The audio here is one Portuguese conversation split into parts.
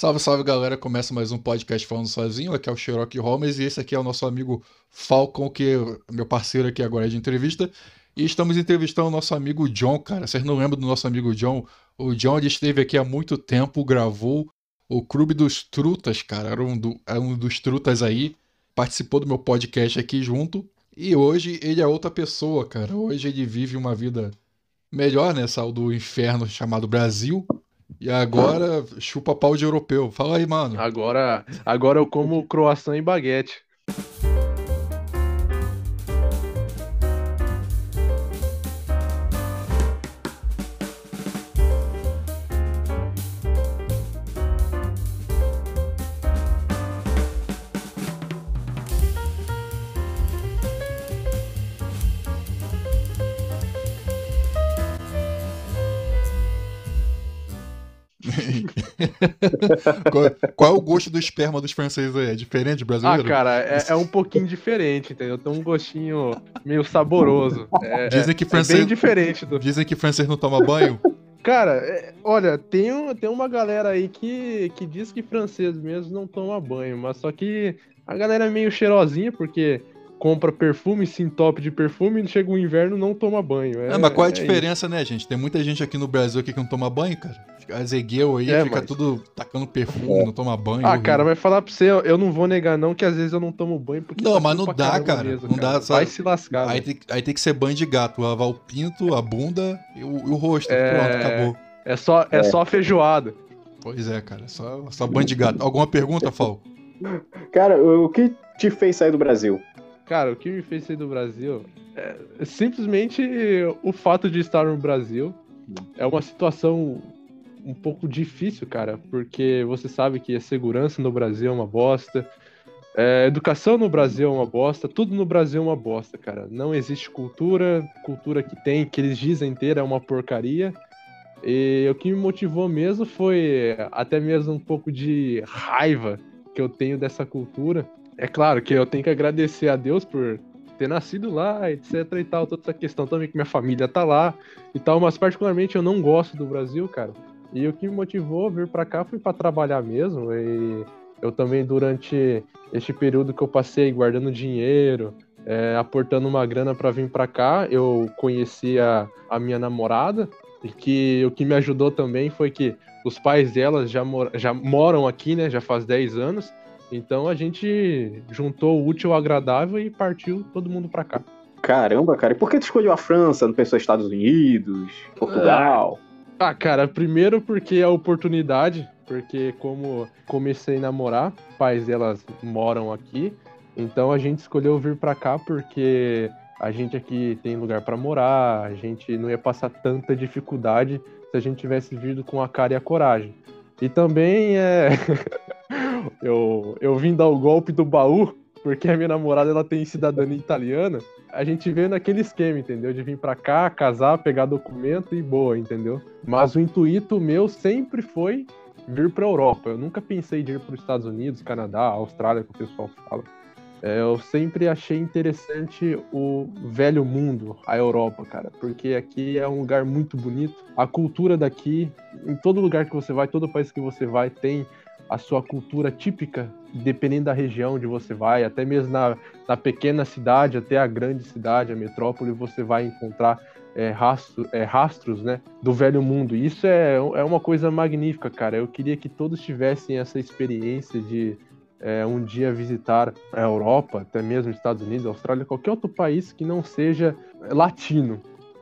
Salve, salve galera, começa mais um podcast falando sozinho. Aqui é o Cherokee Holmes e esse aqui é o nosso amigo Falcon, que é meu parceiro aqui agora de entrevista. E estamos entrevistando o nosso amigo John, cara. Vocês não lembram do nosso amigo John? O John esteve aqui há muito tempo, gravou o Clube dos Trutas, cara. Era um, do, era um dos trutas aí. Participou do meu podcast aqui junto. E hoje ele é outra pessoa, cara. Hoje ele vive uma vida melhor, né? Saiu do inferno chamado Brasil. E agora chupa pau de europeu. Fala aí, mano. Agora, agora eu como croissant e baguete. Qual, qual, é o gosto do esperma dos franceses aí? É diferente brasileiro? Ah, cara, é, é, um pouquinho diferente, entendeu? Tem um gostinho meio saboroso. É, dizem que francês, é bem diferente do... Dizem que francês não toma banho? Cara, é, olha, tem, um, tem uma galera aí que, que diz que francês mesmo não toma banho, mas só que a galera é meio cheirosinha, porque compra perfume, se entope de perfume, e chega o inverno não toma banho. É, mas qual é a é diferença, isso. né, gente? Tem muita gente aqui no Brasil aqui que não toma banho, cara. Azegueu aí, é, fica mas... tudo tacando perfume, não toma banho. Ah, cara, vai falar pra você, eu não vou negar não que às vezes eu não tomo banho. Porque não, tá mas não dá, cara. Mesmo, não cara. dá. Vai se lascar. Aí tem, aí tem, que ser banho de gato, lavar o pinto, a bunda e o, e o rosto. É... Pronto, acabou. É só, é, é. só feijoada. Pois é, cara. Só, só banho de gato. Alguma pergunta, Fal? Cara, o que te fez sair do Brasil? Cara, o que me fez sair do Brasil é simplesmente o fato de estar no Brasil. É uma situação um pouco difícil, cara, porque você sabe que a segurança no Brasil é uma bosta, é, educação no Brasil é uma bosta, tudo no Brasil é uma bosta, cara. Não existe cultura, cultura que tem, que eles dizem ter é uma porcaria. E o que me motivou mesmo foi até mesmo um pouco de raiva que eu tenho dessa cultura é claro que eu tenho que agradecer a Deus por ter nascido lá, etc e tal, toda essa questão também que minha família tá lá e tal, mas particularmente eu não gosto do Brasil, cara. E o que me motivou a vir para cá foi para trabalhar mesmo e eu também durante este período que eu passei guardando dinheiro, é, aportando uma grana para vir para cá, eu conheci a, a minha namorada e que o que me ajudou também foi que os pais dela já, mor já moram aqui, né, já faz 10 anos, então a gente juntou o útil ao agradável e partiu todo mundo para cá. Caramba, cara, e por que tu escolheu a França, não pensou Estados Unidos, Portugal? Ah, ah, cara, primeiro porque é a oportunidade, porque como comecei a namorar, pais delas moram aqui, então a gente escolheu vir para cá porque a gente aqui tem lugar para morar, a gente não ia passar tanta dificuldade se a gente tivesse vindo com a cara e a coragem. E também é eu, eu vim dar o golpe do baú, porque a minha namorada ela tem cidadania italiana. A gente veio naquele esquema, entendeu? De vir para cá, casar, pegar documento e boa, entendeu? Mas o intuito meu sempre foi vir para Europa. Eu nunca pensei de ir para os Estados Unidos, Canadá, Austrália, que o pessoal fala. É, eu sempre achei interessante o velho mundo, a Europa, cara, porque aqui é um lugar muito bonito. A cultura daqui, em todo lugar que você vai, todo país que você vai, tem a sua cultura típica, dependendo da região onde você vai, até mesmo na, na pequena cidade, até a grande cidade, a metrópole, você vai encontrar é, rastro, é, rastros né, do velho mundo. Isso é, é uma coisa magnífica, cara. Eu queria que todos tivessem essa experiência de é, um dia visitar a Europa, até mesmo Estados Unidos, Austrália, qualquer outro país que não seja latino.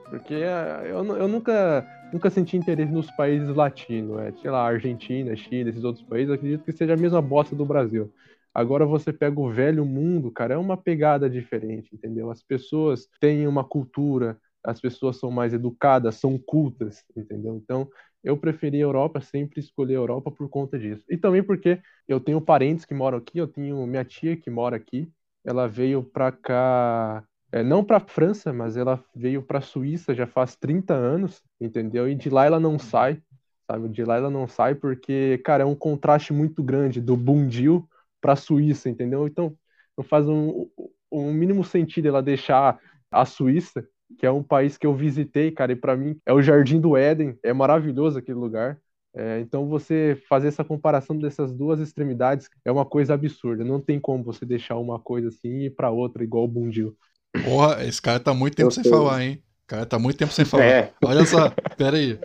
Porque é, eu, eu nunca nunca senti interesse nos países latinos, é, sei lá, Argentina, Chile, esses outros países, acredito que seja a mesma bosta do Brasil. Agora você pega o velho mundo, cara, é uma pegada diferente, entendeu? As pessoas têm uma cultura, as pessoas são mais educadas, são cultas, entendeu? Então, eu preferi a Europa, sempre escolhi a Europa por conta disso. E também porque eu tenho parentes que moram aqui, eu tenho minha tia que mora aqui, ela veio pra cá é, não para a França, mas ela veio para a Suíça já faz 30 anos, entendeu? E de lá ela não sai, sabe? De lá ela não sai porque, cara, é um contraste muito grande do Bundil para a Suíça, entendeu? Então, não faz um, um mínimo sentido ela deixar a Suíça, que é um país que eu visitei, cara, e para mim é o Jardim do Éden, é maravilhoso aquele lugar. É, então você fazer essa comparação dessas duas extremidades é uma coisa absurda. Não tem como você deixar uma coisa assim e ir para outra igual o Bundil. Porra, esse cara tá muito tempo Eu sem sei. falar, hein? O cara tá muito tempo sem falar. É. Olha só, pera aí.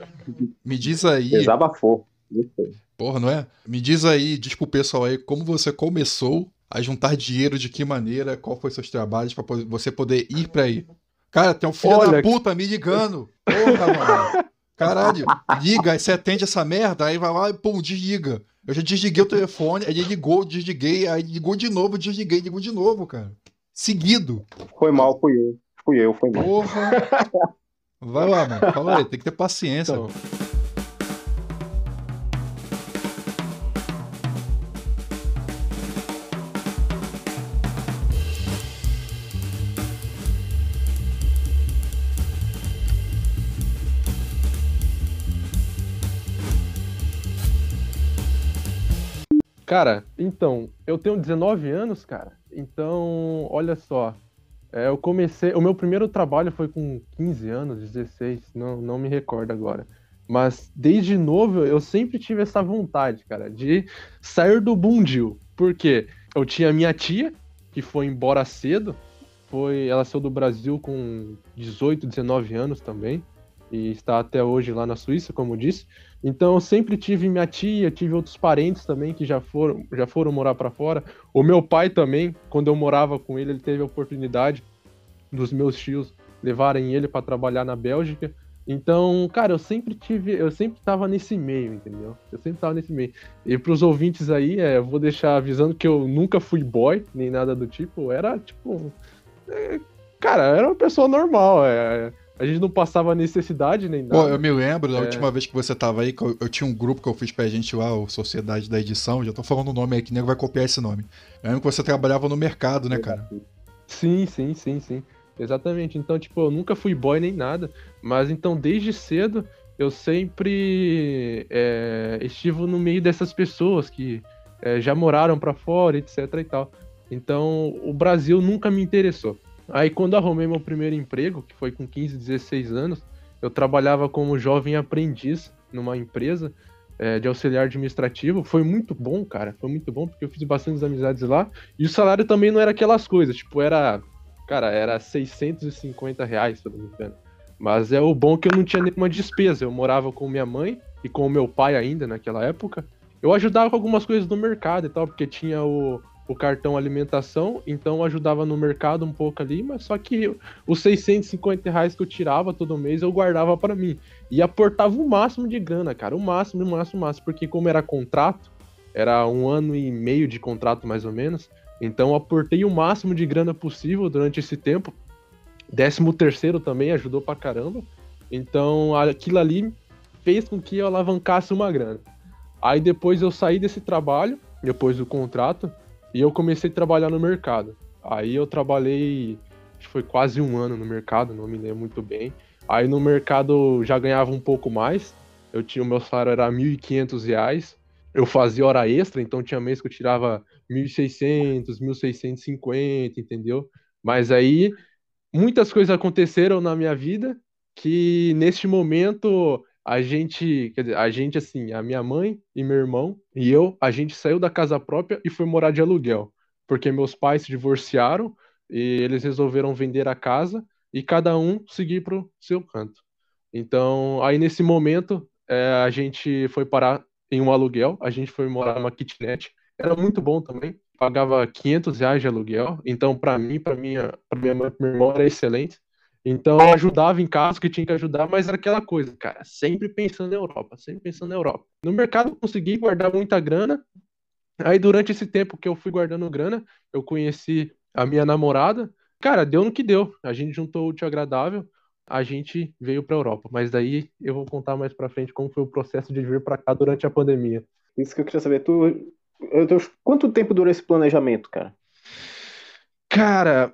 Me diz aí. Desabafou. Porra, não é? Me diz aí, diz pro pessoal aí, como você começou a juntar dinheiro, de que maneira, qual foi seus trabalhos para você poder ir para aí. Cara, tem um filho Olha... da puta me ligando. Porra, mano. Caralho, liga, você atende essa merda, aí vai lá e pum, desliga. Eu já desliguei o telefone, aí ele ligou, desliguei, aí ligou de novo, desliguei, ligou de novo, cara. Seguido. Foi mal, fui eu. Fui eu, foi mal. Porra. Vai lá, mano. Fala aí, tem que ter paciência. Então... Cara, então, eu tenho 19 anos, cara. Então, olha só. É, eu comecei. O meu primeiro trabalho foi com 15 anos, 16, não, não me recordo agora. Mas desde novo eu sempre tive essa vontade, cara, de sair do bundil. Porque eu tinha minha tia, que foi embora cedo. Foi, ela saiu do Brasil com 18, 19 anos também. E está até hoje lá na Suíça, como disse. Então eu sempre tive minha tia, tive outros parentes também que já foram, já foram morar para fora. O meu pai também, quando eu morava com ele, ele teve a oportunidade dos meus tios levarem ele para trabalhar na Bélgica. Então, cara, eu sempre tive, eu sempre tava nesse meio, entendeu? Eu sempre tava nesse meio. E pros ouvintes aí, é, eu vou deixar avisando que eu nunca fui boy, nem nada do tipo. Era, tipo. É, cara, era uma pessoa normal. É, a gente não passava necessidade nem nada. Pô, eu me lembro da é... última vez que você tava aí, que eu, eu, tinha um grupo que eu fiz pra gente lá, o Sociedade da Edição, já tô falando o nome aí, que nego vai copiar esse nome. Eu lembro que você trabalhava no mercado, né, cara? Sim, sim, sim, sim. Exatamente. Então, tipo, eu nunca fui boy nem nada, mas então desde cedo eu sempre é, estive no meio dessas pessoas que é, já moraram para fora, etc e tal. Então, o Brasil nunca me interessou. Aí quando arrumei meu primeiro emprego, que foi com 15, 16 anos, eu trabalhava como jovem aprendiz numa empresa é, de auxiliar administrativo. Foi muito bom, cara. Foi muito bom, porque eu fiz bastante amizades lá. E o salário também não era aquelas coisas, tipo, era. Cara, era 650 reais, se eu não me engano. Mas é o bom que eu não tinha nenhuma despesa. Eu morava com minha mãe e com o meu pai ainda naquela época. Eu ajudava com algumas coisas do mercado e tal, porque tinha o, o cartão alimentação, então ajudava no mercado um pouco ali, mas só que os 650 reais que eu tirava todo mês eu guardava para mim. E aportava o máximo de grana, cara, o máximo, o máximo, o máximo, porque como era contrato, era um ano e meio de contrato mais ou menos, então eu aportei o máximo de grana possível durante esse tempo. Décimo terceiro também ajudou pra caramba. Então aquilo ali fez com que eu alavancasse uma grana. Aí depois eu saí desse trabalho, depois do contrato, e eu comecei a trabalhar no mercado. Aí eu trabalhei, acho que foi quase um ano no mercado, não me lembro muito bem. Aí no mercado já ganhava um pouco mais. Eu tinha o meu salário era R$ 1.500. Eu fazia hora extra, então tinha mês que eu tirava 1.600, 1.650, entendeu? Mas aí muitas coisas aconteceram na minha vida que neste momento a gente, quer dizer, a gente assim, a minha mãe e meu irmão e eu, a gente saiu da casa própria e foi morar de aluguel, porque meus pais se divorciaram e eles resolveram vender a casa e cada um seguir pro seu canto. Então, aí nesse momento, é, a gente foi parar em um aluguel, a gente foi morar numa kitnet, era muito bom também, pagava 500 reais de aluguel, então para mim, para minha, para minha mãe, meu irmão era excelente. Então eu ajudava em casa que tinha que ajudar, mas era aquela coisa, cara, sempre pensando na Europa, sempre pensando na Europa. No mercado eu consegui guardar muita grana. Aí durante esse tempo que eu fui guardando grana, eu conheci a minha namorada. Cara, deu no que deu. A gente juntou o útil agradável, a gente veio para Europa. Mas daí eu vou contar mais para frente como foi o processo de vir para cá durante a pandemia. Isso que eu queria saber, tu quanto tempo durou esse planejamento, cara? Cara,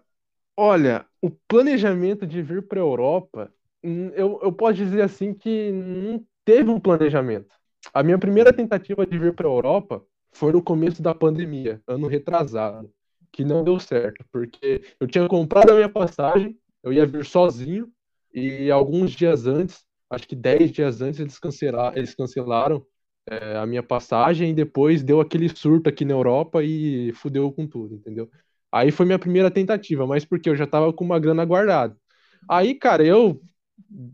Olha, o planejamento de vir para a Europa, hum, eu, eu posso dizer assim que não teve um planejamento. A minha primeira tentativa de vir para a Europa foi no começo da pandemia, ano retrasado, que não deu certo, porque eu tinha comprado a minha passagem, eu ia vir sozinho, e alguns dias antes, acho que 10 dias antes, eles cancelaram, eles cancelaram é, a minha passagem e depois deu aquele surto aqui na Europa e fudeu com tudo, entendeu? Aí foi minha primeira tentativa, mas porque eu já tava com uma grana guardada. Aí, cara, eu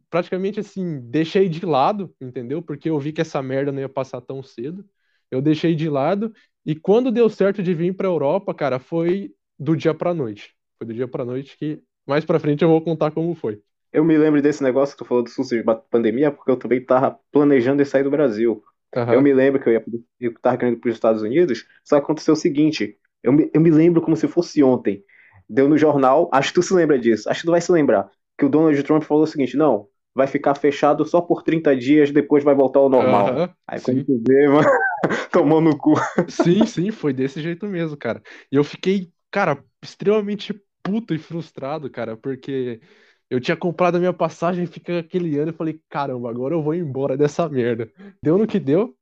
praticamente assim, deixei de lado, entendeu? Porque eu vi que essa merda não ia passar tão cedo. Eu deixei de lado e quando deu certo de vir para Europa, cara, foi do dia para noite. Foi do dia para noite que mais para frente eu vou contar como foi. Eu me lembro desse negócio que tu falou do susto de pandemia, porque eu também tava planejando em sair do Brasil. Uhum. Eu me lembro que eu ia eu tava querendo ir para os Estados Unidos, só aconteceu o seguinte, eu me, eu me lembro como se fosse ontem. Deu no jornal, acho que tu se lembra disso, acho que tu vai se lembrar, que o Donald Trump falou o seguinte, não, vai ficar fechado só por 30 dias, depois vai voltar ao normal. Uhum, Aí quando tu vê, mano, tomou no cu. Sim, sim, foi desse jeito mesmo, cara. E eu fiquei, cara, extremamente puto e frustrado, cara, porque eu tinha comprado a minha passagem, fica aquele ano e falei, caramba, agora eu vou embora dessa merda. Deu no que deu,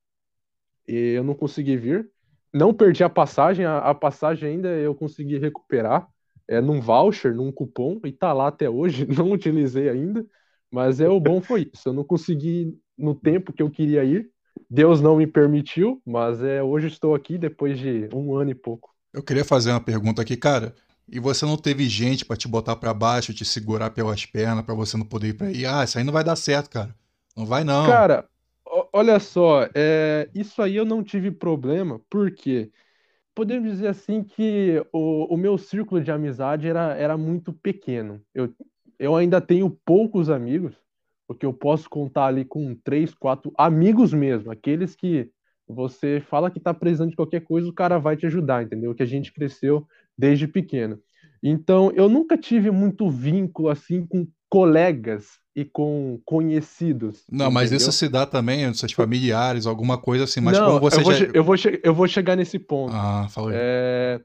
e eu não consegui vir. Não perdi a passagem, a, a passagem ainda eu consegui recuperar é, num voucher, num cupom, e tá lá até hoje, não utilizei ainda, mas é o bom foi isso. Eu não consegui no tempo que eu queria ir, Deus não me permitiu, mas é hoje estou aqui depois de um ano e pouco. Eu queria fazer uma pergunta aqui, cara. E você não teve gente para te botar para baixo, te segurar pelas pernas para você não poder ir para aí? Ah, isso aí não vai dar certo, cara. Não vai não. Cara, olha só, é, isso aí eu não tive problema, porque podemos dizer assim que o, o meu círculo de amizade era, era muito pequeno. Eu, eu ainda tenho poucos amigos, porque eu posso contar ali com três, quatro amigos mesmo, aqueles que você fala que está precisando de qualquer coisa, o cara vai te ajudar, entendeu? Que a gente cresceu desde pequeno. Então, eu nunca tive muito vínculo assim com colegas e com conhecidos. Não, mas isso se dá também seus familiares, alguma coisa assim, mas Não, como você eu vou, já... eu, vou eu vou chegar nesse ponto. Ah, falei. É...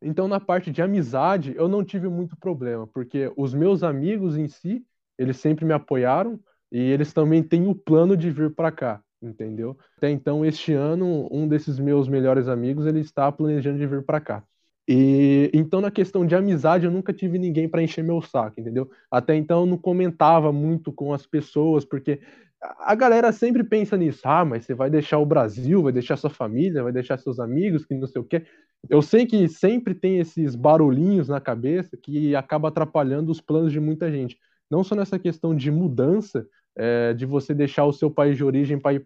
Então, na parte de amizade, eu não tive muito problema, porque os meus amigos em si, eles sempre me apoiaram e eles também têm o plano de vir para cá, entendeu? Até então, este ano, um desses meus melhores amigos, ele está planejando de vir para cá. E então na questão de amizade eu nunca tive ninguém para encher meu saco, entendeu? Até então eu não comentava muito com as pessoas, porque a galera sempre pensa nisso, ah, mas você vai deixar o Brasil, vai deixar sua família, vai deixar seus amigos, que não sei o quê. Eu sei que sempre tem esses barulhinhos na cabeça que acaba atrapalhando os planos de muita gente. Não só nessa questão de mudança, é, de você deixar o seu país de origem para ir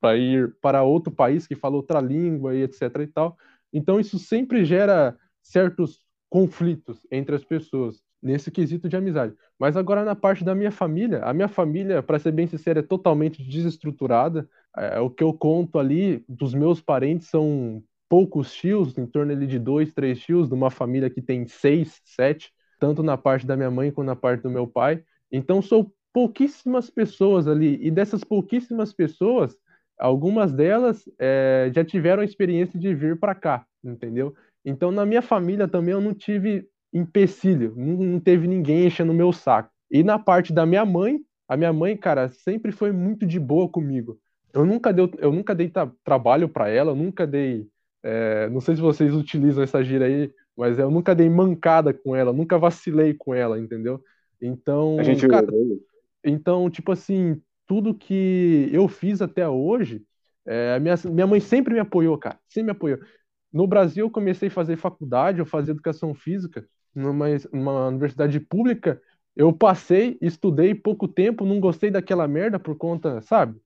para ir, para outro país que fala outra língua e etc e tal, então, isso sempre gera certos conflitos entre as pessoas nesse quesito de amizade. Mas agora na parte da minha família, a minha família, para ser bem sincero, é totalmente desestruturada. É, o que eu conto ali dos meus parentes são poucos tios, em torno ali de dois, três tios, de uma família que tem seis, sete, tanto na parte da minha mãe quanto na parte do meu pai. Então são pouquíssimas pessoas ali, e dessas pouquíssimas pessoas, algumas delas é, já tiveram a experiência de vir para cá, entendeu? Então, na minha família também eu não tive empecilho, não, não teve ninguém enchendo o meu saco. E na parte da minha mãe, a minha mãe, cara, sempre foi muito de boa comigo. Eu nunca dei, eu nunca dei tra trabalho para ela, eu nunca dei. É, não sei se vocês utilizam essa gira aí, mas eu nunca dei mancada com ela, nunca vacilei com ela, entendeu? Então, a gente cara, então, tipo assim, tudo que eu fiz até hoje, é, minha, minha mãe sempre me apoiou, cara, sempre me apoiou. No Brasil, eu comecei a fazer faculdade, eu fazia educação física numa, numa universidade pública. Eu passei, estudei pouco tempo, não gostei daquela merda por conta, sabe?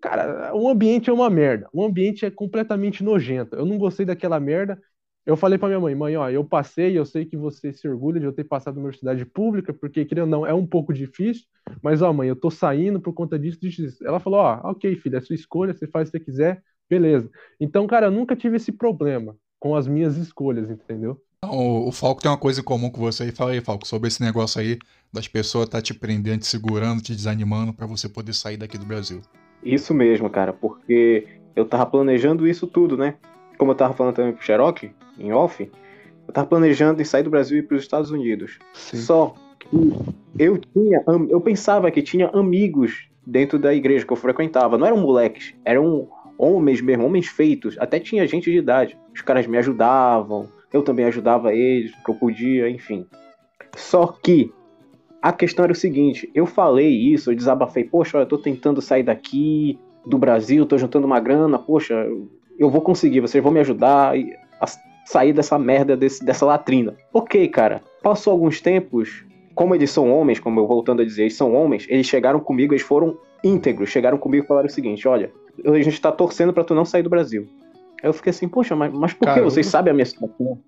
Cara, o ambiente é uma merda. O ambiente é completamente nojento. Eu não gostei daquela merda. Eu falei para minha mãe, mãe, ó, eu passei, eu sei que você se orgulha de eu ter passado na universidade pública, porque, querendo ou não, é um pouco difícil, mas, ó, mãe, eu tô saindo por conta disso, disso. Ela falou, ó, ok, filha, é sua escolha, você faz o que você quiser, beleza. Então, cara, eu nunca tive esse problema com as minhas escolhas, entendeu? O, o Falco tem uma coisa em comum com você aí. Fala aí, Falco, sobre esse negócio aí das pessoas tá te prendendo, te segurando, te desanimando para você poder sair daqui do Brasil. Isso mesmo, cara, porque eu tava planejando isso tudo, né? Como eu tava falando também pro Cherokee, em off, eu tava planejando em sair do Brasil e ir para os Estados Unidos. Sim. Só que eu tinha, eu pensava que tinha amigos dentro da igreja que eu frequentava. Não eram moleques, eram homens mesmo, homens feitos. Até tinha gente de idade. Os caras me ajudavam, eu também ajudava eles, o que eu podia, enfim. Só que a questão era o seguinte: eu falei isso, eu desabafei, poxa, eu tô tentando sair daqui, do Brasil, tô juntando uma grana, poxa, eu vou conseguir, vocês vão me ajudar a sair dessa merda, desse, dessa latrina. Ok, cara. Passou alguns tempos, como eles são homens, como eu voltando a dizer, eles são homens, eles chegaram comigo, eles foram íntegros, chegaram comigo e falaram o seguinte: olha, a gente tá torcendo para tu não sair do Brasil. Aí eu fiquei assim, poxa, mas, mas por que? Vocês sabem a minha situação?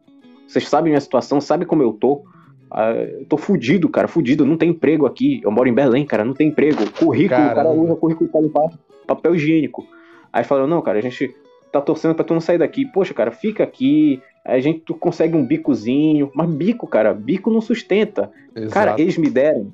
Vocês sabem a minha situação, sabem como eu tô? Ah, eu tô fudido, cara, fudido, não tem emprego aqui. Eu moro em Belém, cara, não tem emprego. Currículo, Caramba. o cara usa currículo para limpar papel higiênico. Aí falaram, não, cara, a gente tá torcendo pra tu não sair daqui. Poxa, cara, fica aqui. A gente tu consegue um bicozinho. Mas bico, cara, bico não sustenta. Exato. Cara, eles me deram.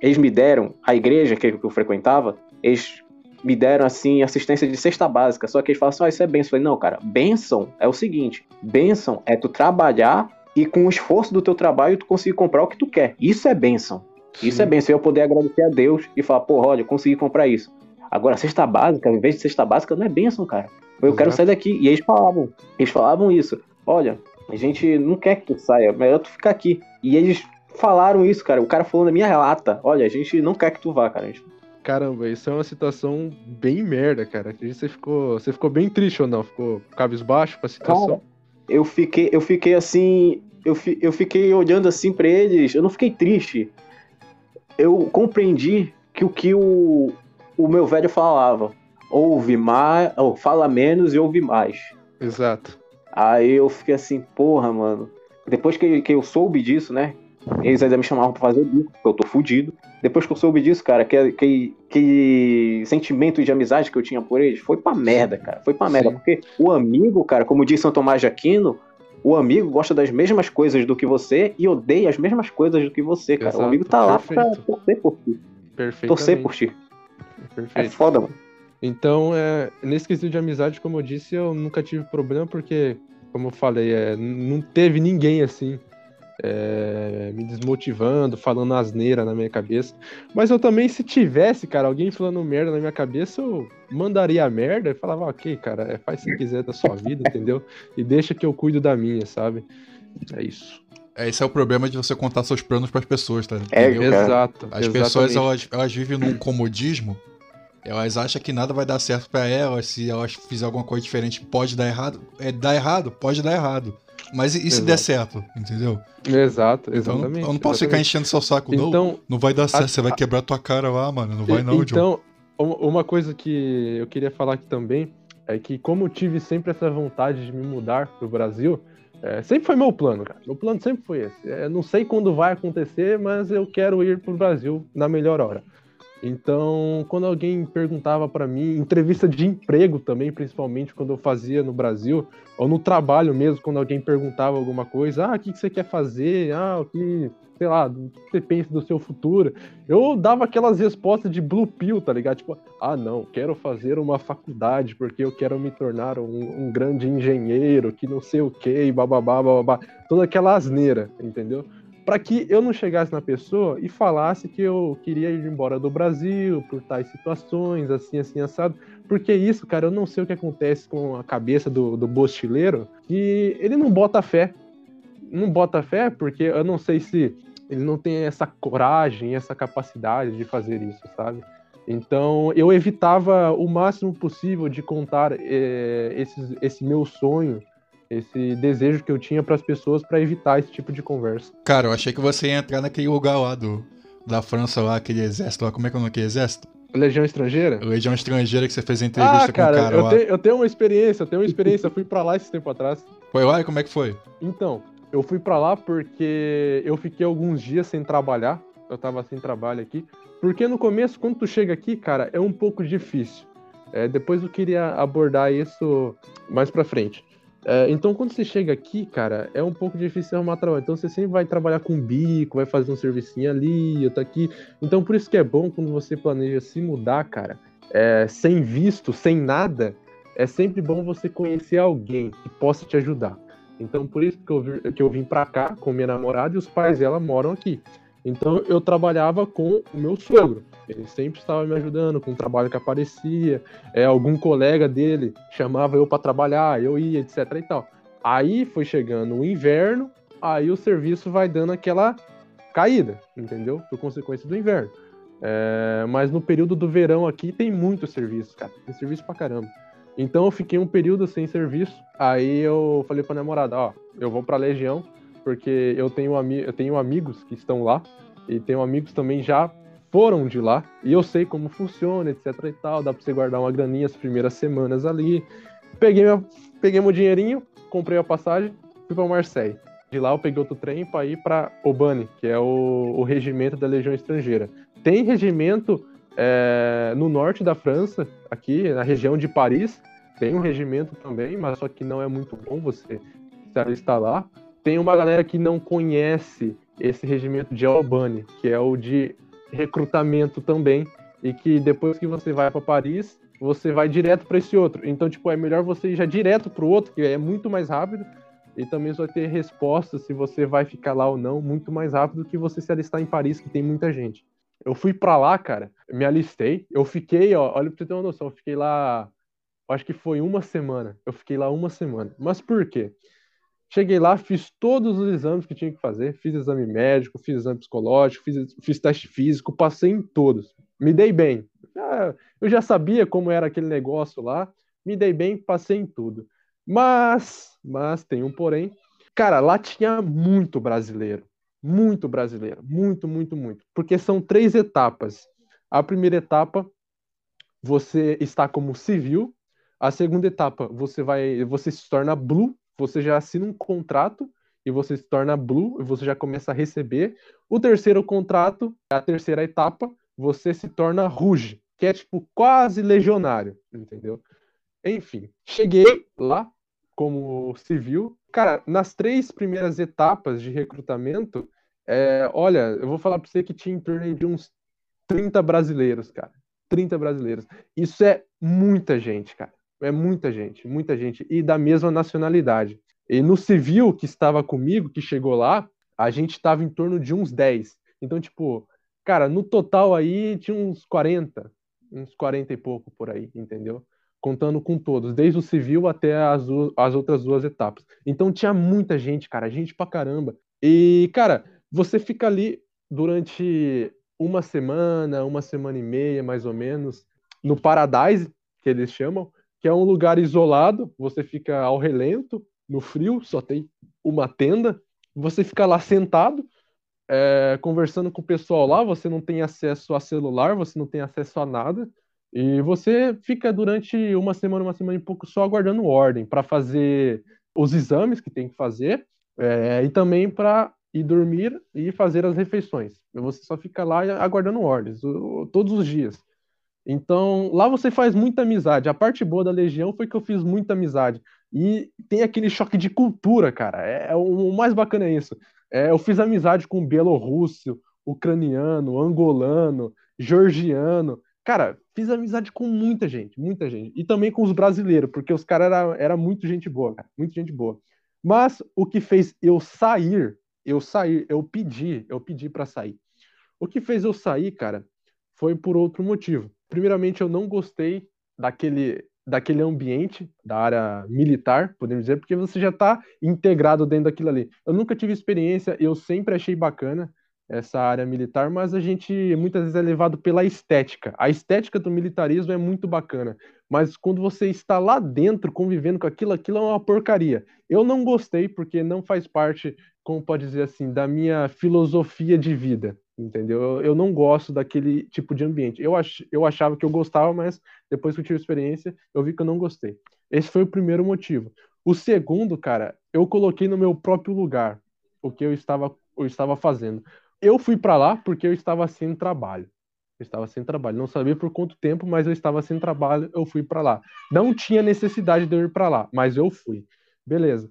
Eles me deram, a igreja que eu frequentava, eles me deram assim assistência de cesta básica. Só que eles falam assim: oh, isso é bênção. Eu falei, não, cara, bênção é o seguinte: bênção é tu trabalhar e com o esforço do teu trabalho tu conseguir comprar o que tu quer. Isso é bênção. Isso é bênção. Eu poder agradecer a Deus e falar, pô, olha, eu consegui comprar isso. Agora, cesta básica, em vez de cesta básica, não é bênção, cara. Eu Exato. quero sair daqui. E eles falavam, eles falavam isso. Olha, a gente não quer que tu saia, melhor tu ficar aqui. E eles falaram isso, cara. O cara falou na minha relata. Olha, a gente não quer que tu vá, cara. Gente... Caramba, isso é uma situação bem merda, cara. Você ficou, você ficou bem triste ou não? Ficou cabisbaixo com a situação? Cara, eu fiquei, eu fiquei assim, eu, fi, eu fiquei olhando assim para eles. Eu não fiquei triste. Eu compreendi que o que o, o meu velho falava ouve mais, ou fala menos e ouve mais. Exato. Aí eu fiquei assim, porra, mano. Depois que, que eu soube disso, né? Eles ainda me chamavam pra fazer bico, porque eu tô fudido. Depois que eu soube disso, cara, que, que, que sentimento de amizade que eu tinha por eles foi pra merda, cara. Foi pra merda. Sim. Porque o amigo, cara, como diz São Tomás de Aquino, o amigo gosta das mesmas coisas do que você e odeia as mesmas coisas do que você, cara. Exato. O amigo tá Perfeito. lá pra torcer por ti. Torcer por ti. Perfeito. É foda, mano. Então, é, nesse quesito de amizade, como eu disse, eu nunca tive problema, porque, como eu falei, é, não teve ninguém assim é, me desmotivando, falando asneira na minha cabeça. Mas eu também, se tivesse, cara, alguém falando merda na minha cabeça, eu mandaria a merda e falava, ok, cara, é, faz se quiser da sua vida, entendeu? E deixa que eu cuido da minha, sabe? É isso. É, esse é o problema de você contar seus planos para as pessoas, tá? É, exato. As exatamente. pessoas, elas, elas vivem num comodismo elas acham que nada vai dar certo para elas, se elas fizerem alguma coisa diferente, pode dar errado. É, dar errado? Pode dar errado. Mas e, se der certo, entendeu? Exato, exatamente. Então, eu não posso exatamente. ficar enchendo seu saco, então, não. Não vai dar certo, a, você vai quebrar tua cara lá, mano. Não vai não, Então, John. uma coisa que eu queria falar aqui também é que como eu tive sempre essa vontade de me mudar pro Brasil, é, sempre foi meu plano, cara. Meu plano sempre foi esse. É, não sei quando vai acontecer, mas eu quero ir pro Brasil na melhor hora. Então, quando alguém perguntava para mim, entrevista de emprego também, principalmente quando eu fazia no Brasil, ou no trabalho mesmo, quando alguém perguntava alguma coisa, ah, o que, você quer fazer? Ah, o que, sei lá, o que você pensa do seu futuro? Eu dava aquelas respostas de blue pill, tá ligado? Tipo, ah, não, quero fazer uma faculdade porque eu quero me tornar um, um grande engenheiro, que não sei o que, bababá, bababá. Toda aquela asneira, entendeu? Para que eu não chegasse na pessoa e falasse que eu queria ir embora do Brasil por tais situações, assim, assim, assado. Porque isso, cara, eu não sei o que acontece com a cabeça do, do bostileiro, que ele não bota fé. Não bota fé porque eu não sei se ele não tem essa coragem, essa capacidade de fazer isso, sabe? Então eu evitava o máximo possível de contar é, esse, esse meu sonho esse desejo que eu tinha para as pessoas para evitar esse tipo de conversa. Cara, eu achei que você ia entrar naquele lugar lá do, da França, lá, aquele exército lá. Como é que é o nome daquele exército? Legião Estrangeira? Legião Estrangeira que você fez a entrevista ah, cara, com o cara eu lá. Te, eu tenho uma experiência, eu tenho uma experiência. eu fui para lá esse tempo atrás. Foi lá e como é que foi? Então, eu fui para lá porque eu fiquei alguns dias sem trabalhar. Eu tava sem trabalho aqui. Porque no começo, quando tu chega aqui, cara, é um pouco difícil. É, depois eu queria abordar isso mais pra frente. É, então, quando você chega aqui, cara, é um pouco difícil arrumar trabalho. Então, você sempre vai trabalhar com bico, vai fazer um servicinho ali, eu tô aqui. Então, por isso que é bom quando você planeja se mudar, cara, é, sem visto, sem nada, é sempre bom você conhecer alguém que possa te ajudar. Então, por isso que eu, vi, que eu vim pra cá com minha namorada e os pais dela moram aqui. Então, eu trabalhava com o meu sogro. Ele sempre estava me ajudando com o trabalho que aparecia. É, algum colega dele chamava eu para trabalhar, eu ia, etc e tal. Aí foi chegando o inverno, aí o serviço vai dando aquela caída, entendeu? Por consequência do inverno. É, mas no período do verão aqui tem muito serviço, cara. Tem serviço pra caramba. Então eu fiquei um período sem serviço. Aí eu falei pra namorada, ó, eu vou pra Legião, porque eu tenho, eu tenho amigos que estão lá, e tenho amigos também já foram de lá, e eu sei como funciona, etc e tal, dá pra você guardar uma graninha as primeiras semanas ali. Peguei, meu, peguei meu dinheirinho, comprei a passagem, fui pra Marseille. De lá eu peguei outro trem para ir para Obane, que é o, o regimento da Legião Estrangeira. Tem regimento é, no norte da França, aqui na região de Paris, tem um regimento também, mas só que não é muito bom você estar lá. Tem uma galera que não conhece esse regimento de Albany, que é o de recrutamento também, e que depois que você vai para Paris, você vai direto para esse outro. Então, tipo, é melhor você ir já direto para o outro, que é muito mais rápido, e também vai ter resposta se você vai ficar lá ou não muito mais rápido que você se alistar em Paris, que tem muita gente. Eu fui para lá, cara, me alistei, eu fiquei, ó, olha pra você ter uma noção, eu fiquei lá, acho que foi uma semana, eu fiquei lá uma semana. Mas por quê? Cheguei lá, fiz todos os exames que tinha que fazer, fiz exame médico, fiz exame psicológico, fiz, fiz teste físico, passei em todos. Me dei bem. eu já sabia como era aquele negócio lá, me dei bem, passei em tudo. Mas, mas tem um porém. Cara, lá tinha muito brasileiro. Muito brasileiro. Muito, muito, muito. Porque são três etapas. A primeira etapa, você está como civil. A segunda etapa, você vai, você se torna blue, você já assina um contrato e você se torna blue e você já começa a receber. O terceiro contrato, a terceira etapa, você se torna rouge, que é tipo quase legionário, entendeu? Enfim, cheguei lá, como civil. Cara, nas três primeiras etapas de recrutamento, é, olha, eu vou falar para você que tinha em torno de uns 30 brasileiros, cara. 30 brasileiros. Isso é muita gente, cara. É muita gente, muita gente. E da mesma nacionalidade. E no civil que estava comigo, que chegou lá, a gente estava em torno de uns 10. Então, tipo, cara, no total aí tinha uns 40, uns 40 e pouco por aí, entendeu? contando com todos, desde o civil até as, as outras duas etapas. Então tinha muita gente, cara, gente pra caramba. E, cara, você fica ali durante uma semana, uma semana e meia, mais ou menos, no Paradise, que eles chamam, que é um lugar isolado, você fica ao relento, no frio, só tem uma tenda, você fica lá sentado, é, conversando com o pessoal lá, você não tem acesso a celular, você não tem acesso a nada, e você fica durante uma semana, uma semana e pouco só aguardando ordem para fazer os exames que tem que fazer é, e também para ir dormir e fazer as refeições. Você só fica lá aguardando ordens todos os dias. Então, lá você faz muita amizade. A parte boa da Legião foi que eu fiz muita amizade. E tem aquele choque de cultura, cara. É, é o, mais bacana é isso. É, eu fiz amizade com belorrusso, ucraniano, angolano, georgiano. Cara, fiz amizade com muita gente, muita gente. E também com os brasileiros, porque os caras eram era muito gente boa, cara, muito gente boa. Mas o que fez eu sair, eu sair, eu pedi, eu pedi para sair. O que fez eu sair, cara, foi por outro motivo. Primeiramente, eu não gostei daquele daquele ambiente da área militar, podemos dizer, porque você já está integrado dentro daquilo ali. Eu nunca tive experiência, eu sempre achei bacana essa área militar, mas a gente muitas vezes é levado pela estética. A estética do militarismo é muito bacana, mas quando você está lá dentro convivendo com aquilo, aquilo é uma porcaria. Eu não gostei porque não faz parte, como pode dizer assim, da minha filosofia de vida, entendeu? Eu, não gosto daquele tipo de ambiente. Eu, ach, eu achava que eu gostava, mas depois que eu tive experiência, eu vi que eu não gostei. Esse foi o primeiro motivo. O segundo, cara, eu coloquei no meu próprio lugar o que eu estava, eu estava fazendo. Eu fui para lá porque eu estava sem trabalho. Eu estava sem trabalho. Não sabia por quanto tempo, mas eu estava sem trabalho. Eu fui para lá. Não tinha necessidade de eu ir para lá, mas eu fui. Beleza.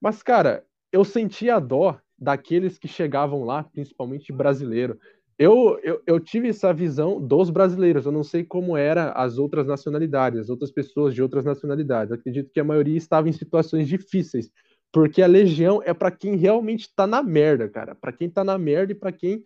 Mas, cara, eu sentia a dó daqueles que chegavam lá, principalmente brasileiro. Eu, eu, eu tive essa visão dos brasileiros. Eu não sei como era as outras nacionalidades, as outras pessoas de outras nacionalidades. acredito que a maioria estava em situações difíceis. Porque a legião é para quem realmente tá na merda, cara. Para quem tá na merda e para quem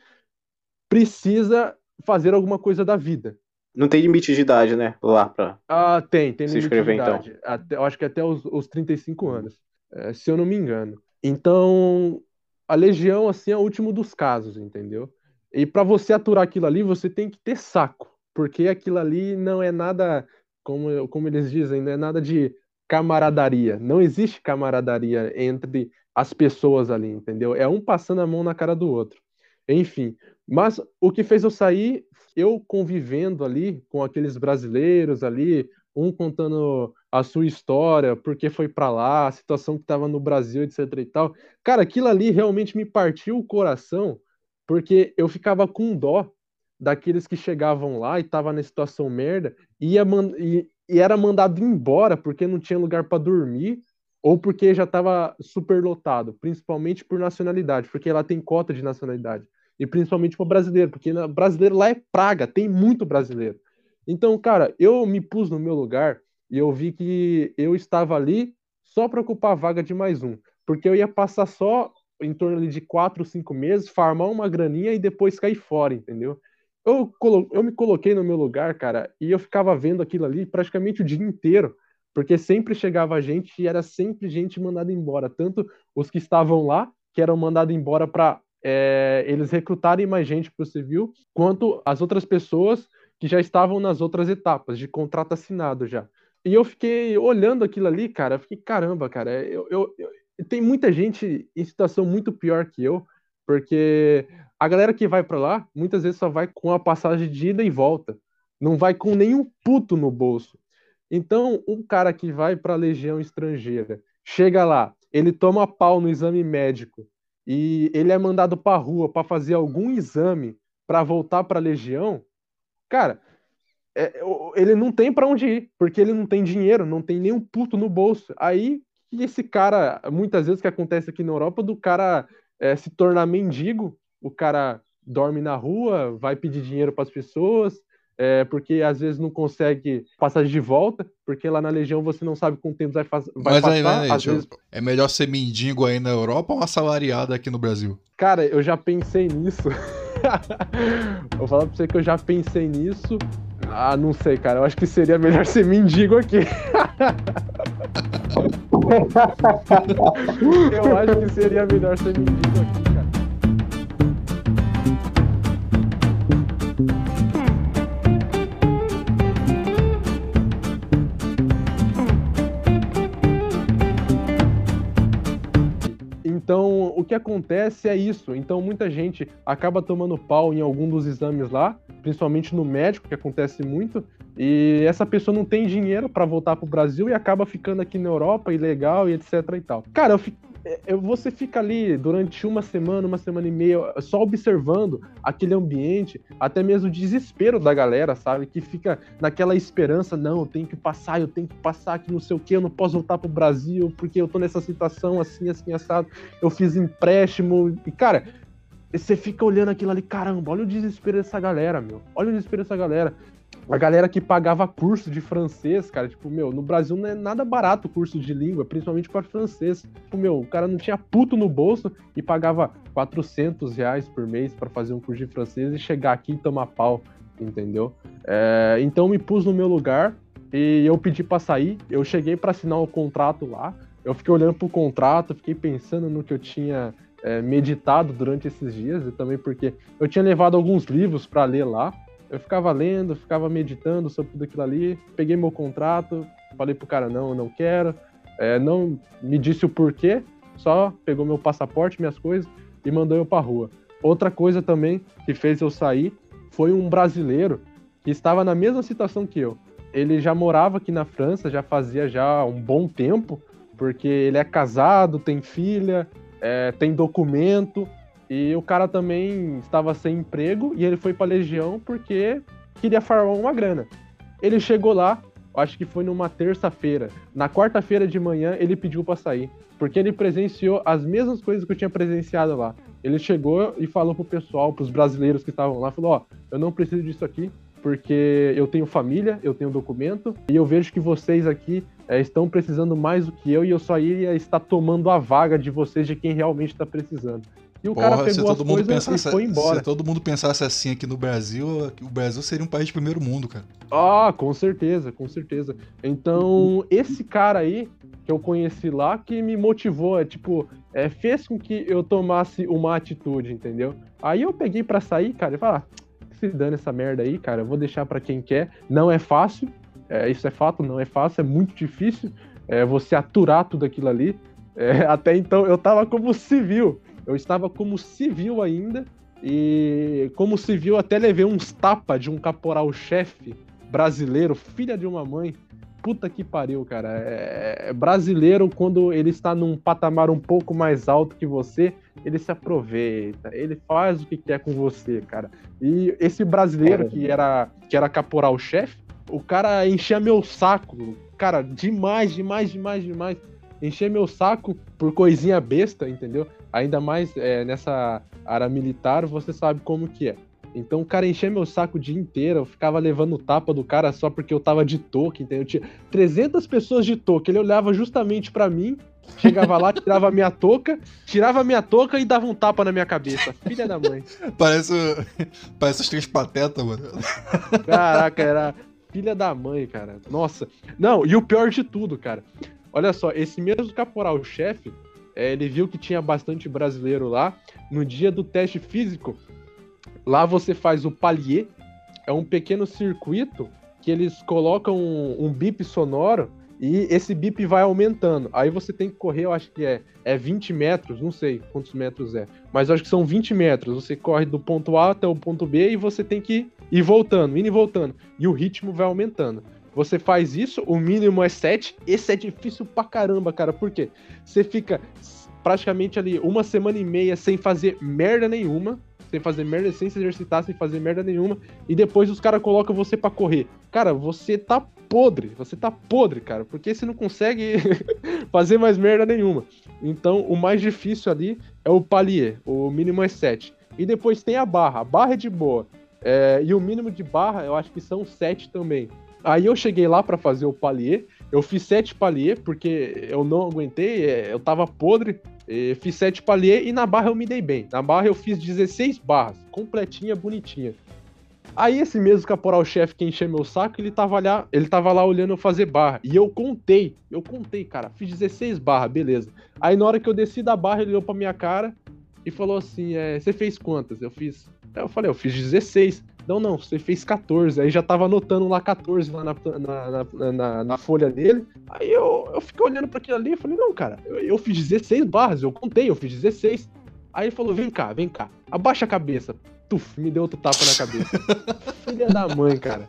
precisa fazer alguma coisa da vida. Não tem limite de idade, né? Lá pra. Ah, tem, tem se limite inscrever, de idade. Então. Até, eu acho que até os, os 35 anos, é, se eu não me engano. Então, a legião, assim, é o último dos casos, entendeu? E para você aturar aquilo ali, você tem que ter saco, porque aquilo ali não é nada, como, como eles dizem, não é nada de camaradaria. Não existe camaradaria entre as pessoas ali, entendeu? É um passando a mão na cara do outro. Enfim, mas o que fez eu sair, eu convivendo ali com aqueles brasileiros ali, um contando a sua história, porque foi para lá, a situação que estava no Brasil, etc e tal. Cara, aquilo ali realmente me partiu o coração, porque eu ficava com dó daqueles que chegavam lá e tava na situação merda e, ia e, e era mandado embora porque não tinha lugar para dormir ou porque já estava superlotado, principalmente por nacionalidade, porque lá tem cota de nacionalidade. E principalmente para brasileiro, porque brasileiro lá é praga, tem muito brasileiro. Então, cara, eu me pus no meu lugar e eu vi que eu estava ali só para ocupar a vaga de mais um, porque eu ia passar só em torno de quatro, cinco meses, farmar uma graninha e depois cair fora, entendeu? Eu, eu me coloquei no meu lugar, cara, e eu ficava vendo aquilo ali praticamente o dia inteiro, porque sempre chegava gente e era sempre gente mandada embora, tanto os que estavam lá, que eram mandados embora para é, eles recrutarem mais gente para o civil, quanto as outras pessoas que já estavam nas outras etapas de contrato assinado já. E eu fiquei olhando aquilo ali, cara, eu fiquei, caramba, cara, eu, eu, eu, tem muita gente em situação muito pior que eu, porque a galera que vai para lá, muitas vezes só vai com a passagem de ida e volta, não vai com nenhum puto no bolso. Então, um cara que vai para a legião estrangeira, chega lá, ele toma pau no exame médico e ele é mandado para rua para fazer algum exame para voltar para a legião, Cara, é, ele não tem para onde ir, porque ele não tem dinheiro, não tem nenhum puto no bolso. Aí, esse cara, muitas vezes que acontece aqui na Europa, do cara é, se tornar mendigo, o cara dorme na rua, vai pedir dinheiro para as pessoas, é, porque às vezes não consegue passar de volta, porque lá na Legião você não sabe com o tempo vai, vai Mas passar. Aí, né, vezes... É melhor ser mendigo aí na Europa ou assalariado aqui no Brasil? Cara, eu já pensei nisso. Vou falar pra você que eu já pensei nisso. Ah, não sei, cara. Eu acho que seria melhor ser mendigo aqui. eu acho que seria melhor ser mendigo aqui. O que acontece é isso. Então, muita gente acaba tomando pau em algum dos exames lá, principalmente no médico, que acontece muito, e essa pessoa não tem dinheiro para voltar pro Brasil e acaba ficando aqui na Europa, ilegal e etc e tal. Cara, eu é, você fica ali durante uma semana, uma semana e meia, só observando aquele ambiente, até mesmo o desespero da galera, sabe? Que fica naquela esperança, não, eu tenho que passar, eu tenho que passar aqui, não sei o que, eu não posso voltar pro Brasil, porque eu tô nessa situação assim, assim, assado, eu fiz empréstimo, e cara, você fica olhando aquilo ali, caramba, olha o desespero dessa galera, meu, olha o desespero dessa galera a galera que pagava curso de francês, cara, tipo, meu, no Brasil não é nada barato o curso de língua, principalmente para francês. Tipo, meu, o cara não tinha puto no bolso e pagava 400 reais por mês para fazer um curso de francês e chegar aqui e tomar pau, entendeu? É, então me pus no meu lugar e eu pedi para sair. Eu cheguei para assinar o contrato lá. Eu fiquei olhando pro contrato, fiquei pensando no que eu tinha é, meditado durante esses dias e também porque eu tinha levado alguns livros para ler lá. Eu ficava lendo, ficava meditando sobre tudo aquilo ali, peguei meu contrato, falei pro cara, não, eu não quero, é, não me disse o porquê, só pegou meu passaporte, minhas coisas e mandou eu pra rua. Outra coisa também que fez eu sair foi um brasileiro que estava na mesma situação que eu. Ele já morava aqui na França, já fazia já um bom tempo, porque ele é casado, tem filha, é, tem documento, e o cara também estava sem emprego e ele foi pra Legião porque queria farmar uma grana. Ele chegou lá, acho que foi numa terça-feira. Na quarta-feira de manhã ele pediu para sair, porque ele presenciou as mesmas coisas que eu tinha presenciado lá. Ele chegou e falou pro pessoal, pros brasileiros que estavam lá, falou: "Ó, eu não preciso disso aqui, porque eu tenho família, eu tenho documento e eu vejo que vocês aqui é, estão precisando mais do que eu e eu só iria estar tomando a vaga de vocês de quem realmente está precisando. E o Porra, cara pegou as coisas pensasse, e foi embora. Se todo mundo pensasse assim aqui no Brasil, o Brasil seria um país de primeiro mundo, cara. Ah, com certeza, com certeza. Então, esse cara aí que eu conheci lá que me motivou, é tipo, é, fez com que eu tomasse uma atitude, entendeu? Aí eu peguei para sair, cara, e falar, ah, se dane essa merda aí, cara, eu vou deixar para quem quer. Não é fácil, é, isso é fato, não é fácil, é muito difícil é, você aturar tudo aquilo ali. É, até então eu tava como civil, eu estava como civil ainda, e como civil até levei uns tapas de um caporal-chefe brasileiro, filha de uma mãe. Puta que pariu, cara. É, é brasileiro, quando ele está num patamar um pouco mais alto que você, ele se aproveita, ele faz o que quer com você, cara. E esse brasileiro que era, que era caporal-chefe, o cara enchia meu saco, cara, demais, demais, demais, demais. Enchia meu saco por coisinha besta, entendeu? Ainda mais é, nessa área militar, você sabe como que é. Então o cara enchia meu saco o dia inteiro, eu ficava levando tapa do cara só porque eu tava de toque, entendeu? Eu tinha 300 pessoas de toque, ele olhava justamente para mim, chegava lá, tirava a minha touca, tirava a minha touca e dava um tapa na minha cabeça. Filha da mãe. Parece, parece os três patetas, mano. Caraca, era filha da mãe, cara. Nossa. Não, e o pior de tudo, cara. Olha só, esse mesmo caporal-chefe, é, ele viu que tinha bastante brasileiro lá. No dia do teste físico, lá você faz o palier, é um pequeno circuito que eles colocam um, um bip sonoro e esse bip vai aumentando. Aí você tem que correr, eu acho que é, é 20 metros, não sei quantos metros é, mas eu acho que são 20 metros. Você corre do ponto A até o ponto B e você tem que ir voltando, indo e voltando. E o ritmo vai aumentando. Você faz isso, o mínimo é 7. Esse é difícil pra caramba, cara. Por quê? Você fica praticamente ali uma semana e meia sem fazer merda nenhuma. Sem fazer merda, sem se exercitar, sem fazer merda nenhuma. E depois os caras colocam você para correr. Cara, você tá podre. Você tá podre, cara. Porque você não consegue fazer mais merda nenhuma. Então, o mais difícil ali é o palier. O mínimo é 7. E depois tem a barra. A barra é de boa. É, e o mínimo de barra, eu acho que são 7 também. Aí eu cheguei lá para fazer o palier. Eu fiz sete palier, porque eu não aguentei, é, eu tava podre. Fiz sete palier e na barra eu me dei bem. Na barra eu fiz 16 barras, completinha, bonitinha. Aí esse mesmo caporal-chefe que encheu meu saco, ele tava, lá, ele tava lá olhando eu fazer barra. E eu contei, eu contei, cara, fiz 16 barras, beleza. Aí na hora que eu desci da barra, ele olhou pra minha cara e falou assim: é, Você fez quantas? Eu fiz. Eu falei: Eu fiz 16. Não, não, você fez 14. Aí já tava anotando lá 14 lá na, na, na, na folha dele. Aí eu, eu fiquei olhando para aquilo ali e falei, não, cara, eu, eu, fiz 16 barras, eu contei, eu fiz 16. Aí ele falou, vem cá, vem cá, abaixa a cabeça. Tuf, me deu outro tapa na cabeça. Filha da mãe, cara.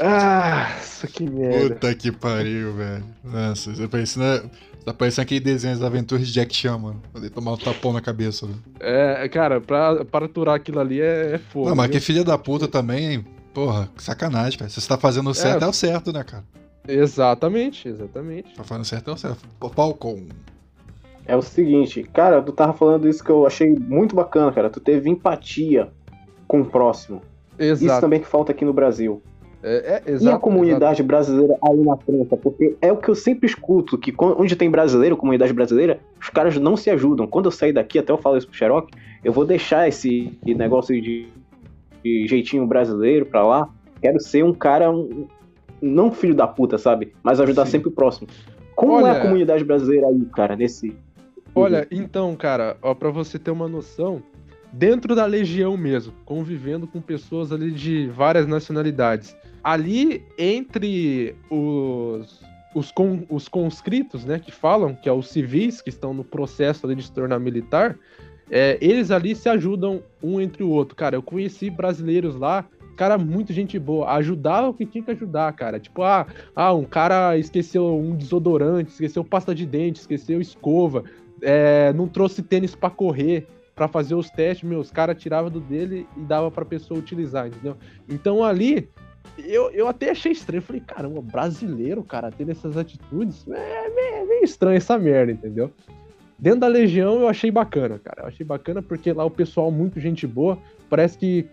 Ah, isso que merda. Puta que pariu, velho. Nossa, você pensa, né? Tá parecendo aquele desenho das aventuras de Jack Chan, mano. Poder tomar um tapão na cabeça, velho. É, cara, pra, pra aturar aquilo ali é, é fogo. Não, mas viu? que filha da puta também, hein? Porra, sacanagem, cara. Se você tá fazendo o certo, é, é o certo, né, cara? Exatamente, exatamente. Tá fazendo certo, é o certo. Falcon. É o seguinte, cara, tu tava falando isso que eu achei muito bacana, cara. Tu teve empatia com o próximo. Exato. Isso também que falta aqui no Brasil. É, é, exato, e a comunidade exato. brasileira aí na França? Porque é o que eu sempre escuto, que onde tem brasileiro, comunidade brasileira, os caras não se ajudam. Quando eu sair daqui, até eu falo isso pro Xerox, eu vou deixar esse negócio de, de jeitinho brasileiro pra lá. Quero ser um cara, um, não filho da puta, sabe? Mas ajudar Sim. sempre o próximo. Como Olha... é a comunidade brasileira aí, cara, nesse... Olha, então, cara, ó, pra você ter uma noção, dentro da legião mesmo, convivendo com pessoas ali de várias nacionalidades ali entre os, os, con, os conscritos, né, que falam, que é os civis que estão no processo ali de se tornar militar, é, eles ali se ajudam um entre o outro. Cara, eu conheci brasileiros lá, cara, muito gente boa, ajudava o que tinha que ajudar, cara. Tipo, ah, ah um cara esqueceu um desodorante, esqueceu pasta de dente, esqueceu escova, é, não trouxe tênis para correr para fazer os testes, meus caras tirava do dele e dava para pessoa utilizar, entendeu? Então ali eu, eu até achei estranho. Falei, caramba, brasileiro, cara, tendo essas atitudes. É meio, meio estranho essa merda, entendeu? Dentro da Legião eu achei bacana, cara. Eu achei bacana porque lá o pessoal, muito gente boa. Parece que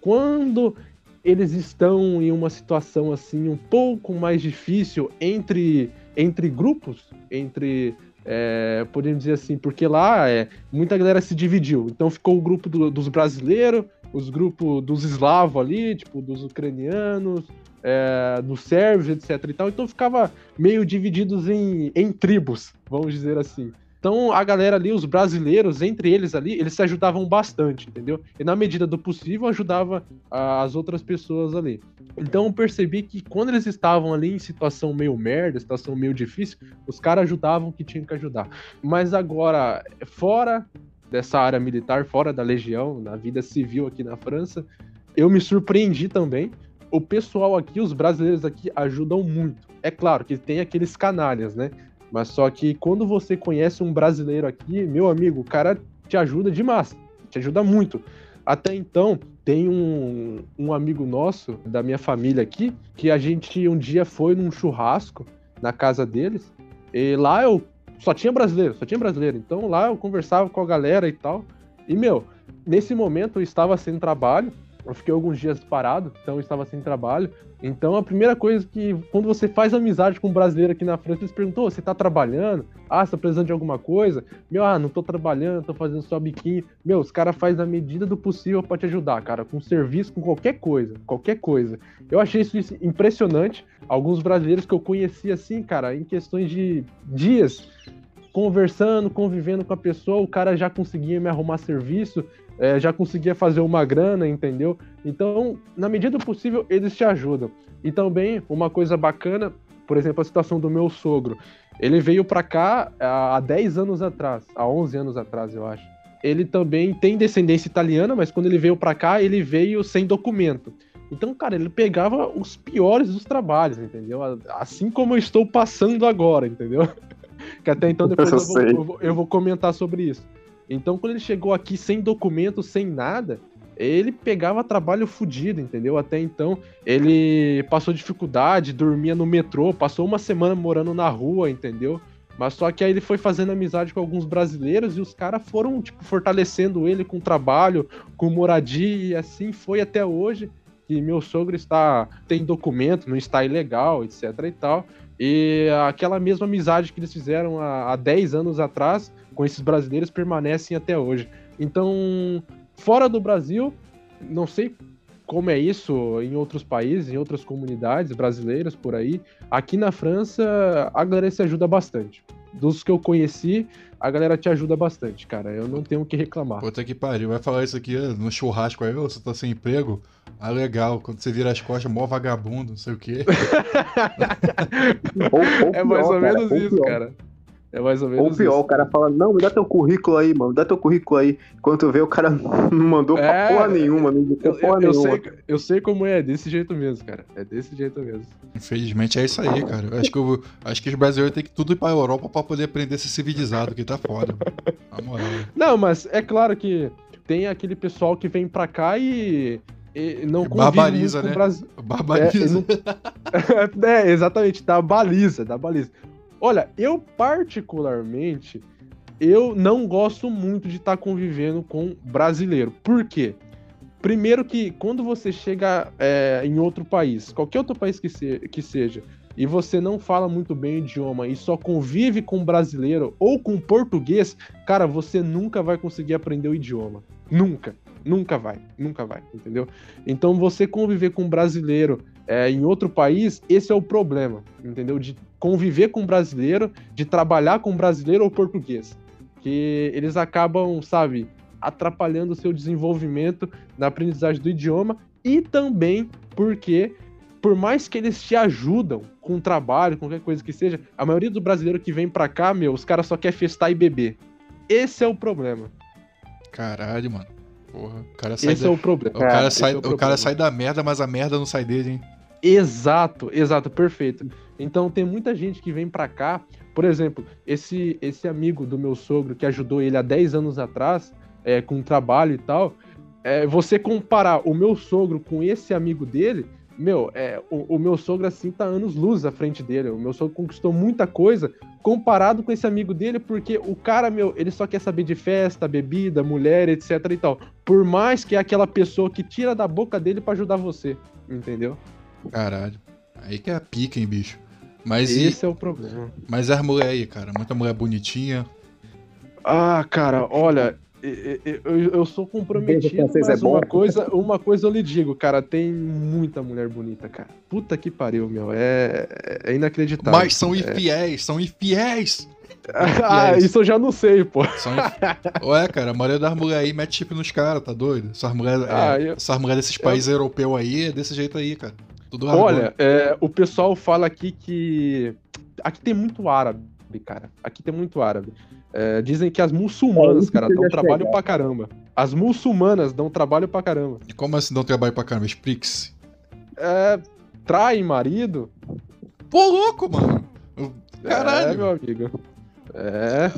quando eles estão em uma situação assim um pouco mais difícil entre, entre grupos, entre É, podemos dizer assim, porque lá é, muita galera se dividiu. Então ficou o grupo do, dos brasileiros, os grupos dos eslavos ali, tipo, dos ucranianos, é, dos sérvios, etc. E tal. Então ficava meio divididos em, em tribos, vamos dizer assim. Então a galera ali, os brasileiros, entre eles ali, eles se ajudavam bastante, entendeu? E na medida do possível ajudava as outras pessoas ali. Então eu percebi que quando eles estavam ali em situação meio merda, situação meio difícil, os caras ajudavam o que tinham que ajudar. Mas agora, fora dessa área militar, fora da legião, na vida civil aqui na França, eu me surpreendi também. O pessoal aqui, os brasileiros aqui, ajudam muito. É claro que tem aqueles canalhas, né? Mas só que quando você conhece um brasileiro aqui, meu amigo, o cara te ajuda demais, te ajuda muito. Até então, tem um, um amigo nosso, da minha família aqui, que a gente um dia foi num churrasco na casa deles, e lá eu só tinha brasileiro, só tinha brasileiro. Então lá eu conversava com a galera e tal. E, meu, nesse momento eu estava sem trabalho, eu fiquei alguns dias parado, então eu estava sem trabalho. Então a primeira coisa que, quando você faz amizade com um brasileiro aqui na França, eles perguntam: oh, você tá trabalhando? Ah, você tá precisando de alguma coisa? Meu, ah, não tô trabalhando, tô fazendo só biquinho. Meu, os caras fazem na medida do possível para te ajudar, cara, com serviço, com qualquer coisa, qualquer coisa. Eu achei isso impressionante. Alguns brasileiros que eu conheci assim, cara, em questões de dias, conversando, convivendo com a pessoa, o cara já conseguia me arrumar serviço, é, já conseguia fazer uma grana, entendeu? Então, na medida do possível, eles te ajudam. E também, uma coisa bacana, por exemplo, a situação do meu sogro. Ele veio para cá há 10 anos atrás, há 11 anos atrás, eu acho. Ele também tem descendência italiana, mas quando ele veio para cá, ele veio sem documento. Então, cara, ele pegava os piores dos trabalhos, entendeu? Assim como eu estou passando agora, entendeu? que até então depois eu, eu, vou, eu, vou, eu vou comentar sobre isso. Então, quando ele chegou aqui sem documento, sem nada, ele pegava trabalho fodido, entendeu? Até então, ele passou dificuldade, dormia no metrô, passou uma semana morando na rua, entendeu? Mas só que aí ele foi fazendo amizade com alguns brasileiros e os caras foram, tipo, fortalecendo ele com trabalho, com moradia, e assim foi até hoje. Que meu sogro está tem documento, não está ilegal, etc e tal. E aquela mesma amizade que eles fizeram há, há 10 anos atrás com esses brasileiros permanecem até hoje. Então, fora do Brasil, não sei como é isso em outros países, em outras comunidades brasileiras por aí. Aqui na França, a galera se ajuda bastante. Dos que eu conheci, a galera te ajuda bastante, cara. Eu não tenho o que reclamar. Puta que pariu. Vai falar isso aqui no churrasco aí, você tá sem emprego? Ah, legal. Quando você vira as costas, mó vagabundo, não sei o quê. ou, ou é mais ou menos isso, pior. cara. É mais ou menos. Ou pior, isso. o cara fala, não, me dá teu currículo aí, mano, dá teu currículo aí. Quando tu vê, o cara não mandou é, porra nenhuma, não indicou porra eu, nenhuma. Sei, eu sei como é, é desse jeito mesmo, cara. É desse jeito mesmo. Infelizmente é isso aí, cara. Eu acho que, eu, acho que os brasileiros têm que tudo ir pra Europa pra poder aprender a ser civilizado, que tá foda. Na moral. Não, mas é claro que tem aquele pessoal que vem pra cá e não Barbariza, né? Brasil. Barbariza. É, não... é, exatamente, dá baliza, dá baliza. Olha, eu particularmente, eu não gosto muito de estar tá convivendo com brasileiro. Por quê? Primeiro que quando você chega é, em outro país, qualquer outro país que, se, que seja, e você não fala muito bem o idioma e só convive com brasileiro ou com português, cara, você nunca vai conseguir aprender o idioma. Nunca. Nunca vai. Nunca vai, entendeu? Então você conviver com brasileiro é, em outro país, esse é o problema, entendeu? De conviver com brasileiro, de trabalhar com brasileiro ou português. Que eles acabam, sabe, atrapalhando o seu desenvolvimento na aprendizagem do idioma e também porque, por mais que eles te ajudam com trabalho, qualquer coisa que seja, a maioria do brasileiro que vem pra cá, meu, os caras só quer festar e beber. Esse é o problema. Caralho, mano. Porra, o cara sai Esse da... é o problema. O cara, sai, é o, o cara sai da merda, mas a merda não sai dele, hein? Exato, exato, perfeito. Então tem muita gente que vem para cá, por exemplo, esse esse amigo do meu sogro que ajudou ele há 10 anos atrás, é, com trabalho e tal, é, você comparar o meu sogro com esse amigo dele, meu, é, o, o, meu sogro assim tá anos luz à frente dele. O meu sogro conquistou muita coisa comparado com esse amigo dele, porque o cara, meu, ele só quer saber de festa, bebida, mulher, etc e tal. Por mais que é aquela pessoa que tira da boca dele para ajudar você, entendeu? Caralho. Aí que é a pica, hein, bicho. Mas Esse e... é o problema. Mas as mulher aí, cara. Muita mulher bonitinha. Ah, cara, olha, eu, eu, eu sou comprometido, mas é uma, bom. coisa, uma coisa eu lhe digo, cara, tem muita mulher bonita, cara. Puta que pariu, meu, é, é inacreditável. Mas são infiéis, são infiéis. ah, infiéis. isso eu já não sei, pô. São inf... Ué, cara, a maioria das mulheres aí mete chip nos caras, tá doido? Essas mulheres Ah, é, eu- essas mulheres desses países europeus aí é desse jeito aí, cara. Tudo Olha, é, o pessoal fala aqui que. Aqui tem muito árabe, cara. Aqui tem muito árabe. É, dizem que as É muçulmanas, cara, dão trabalho chegar. pra caramba. As muçulmanas dão trabalho pra caramba. E como assim não trabalho pra caramba? Explique-se. É, trai marido? Pô, louco, mano. É, Caralho. meu amigo. É.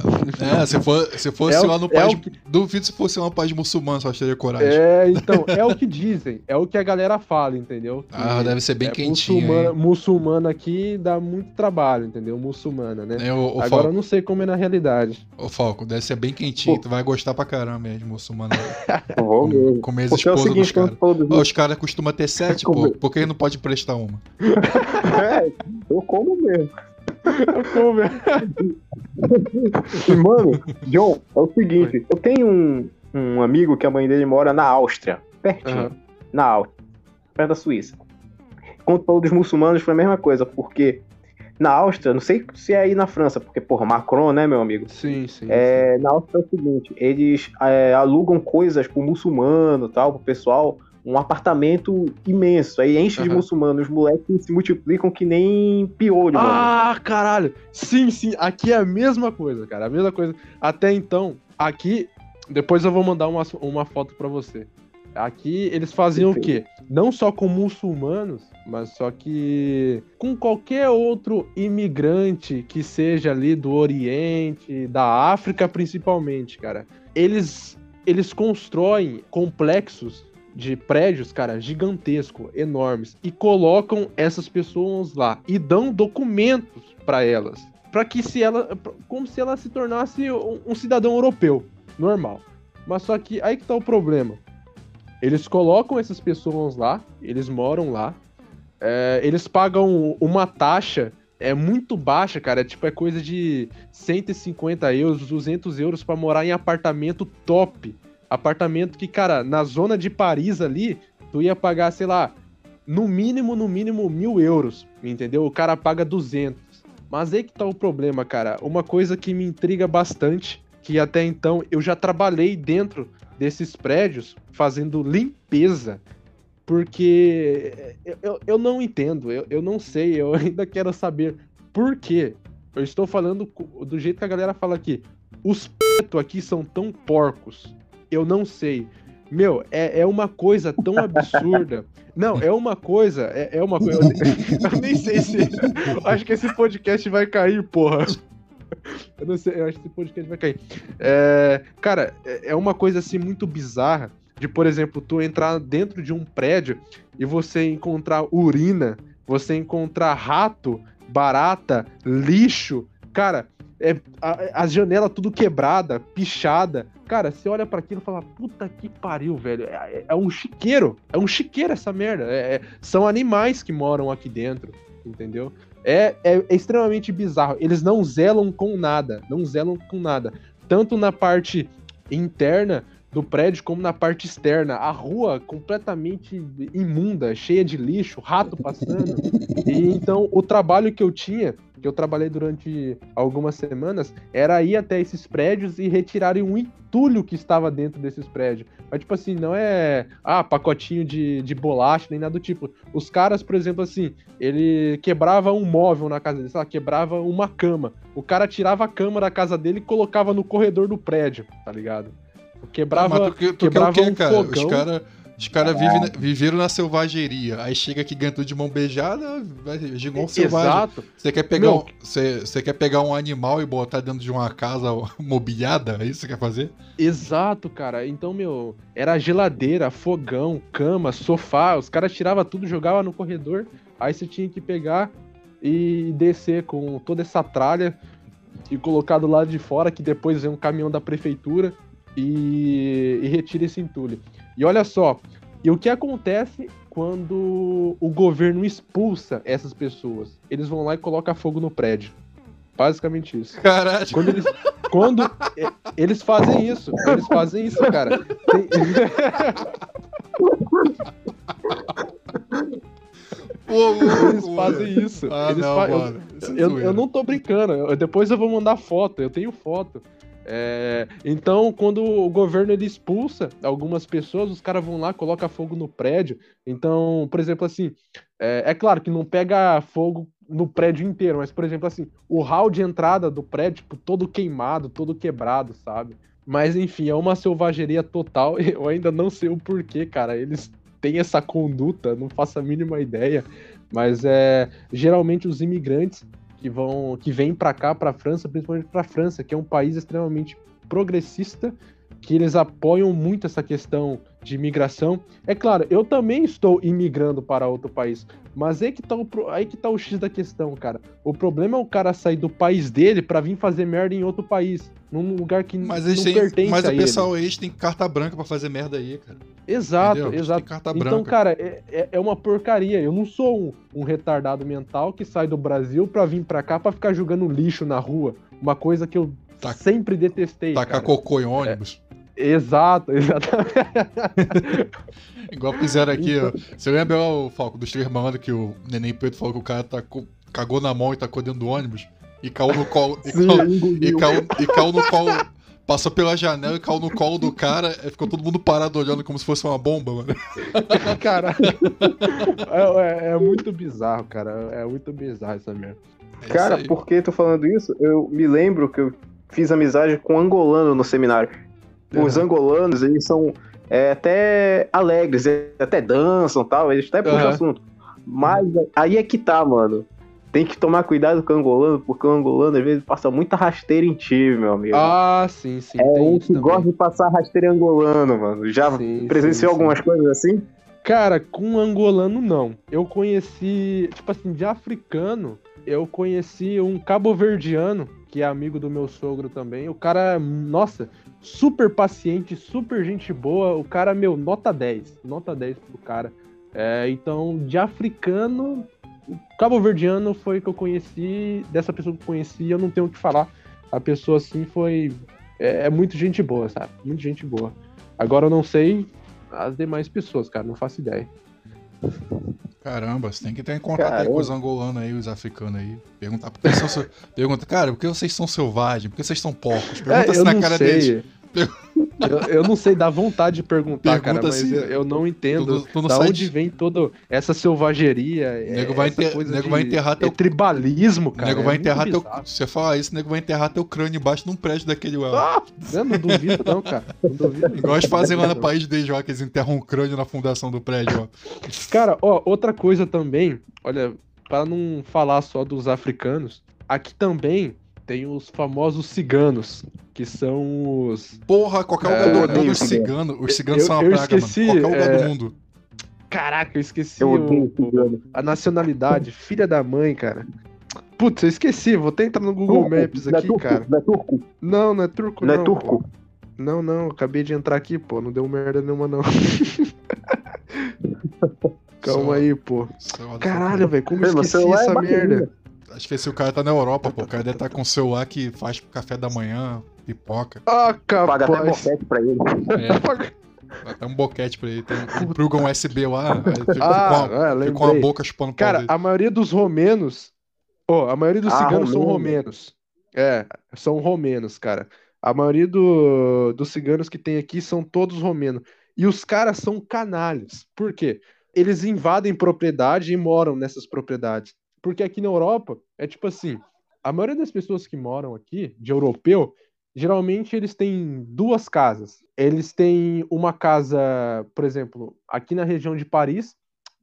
É, se, for, se fosse É o- lá no é país. o que- Duvido se fosse uma país muçulmana, só teria coragem. É, então, é o que dizem. É o que a galera fala, entendeu? Que Ah, deve ser bem é, quentinho. Muçulmana, muçulmana aqui dá muito trabalho, entendeu? Muçulmana, né? É, o, o, Agora eu Falco, não sei como é na realidade. o Falco, deve ser bem quentinho. Pô. Tu vai gostar pra caramba mesmo, muçulmano. Vou mesmo. Comer as é esposas dos caras. Os caras costumam ter sete, pô. Que não pode prestar uma? É, eu como mesmo. E, mano, John, é o seguinte, eu tenho um, um amigo que a mãe dele mora na Áustria, pertinho, Aham. na Áustria, perto da Suíça. Quando falou dos muçulmanos foi a mesma coisa, porque na Áustria, não sei se é aí na França, porque, porra, Macron, né, meu amigo? Sim, sim. É, na Áustria é o seguinte, eles é, alugam coisas pro muçulmano tal, pro pessoal, um apartamento imenso, aí enche de Aham. muçulmanos, os moleques se multiplicam que nem piolho, mano. Ah, caralho! Sim, sim, aqui é a mesma coisa, cara. A mesma coisa. Até então, aqui. Depois eu vou mandar uma, uma foto pra você. Aqui eles faziam o quê? Não só com muçulmanos, mas só que com qualquer outro imigrante que seja ali do Oriente, da África principalmente, cara. Eles, eles constroem complexos de prédios, cara, gigantesco, enormes, e colocam essas pessoas lá e dão documentos pra elas, Pra que se ela, como se ela se tornasse um, cidadão europeu, normal. Mas só que aí que tá o problema. Eles colocam essas pessoas lá, eles moram lá, é, eles pagam uma taxa é muito baixa, cara. É, tipo, é coisa de 150 euros, 200 euros pra morar em apartamento top. Apartamento que, cara, na zona de Paris ali, tu ia pagar, sei lá, no mínimo, no mínimo, mil euros, entendeu? O cara paga 200. Mas aí que tá o problema, cara. Uma coisa que me intriga bastante, que até então eu já trabalhei dentro desses prédios fazendo limpeza. Porque eu, eu, não entendo, eu, eu não sei, eu ainda quero saber por quê. Eu estou falando do jeito que a galera fala aqui. Os preto aqui são tão porcos. Eu não sei. Meu, é, é uma coisa tão absurda. Não, é uma coisa, é, é uma coisa. Eu, nem- eu nem sei se. eu acho que esse podcast vai cair, porra. Eu não sei, eu acho que esse podcast vai cair. É, cara, é é uma coisa assim muito bizarra de, por exemplo, tu entrar dentro de um prédio e você encontrar urina, você encontrar rato, barata, lixo. Cara, é, a- as janelas tudo quebrada, pichada. Cara, você olha pra aquilo e fala, puta que pariu, velho. É, é- é um chiqueiro. É um chiqueiro essa merda. É- é- são animais que moram aqui dentro, entendeu? É, é- é extremamente bizarro. Eles não zelam com nada. Não zelam com nada. Tanto na parte interna do prédio como na parte externa. A rua completamente imunda, cheia de lixo, rato passando. E então o trabalho que eu tinha, que eu trabalhei durante algumas semanas, era ir até esses prédios e retirarem um entulho que estava dentro desses prédios. Mas, tipo assim, não é ah, pacotinho de, de bolacha, nem nada do tipo. Os caras, por exemplo, assim, ele quebrava um móvel na casa dele, sei lá, quebrava uma cama. O cara tirava a cama da casa dele e colocava no corredor do prédio, tá ligado? Quebrava, Mas tu, tu quer o quebrava quê, um cara? Os fogão. caras os cara vive, viveram na selvageria. Aí chega aqui ganhando de mão beijada, um selvagem. Exato. Você quer, pegar Meu, um, você, você quer pegar um animal e botar dentro de uma casa mobiliada? É isso que você quer fazer? Exato, cara. Então, meu, era geladeira, fogão, cama, sofá. Os caras tiravam tudo, jogavam no corredor. Aí você tinha que pegar e descer com toda essa tralha e colocar do lado de fora, que depois vem um caminhão da prefeitura e, e retira esse entulho. E olha só, E o que acontece quando o governo expulsa essas pessoas? Eles vão lá e colocam fogo no prédio. Basicamente isso. Caralho. Quando eles, quando eles fazem isso, eles fazem isso, cara. Tem... Pô, eles fazem isso. Ah, eles não, fa... eu, eu, eu, não tô brincando. Eu, depois eu vou mandar foto. Eu tenho foto. É, então, quando o governo ele expulsa algumas pessoas, os caras vão lá, colocam fogo no prédio. Então, por exemplo, assim, é, é, claro que não pega fogo no prédio inteiro, mas, por exemplo, assim, o hall de entrada do prédio, tipo, todo queimado, todo quebrado, sabe? Mas, enfim, é uma selvageria total. Eu ainda não sei o porquê, cara. Eles têm essa conduta, não faço a mínima ideia. Mas é geralmente os imigrantes que vão que vêm para cá, para a França, principalmente para a França, que é um país extremamente progressista, que eles apoiam muito essa questão de imigração. É claro, eu também estou imigrando para outro país, mas aí que tá o, aí que tá o X da questão, cara. O problema é o cara sair do país dele para vir fazer merda em outro país, num lugar que mas não têm, pertence mas a o pessoal ele. eles tem carta branca para fazer merda aí, cara. Exato, Entendeu? exato. Então, cara, é, é- é uma porcaria. Eu não sou um, um retardado mental que sai do Brasil pra vir pra cá pra ficar jogando lixo na rua. Uma coisa que eu Taca- sempre detestei. Tacar cocô em ônibus. Exato, exatamente. Igual fizeram aqui, Então- ó. Você lembra ó, o Falco dos Três Malandros que o Neném Preto falou que o cara tacou, cagou na mão e tacou dentro do ônibus? E caiu no colo. E, Sim, caiu, e, caiu, e caiu no colo. Passou pela janela e caiu no colo do cara. Ficou todo mundo parado olhando como se fosse uma bomba, mano. Caralho. É, é- é muito bizarro, cara. É muito bizarro essa merda. É Cara, por que tô falando isso? Eu me lembro que eu fiz amizade com um angolano no seminário. Os Uhum. angolanos, eles são é, até alegres, eles até dançam e tal, eles até puxam Uhum. assunto. Mas aí é que tá, mano. Tem que tomar cuidado com o angolano, porque o angolano às vezes passa muita rasteira em ti, meu amigo. Ah, sim, sim. é um que também. gosta de passar rasteira em angolano, mano. Já Sim, presenciou sim, sim. algumas coisas assim? Cara, com angolano não. Eu conheci, tipo assim, de africano, eu conheci um cabo-verdiano, que é amigo do meu sogro também. O cara, nossa, super paciente, super gente boa. O cara, meu, nota 10. Nota 10 pro cara. É, então, de africano, cabo-verdiano foi que eu conheci. Dessa pessoa que eu conheci, eu não tenho o que falar. A pessoa, assim, foi. É, é muito gente boa, sabe? Muito gente boa. Agora eu não sei as demais pessoas, cara, não faço ideia. Caramba, você tem que ter em contato aí Caramba. com os angolanos aí, os africanos aí. Perguntar por que são. Pergunta, cara, por que vocês são selvagens? Por que vocês são porcos? Pergunta É, eu na cara sei. deles. Eu, eu não sei, dá vontade de perguntar, Pergunta cara, mas assim, eu, eu não entendo tu- não da onde de- vem toda essa selvageria. O nego é, vai, essa enter- nego de- vai enterrar teu. é tribalismo, O cara. nego é vai muito enterrar teu. Se você falar isso, o nego vai enterrar teu crânio embaixo de um prédio daquele lá. Ah, eu não duvido, não, cara. Não duvido. Igual eles fazem lá no não. país deles, ó, que eles enterram um crânio na fundação do prédio, ó. Cara, ó, outra coisa também, olha, para não falar só dos africanos, aqui também tem os famosos ciganos, que são os. Porra, qualquer É, lugar do eu mundo, os cigano. ciganos. Os ciganos Eu- são uma eu praga, esqueci, mano. Qualquer lugar é, do mundo. Caraca, eu esqueci Eu o- cigano. a nacionalidade, filha da mãe, cara. Putz, eu esqueci, vou até entrar no Google Turco, Maps não é aqui, turco, cara. Não é turco? Não, não é turco, Não não. é turco? pô. Não, não, acabei de entrar aqui, pô. Não deu merda nenhuma, não. Calma Só- aí, pô. só- Caralho, velho, como eu esqueci é essa merda? Acho que esse o cara tá na Europa, pô. O cara deve estar com o celular que faz café da manhã, pipoca. Ah, Paga até capaz. boquete pra ele. É, até um boquete pra ele. Tem, um USB lá, fica, Ah, com, a, é, com a boca chupando Cara, dele. a maioria dos romenos. Ó, a maioria dos Ah, ciganos são romeno. romenos. É, são romenos, cara. A maioria do- dos ciganos que tem aqui são todos romenos. E os caras são canalhas. Por quê? Eles invadem propriedade e moram nessas propriedades. Porque aqui na Europa, é tipo assim: a maioria das pessoas que moram aqui, de europeu, geralmente eles têm duas casas. Eles têm uma casa, por exemplo, aqui na região de Paris,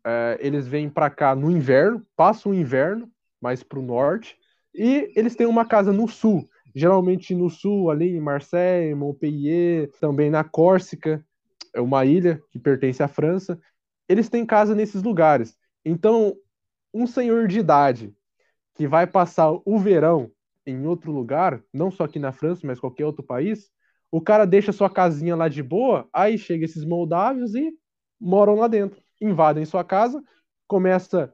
é, eles vêm pra cá no inverno, passam o inverno mais pro norte, e eles têm uma casa no sul, geralmente no sul, ali em Marseille, Montpellier, também na Córcega, é uma ilha que pertence à França. Eles têm casa nesses lugares. Então, um senhor de idade que vai passar o verão em outro lugar, não só aqui na França, mas qualquer outro país, o cara deixa sua casinha lá de boa, aí chega esses moldávios e moram lá dentro, invadem sua casa, começa a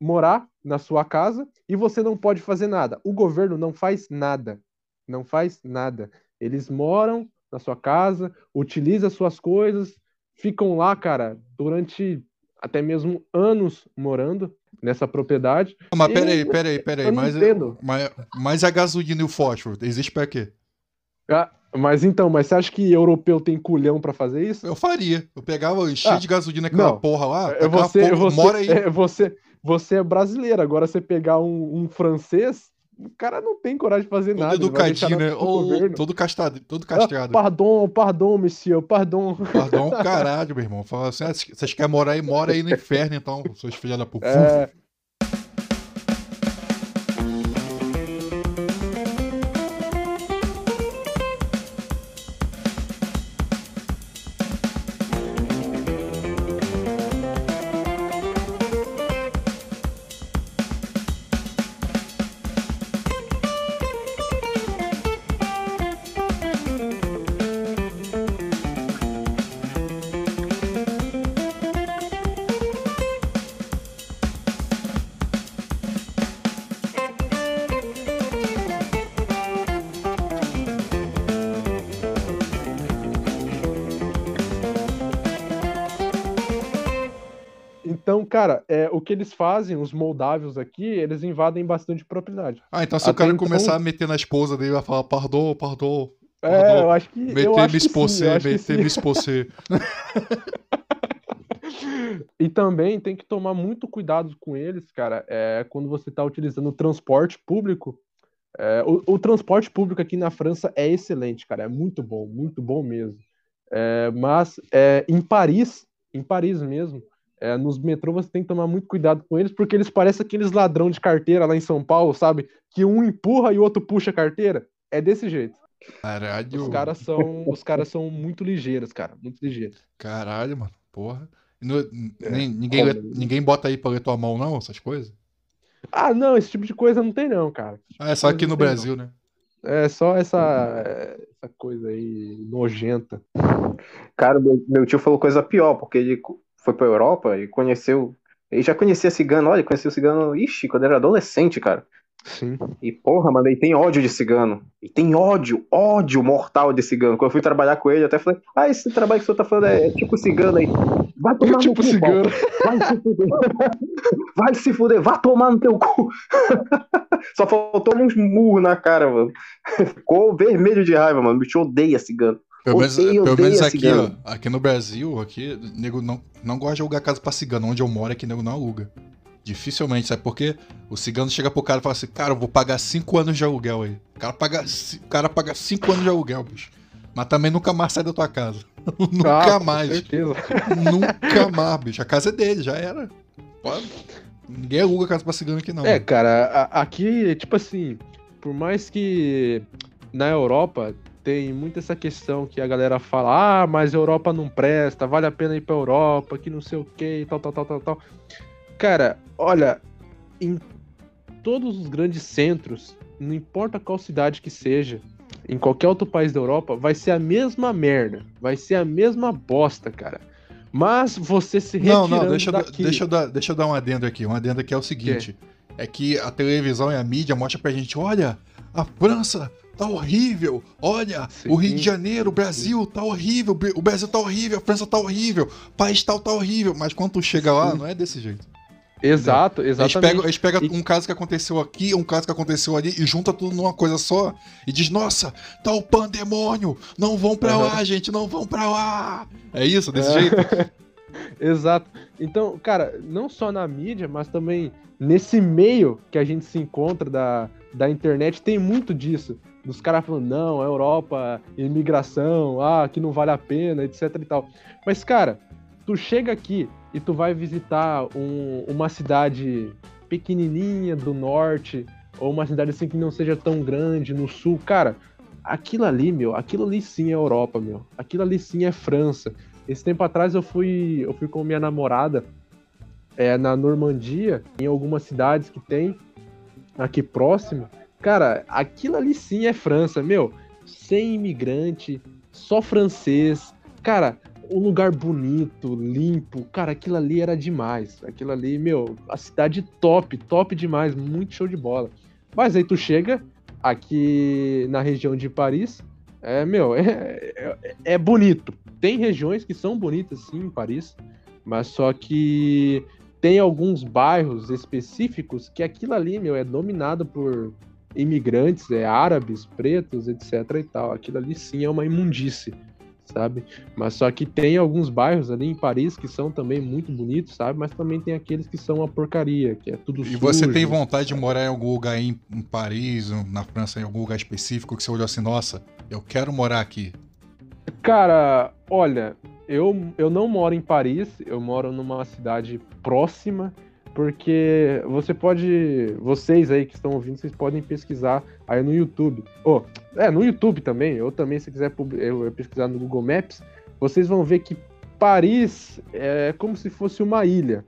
morar na sua casa e você não pode fazer nada. O governo não faz nada. Não faz nada. Eles moram na sua casa, utilizam suas coisas, ficam lá, cara, durante até mesmo anos morando nessa propriedade. Mas peraí, peraí, peraí. Mas, mas, mas a gasolina e o fósforo, existe pra quê? Ah, mas então, mas você acha que europeu tem culhão para fazer isso? Eu faria. Eu pegava, enchia ah, de gasolina aquela não, porra lá. Você, porra, você, mora aí. É, você, você é brasileiro. Agora você pegar um, um francês, o cara não tem coragem de fazer todo nada. Educadinho, né? Ou, todo castrado, todo castrado. Ah, pardon, pardon, monsieur, pardon. Pardon, caralho, meu irmão. Fala assim, ah, vocês querem morar aí, mora aí no inferno, então, seus filhos da puta. É... o que eles fazem, os moldávios aqui, eles invadem bastante propriedade. Ah, então se Até o cara então... começar a meter na esposa dele, vai falar, pardon, pardon. É, eu acho que. Meter me expulsar, meter me expulsar. e também tem que tomar muito cuidado com eles, cara, é, quando você está utilizando o transporte público. É, o, o, transporte público aqui na França é excelente, cara, é muito bom, muito bom mesmo. É, mas é, em Paris, em Paris mesmo, é, nos metrô você tem que tomar muito cuidado com eles, porque eles parecem aqueles ladrão de carteira lá em São Paulo, sabe? Que um empurra e o outro puxa a carteira. É desse jeito. Caralho. Os caras são, os caras são muito ligeiros, cara. Muito ligeiros. Caralho, mano. Porra. No, é, ninguém, ninguém bota aí pra ler tua mão, não, essas coisas? Ah, não, esse tipo de coisa não tem, não, cara. Ah, é só aqui no Brasil, não. né? É só essa, essa coisa aí nojenta. Cara, meu, meu tio falou coisa pior, porque ele foi pra Europa e conheceu. Ele já conhecia cigano, olha, conheceu cigano, ixi, quando era adolescente, cara. Sim. E porra, mano, ele tem ódio de cigano. E tem ódio, ódio mortal de cigano. Quando eu fui trabalhar com ele, eu até falei, ah, esse trabalho que você tá falando é, é tipo cigano aí. Vai tomar tipo no cu, cigano. Vai se fuder. Vai se fuder, vai tomar no teu cu. Só faltou uns murros na cara, mano. Ficou vermelho de raiva, mano. O bicho odeia cigano. Pelo menos, odeio, pelo menos aqui, ó, aqui no Brasil, aqui, nego não, não gosta de alugar casa pra cigano. Onde eu moro aqui, nego não aluga. Dificilmente, sabe por quê? O cigano chega pro cara e fala assim, cara, eu vou pagar 5 anos de aluguel aí. O cara paga 5 cara paga cinco anos de aluguel, bicho. Mas também nunca mais sai da tua casa. nunca ah, mais. nunca mais, bicho. A casa é dele, já era. Pode. Ninguém aluga casa pra cigano aqui, não. É, cara, aqui, tipo assim, por mais que na Europa tem muito essa questão que a galera fala, ah, mas a Europa não presta, vale a pena ir pra Europa, que não sei o que, tal, tal, tal, tal, tal. Cara, olha, em todos os grandes centros, não importa qual cidade que seja, em qualquer outro país da Europa, vai ser a mesma merda, vai ser a mesma bosta, cara. Mas você se retirando Não, não, deixa, daqui... deixa, eu dar, deixa eu dar um adendo aqui. Um adendo aqui é o seguinte: que? é que a televisão e a mídia mostram pra gente, olha, a França tá horrível. Olha, Sim. o Rio de Janeiro, o Brasil tá horrível. O Brasil tá horrível, a França tá horrível, o país tal tá horrível. Mas quando tu chega lá, não é desse jeito. Exato, exatamente. A gente pega, e... um caso que aconteceu aqui, um caso que aconteceu ali, e junta tudo numa coisa só e diz: Nossa, tá o pandemônio, não vão pra uhum. lá, gente, não vão pra lá. É isso, desse é. jeito? Exato. Então, cara, não só na mídia, mas também nesse meio que a gente se encontra da, da internet, tem muito disso dos caras falando, não, a Europa, imigração, ah, que não vale a pena, etc e tal. Mas, cara, tu chega aqui e tu vai visitar um, uma cidade pequenininha do norte, ou uma cidade assim que não seja tão grande no sul, cara, aquilo ali, meu, aquilo ali sim é Europa, meu. Aquilo ali sim é França. Esse tempo atrás eu fui, eu fui com minha namorada é, na Normandia, em algumas cidades que tem aqui próximo, Cara, aquilo ali sim é França, meu. Sem imigrante, só francês. Cara, um lugar bonito, limpo. Cara, aquilo ali era demais. Aquilo ali, meu, a cidade top, top demais, muito show de bola. Mas aí tu chega aqui na região de Paris, é, meu, é, é, é bonito. Tem regiões que são bonitas, sim, em Paris, mas só que tem alguns bairros específicos que aquilo ali, meu, é dominado por imigrantes, é árabes, pretos, etc e tal. Aquilo ali sim é uma imundície sabe? Mas só que tem alguns bairros ali em Paris que são também muito bonitos, sabe? Mas também tem aqueles que são uma porcaria, que é tudo E você tem vontade de morar em algum lugar em, em Paris, na França, em algum lugar específico que você olhou assim, nossa, eu quero morar aqui? Cara, olha, eu, eu não moro em Paris, eu moro numa cidade próxima porque você pode, vocês aí que estão ouvindo, vocês podem pesquisar aí no YouTube. Oh, é, no YouTube também, ou também se quiser pesquisar no Google Maps, vocês vão ver que Paris é como se fosse uma ilha.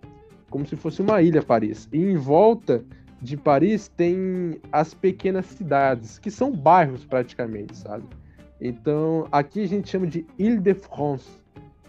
Como se fosse uma ilha, Paris. E em volta de Paris tem as pequenas cidades, que são bairros praticamente, sabe? Então, aqui a gente chama de Ile-de-France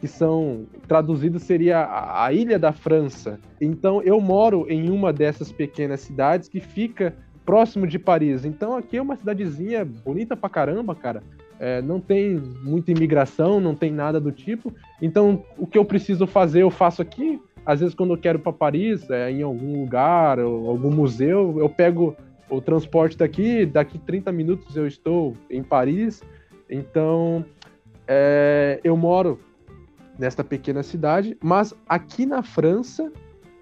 que são traduzidos seria a, ilha da França. Então eu moro em uma dessas pequenas cidades que fica próximo de Paris. Então aqui é uma cidadezinha bonita pra caramba, cara. É, não tem muita imigração, não tem nada do tipo. Então o que eu preciso fazer eu faço aqui. Às vezes quando eu quero para Paris, é, em algum lugar, ou algum museu, eu pego o transporte daqui, daqui 30 minutos eu estou em Paris. Então é, eu moro nesta pequena cidade, mas aqui na França,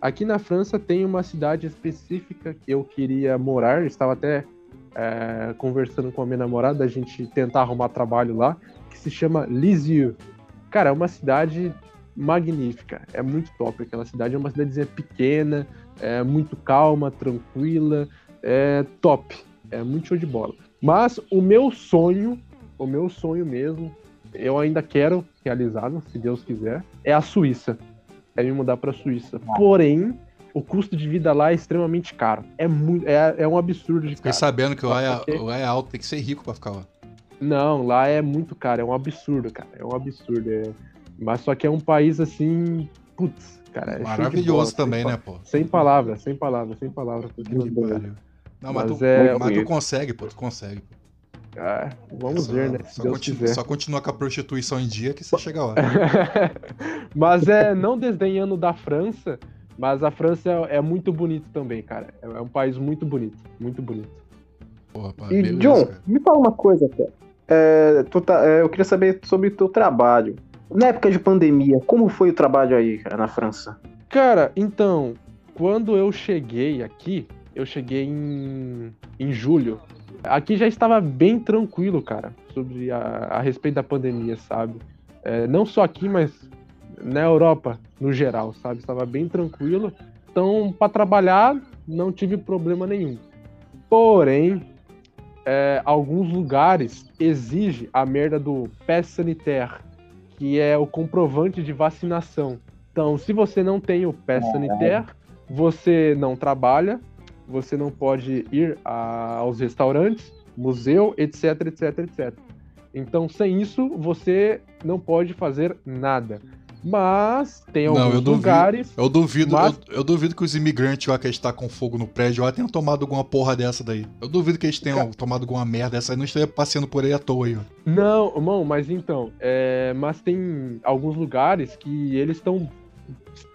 aqui na França tem uma cidade específica que eu queria morar, estava até é, conversando com a minha namorada, a gente tentar arrumar trabalho lá, que se chama Lisieux. Cara, é uma cidade magnífica, é muito top aquela cidade, é uma cidadezinha pequena, é muito calma, tranquila, é top, é muito show de bola. Mas o meu sonho, o meu sonho mesmo, eu ainda quero realizado, se Deus quiser, é a Suíça. É me mudar para a Suíça. Porém, o custo de vida lá é extremamente caro. É, muito, é, é um absurdo de Fiquei sabendo que lá é, lá é alto, tem que ser rico para ficar lá. Não, lá é muito caro, é um absurdo, cara. É um absurdo. É... Mas só que é um país assim. Putz, cara. É Maravilhoso bola, também, né, pô? Sem palavras, sem palavras, sem palavras. Não, mas, mas, tu, é... mas tu consegue, pô, tu consegue. Pô. Ah, vamos só, ver, né? Só, continua, só continua com a prostituição em dia que você chega lá. mas é, não desdenhando da França, mas a França é, é muito bonito também, cara. É, é, um país muito bonito, muito bonito. Porra, pá, e, beleza, John, cara. me fala uma coisa, cara. É, tá, é, eu queria saber sobre o teu trabalho. Na época de pandemia, como foi o trabalho aí, cara, na França? Cara, então, quando eu cheguei aqui, eu cheguei em, em julho Aqui já estava bem tranquilo, cara, sobre a, a respeito da pandemia, sabe? É, não só aqui, mas na Europa, no geral, sabe? Estava bem tranquilo. Então, para trabalhar, não tive problema nenhum. Porém, é, alguns lugares exigem a merda do pass sanitaire, que é o comprovante de vacinação. Então, se você não tem o pass sanitaire, você não trabalha, você não pode ir a, aos restaurantes, museu, etc, etc, etc. Então, sem isso, você não pode fazer nada. Mas tem alguns não, eu duvido, lugares. Eu duvido, mas... eu, eu, duvido que os imigrantes lá que estão com fogo no prédio lá tenham tomado alguma porra dessa daí. Eu duvido que eles tenham Ca... tomado alguma merda dessa aí, não esteja passeando por aí à toa aí, ó. Não, irmão, mas então, é... mas tem alguns lugares que eles estão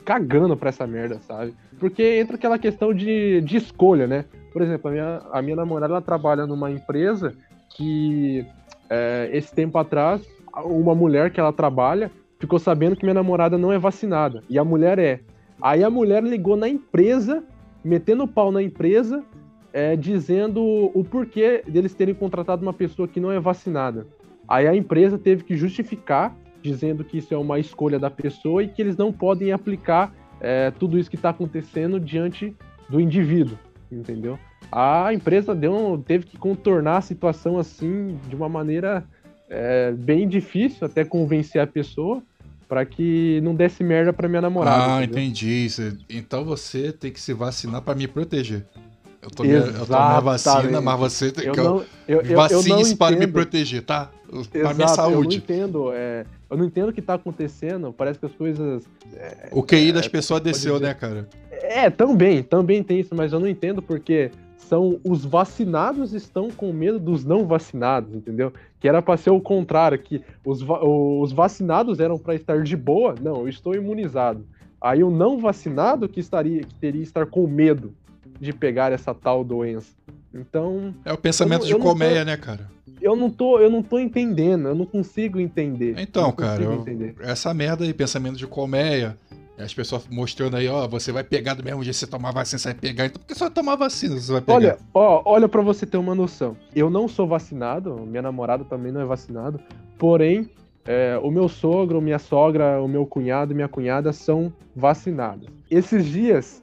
cagando pra essa merda, sabe? Porque entra aquela questão de, de escolha, né? Por exemplo, a minha, a minha namorada ela trabalha numa empresa que é, esse tempo atrás, uma mulher que ela trabalha ficou sabendo que minha namorada não é vacinada. E a mulher é. Aí a mulher ligou na empresa, metendo o pau na empresa, é, dizendo o porquê deles terem contratado uma pessoa que não é vacinada. Aí a empresa teve que justificar dizendo que isso é uma escolha da pessoa e que eles não podem aplicar é, tudo isso que está acontecendo diante do indivíduo, entendeu? A empresa deu, teve que contornar a situação assim de uma maneira é, bem difícil, até convencer a pessoa para que não desse merda para minha namorada. Ah, entendeu? entendi. Então você tem que se vacinar para me proteger. Eu tomei, eu tomei a vacina, mas você tem que. Eu eu, eu, Vacine-se para me proteger, tá? Para minha saúde. Eu não entendo. É, eu não entendo o que tá acontecendo. Parece que as coisas. É, o QI das é, pessoas desceu, né, cara? É, também, também tem isso, mas eu não entendo porque são os vacinados estão com medo dos não vacinados, entendeu? Que era para ser o contrário, que os, os vacinados eram para estar de boa. Não, eu estou imunizado. Aí o não vacinado que estaria que teria estar com medo de pegar essa tal doença. Então. É o pensamento de colmeia, tô, né, cara? Eu não, tô, eu não tô entendendo, eu não consigo entender. Então, cara, eu, essa merda aí, pensamento de colmeia, as pessoas mostrando aí, ó, você vai pegar do mesmo jeito que você tomar vacina, você vai pegar. Então por que só tomar vacina você vai pegar? Olha, ó, olha pra você ter uma noção. Eu não sou vacinado, minha namorada também não é vacinado, porém, é, o meu sogro, minha sogra, o meu cunhado e minha cunhada são vacinados. Esses dias,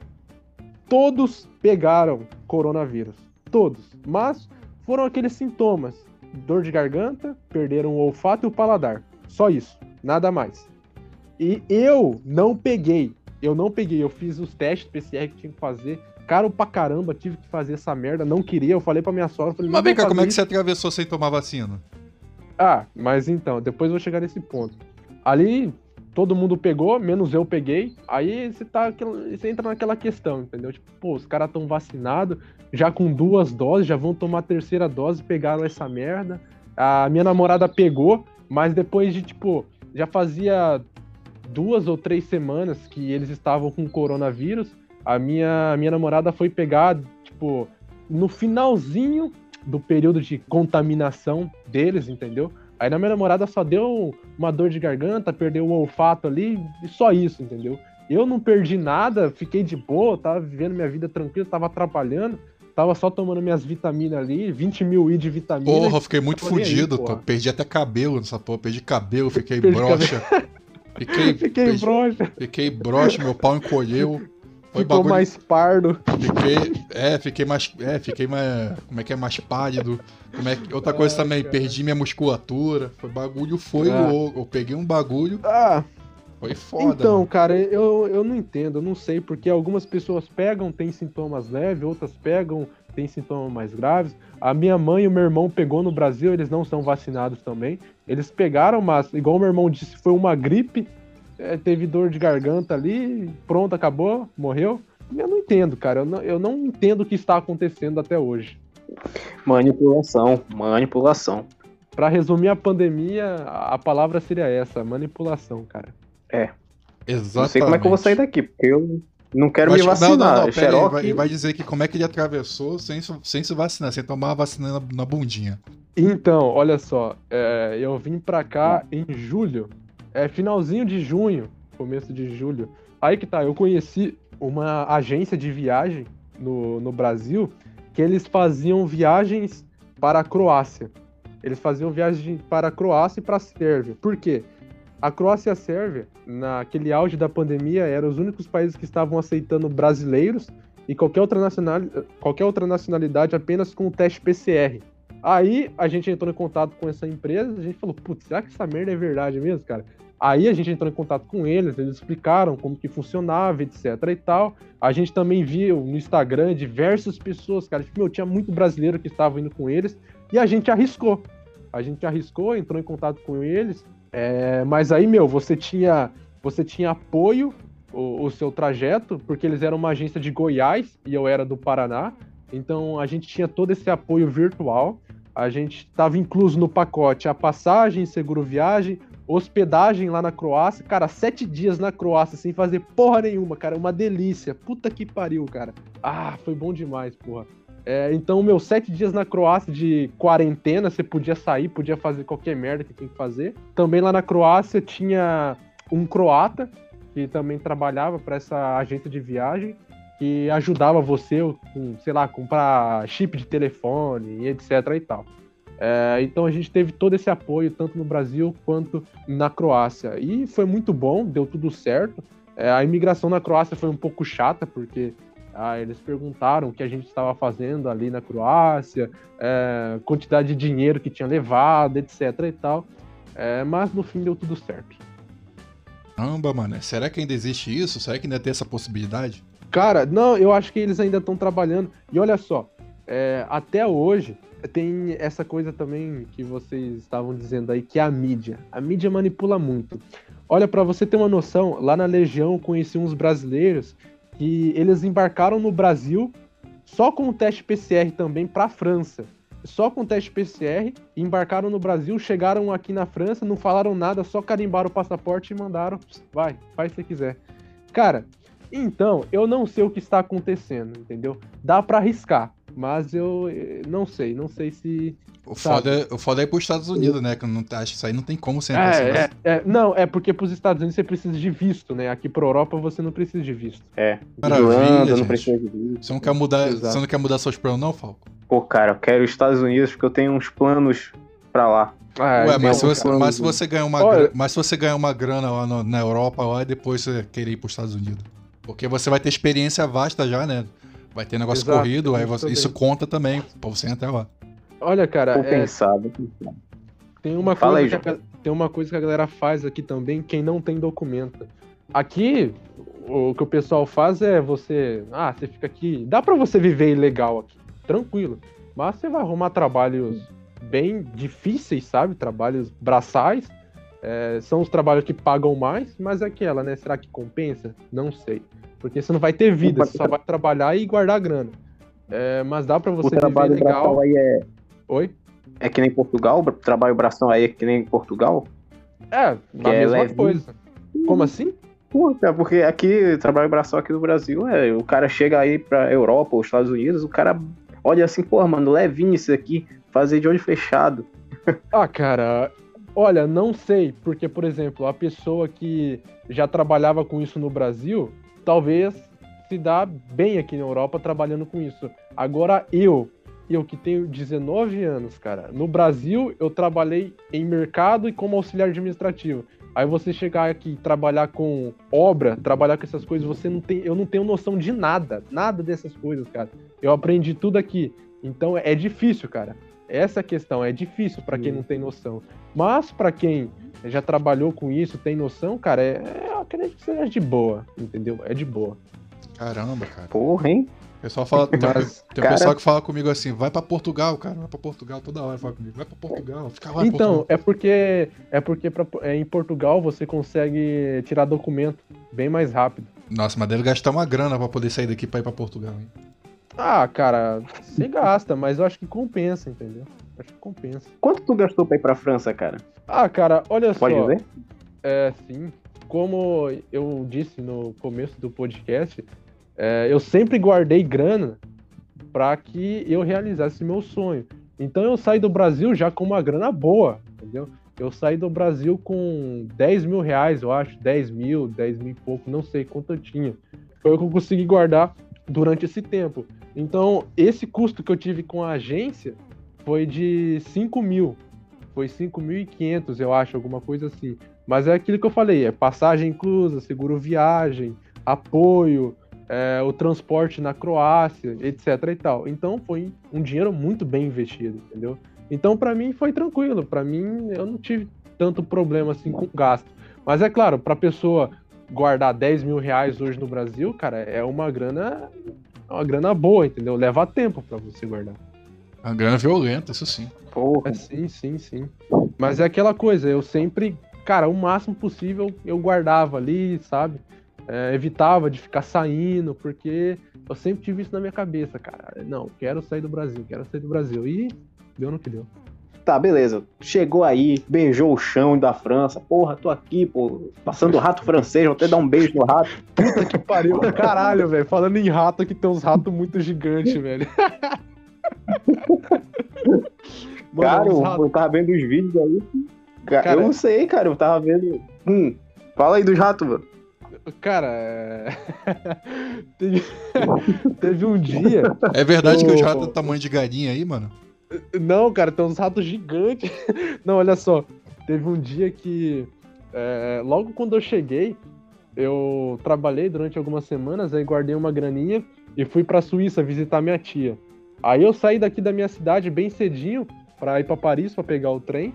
todos pegaram coronavírus. Todos. Mas foram aqueles sintomas: dor de garganta, perderam o olfato e o paladar. Só isso. Nada mais. E eu não peguei. Eu não peguei. Eu fiz os testes PCR que tinha que fazer. Caro pra caramba, tive que fazer essa merda. Não queria. Eu falei pra minha sogra. Falei, Mas vem cá, como é que você atravessou sem tomar vacina? Ah, mas então, depois eu vou chegar nesse ponto. Ali, todo mundo pegou, menos eu peguei. Aí você tá, você entra naquela questão, entendeu? Tipo, pô, os caras estão vacinados, já com duas doses, já vão tomar a terceira dose, pegaram essa merda. A minha namorada pegou, mas depois de, tipo, já fazia duas ou três semanas que eles estavam com coronavírus. A minha, minha namorada foi pegar, tipo, no finalzinho do período de contaminação deles, entendeu? Aí na minha namorada só deu uma dor de garganta, perdeu o olfato ali, e só isso, entendeu? Eu não perdi nada, fiquei de boa, tava vivendo minha vida tranquila, tava atrapalhando, tava só tomando minhas vitaminas ali, 20 mil I de vitamina. Porra, fiquei muito fudido, aí, perdi até cabelo nessa porra, perdi cabelo, fiquei broxa. Fiquei, fiquei broxa. Fiquei broxa, meu pau encolheu. Foi Ficou bagulho... mais pardo. Fiquei, é, fiquei mais, é, fiquei mais, como é que é, mais pálido. Como é que, outra coisa também, cara. perdi minha musculatura. Foi bagulho, foi ah. louco. Eu peguei um bagulho. Ah. Foi foda. Então, mano. cara, eu, eu não entendo, eu não sei, porque algumas pessoas pegam, tem sintomas leves, outras pegam, tem sintomas mais graves. A minha mãe e o meu irmão pegou no Brasil, eles não são vacinados também. Eles pegaram, mas, igual o meu irmão disse, foi uma gripe é, teve dor de garganta ali, pronto, acabou, morreu. Eu não entendo, cara. Eu não, eu não entendo o que está acontecendo até hoje. Manipulação, manipulação. Para resumir a pandemia, a palavra seria essa, manipulação, cara. É. Exatamente. Não sei como é que eu vou sair daqui, porque eu não quero me vacinar. Não, não, não, Xerox... aí, vai, vai, dizer que como é que ele atravessou sem, sem se vacinar, sem tomar a vacina na, na bundinha. Então, olha só, é, eu vim pra cá em julho é finalzinho de junho, começo de julho. Aí que tá, eu conheci uma agência de viagem no, no Brasil que eles faziam viagens para a Croácia. Eles faziam viagens para a Croácia e para a Sérvia. Por quê? A Croácia e a Sérvia, naquele auge da pandemia, eram os únicos países que estavam aceitando brasileiros e qualquer outra, nacional, qualquer outra nacionalidade apenas com o teste PCR. Aí a gente entrou em contato com essa empresa, a gente falou, putz, será que essa merda é verdade mesmo, cara? Aí a gente entrou em contato com eles, eles explicaram como que funcionava, etc e tal. A gente também viu no Instagram diversas pessoas, cara, tipo, meu, tinha muito brasileiro que estava indo com eles, e a gente arriscou. A gente arriscou, entrou em contato com eles, é, mas aí, meu, você tinha, você tinha apoio o, o seu trajeto, porque eles eram uma agência de Goiás e eu era do Paraná. Então a gente tinha todo esse apoio virtual. A gente estava incluso no pacote a passagem, seguro viagem, hospedagem lá na Croácia. Cara, sete dias na Croácia sem fazer porra nenhuma, cara. Uma delícia. Puta que pariu, cara. Ah, foi bom demais, porra. É, então, meus sete dias na Croácia de quarentena, você podia sair, podia fazer qualquer merda que tem que fazer. Também lá na Croácia tinha um croata que também trabalhava para essa agência de viagem que ajudava você, com, sei lá, comprar chip de telefone e etc e tal. É, então a gente teve todo esse apoio, tanto no Brasil quanto na Croácia. E foi muito bom, deu tudo certo. É, a imigração na Croácia foi um pouco chata, porque ah, eles perguntaram o que a gente estava fazendo ali na Croácia, é, quantidade de dinheiro que tinha levado, etc e tal. É, mas no fim deu tudo certo. Caramba, mano, será que ainda existe isso? Será que ainda tem essa possibilidade? Cara, não, eu acho que eles ainda estão trabalhando. E olha só, é, até hoje tem essa coisa também que vocês estavam dizendo aí, que é a mídia. A mídia manipula muito. Olha, para você ter uma noção, lá na Legião eu conheci uns brasileiros que eles embarcaram no Brasil só com o teste PCR também para a França. Só com o teste PCR, embarcaram no Brasil, chegaram aqui na França, não falaram nada, só carimbaram o passaporte e mandaram, vai, faz se quiser. Cara, então, eu não sei o que está acontecendo, entendeu? Dá para arriscar, mas eu eh, não sei, não sei se. O foda, é, o foda é ir pros Estados Unidos, né? Que eu não, acho que isso aí não tem como ser é, é, é, Não, é porque pros Estados Unidos você precisa de visto, né? Aqui pra Europa você não precisa de visto. É. Maravilha, não precisa de visto. Você não quer mudar, você não quer mudar seus planos, não, Falco? Pô, cara, eu quero os Estados Unidos porque eu tenho uns planos pra lá. Ah, Ué, mas se, você, mas se, você, ganhar uma, Olha... mas se você ganhar uma grana lá no, na Europa lá, e depois você querer ir pros Estados Unidos. Porque você vai ter experiência vasta já, né? Vai ter negócio Exato, corrido, aí você, isso conta também pra você ir até lá. Olha, cara. Vou é... pensar, Tem uma, coisa aí, que a, tem uma coisa que a galera faz aqui também, quem não tem documento. Aqui, o que o pessoal faz é você. Ah, você fica aqui. Dá para você viver ilegal aqui, tranquilo. Mas você vai arrumar trabalhos bem difíceis, sabe? Trabalhos braçais. É, são os trabalhos que pagam mais, mas é aquela, né? Será que compensa? Não sei. Porque você não vai ter vida, você só vai trabalhar e guardar grana. É, mas dá para você o trabalho viver legal. Aí é... Oi? É que nem Portugal? O trabalho bração aí é que nem Portugal? É, a que é mesma é coisa. Como assim? Puta, porque aqui, trabalho bração aqui no Brasil, é, o cara chega aí pra Europa ou Estados Unidos, o cara olha assim, pô, mano, levinho isso aqui, fazer de olho fechado. Ah, cara, olha, não sei, porque, por exemplo, a pessoa que já trabalhava com isso no Brasil, talvez se dá bem aqui na Europa trabalhando com isso. Agora eu, eu que tenho 19 anos, cara, no Brasil eu trabalhei em mercado e como auxiliar administrativo. Aí você chegar aqui e trabalhar com obra, trabalhar com essas coisas, você não tem, eu não tenho noção de nada, nada dessas coisas, cara. Eu aprendi tudo aqui. Então é difícil, cara. Essa questão é difícil para quem não tem noção. Mas para quem já trabalhou com isso, tem noção, cara, é, eu acredito que seja de boa, entendeu? É de boa. Caramba, cara. Porra, hein? O pessoal fala, tem, Mas, tem cara... pessoal que fala comigo assim, vai para Portugal, cara, vai para Portugal toda hora, fala comigo, vai para Portugal, fica lá. Então, é porque é porque pra, é, em Portugal você consegue tirar documento bem mais rápido. Nossa, mas deve gastar uma grana para poder sair daqui para ir para Portugal, hein? Ah, cara, você gasta, mas eu acho que compensa, entendeu? Acho que compensa. Quanto tu gastou pra ir pra França, cara? Ah, cara, olha Pode só. Pode dizer? É, sim. Como eu disse no começo do podcast, é, eu sempre guardei grana para que eu realizasse meu sonho. Então eu saí do Brasil já com uma grana boa, entendeu? Eu saí do Brasil com 10 mil reais, eu acho, 10 mil, 10 mil e pouco, não sei quanto eu tinha. Foi o que eu consegui guardar durante esse tempo. Então, esse custo que eu tive com a agência foi de 5 mil. Foi 5.500, eu acho, alguma coisa assim. Mas é aquilo que eu falei, é passagem inclusa, seguro viagem, apoio, é, o transporte na Croácia, etc e tal. Então foi um dinheiro muito bem investido, entendeu? Então para mim foi tranquilo, para mim eu não tive tanto problema assim com gasto. Mas é claro, para pessoa guardar 10 mil reais hoje no Brasil, cara, é uma grana, é uma grana boa, entendeu? Leva tempo para você guardar. A grana violenta, isso sim. Porra. É, sim, sim, sim. Mas é aquela coisa, eu sempre, cara, o máximo possível eu guardava ali, sabe? É, evitava de ficar saindo, porque eu sempre tive isso na minha cabeça, cara. Não, quero sair do Brasil, quero sair do Brasil. E deu no que deu. Tá, beleza. Chegou aí, beijou o chão da França. Porra, tô aqui, pô, passando o rato francês, vou até dar um beijo no rato. Puta que pariu, caralho, velho. Falando em rato, aqui tem uns ratos muito gigantes, velho. Mano, cara, eu, tava vendo os vídeos aí. Cara, cara, eu não sei, cara, eu tava vendo. Hum, fala aí dos ratos, mano. Cara, é... teve... teve um dia. É verdade eu... que os ratos do tamanho de galinha aí, mano? Não, cara, tem uns ratos gigantes. Não, olha só. Teve um dia que. É, logo quando eu cheguei, eu trabalhei durante algumas semanas, aí guardei uma graninha e fui pra Suíça visitar minha tia. Aí eu saí daqui da minha cidade bem cedinho para ir para Paris para pegar o trem.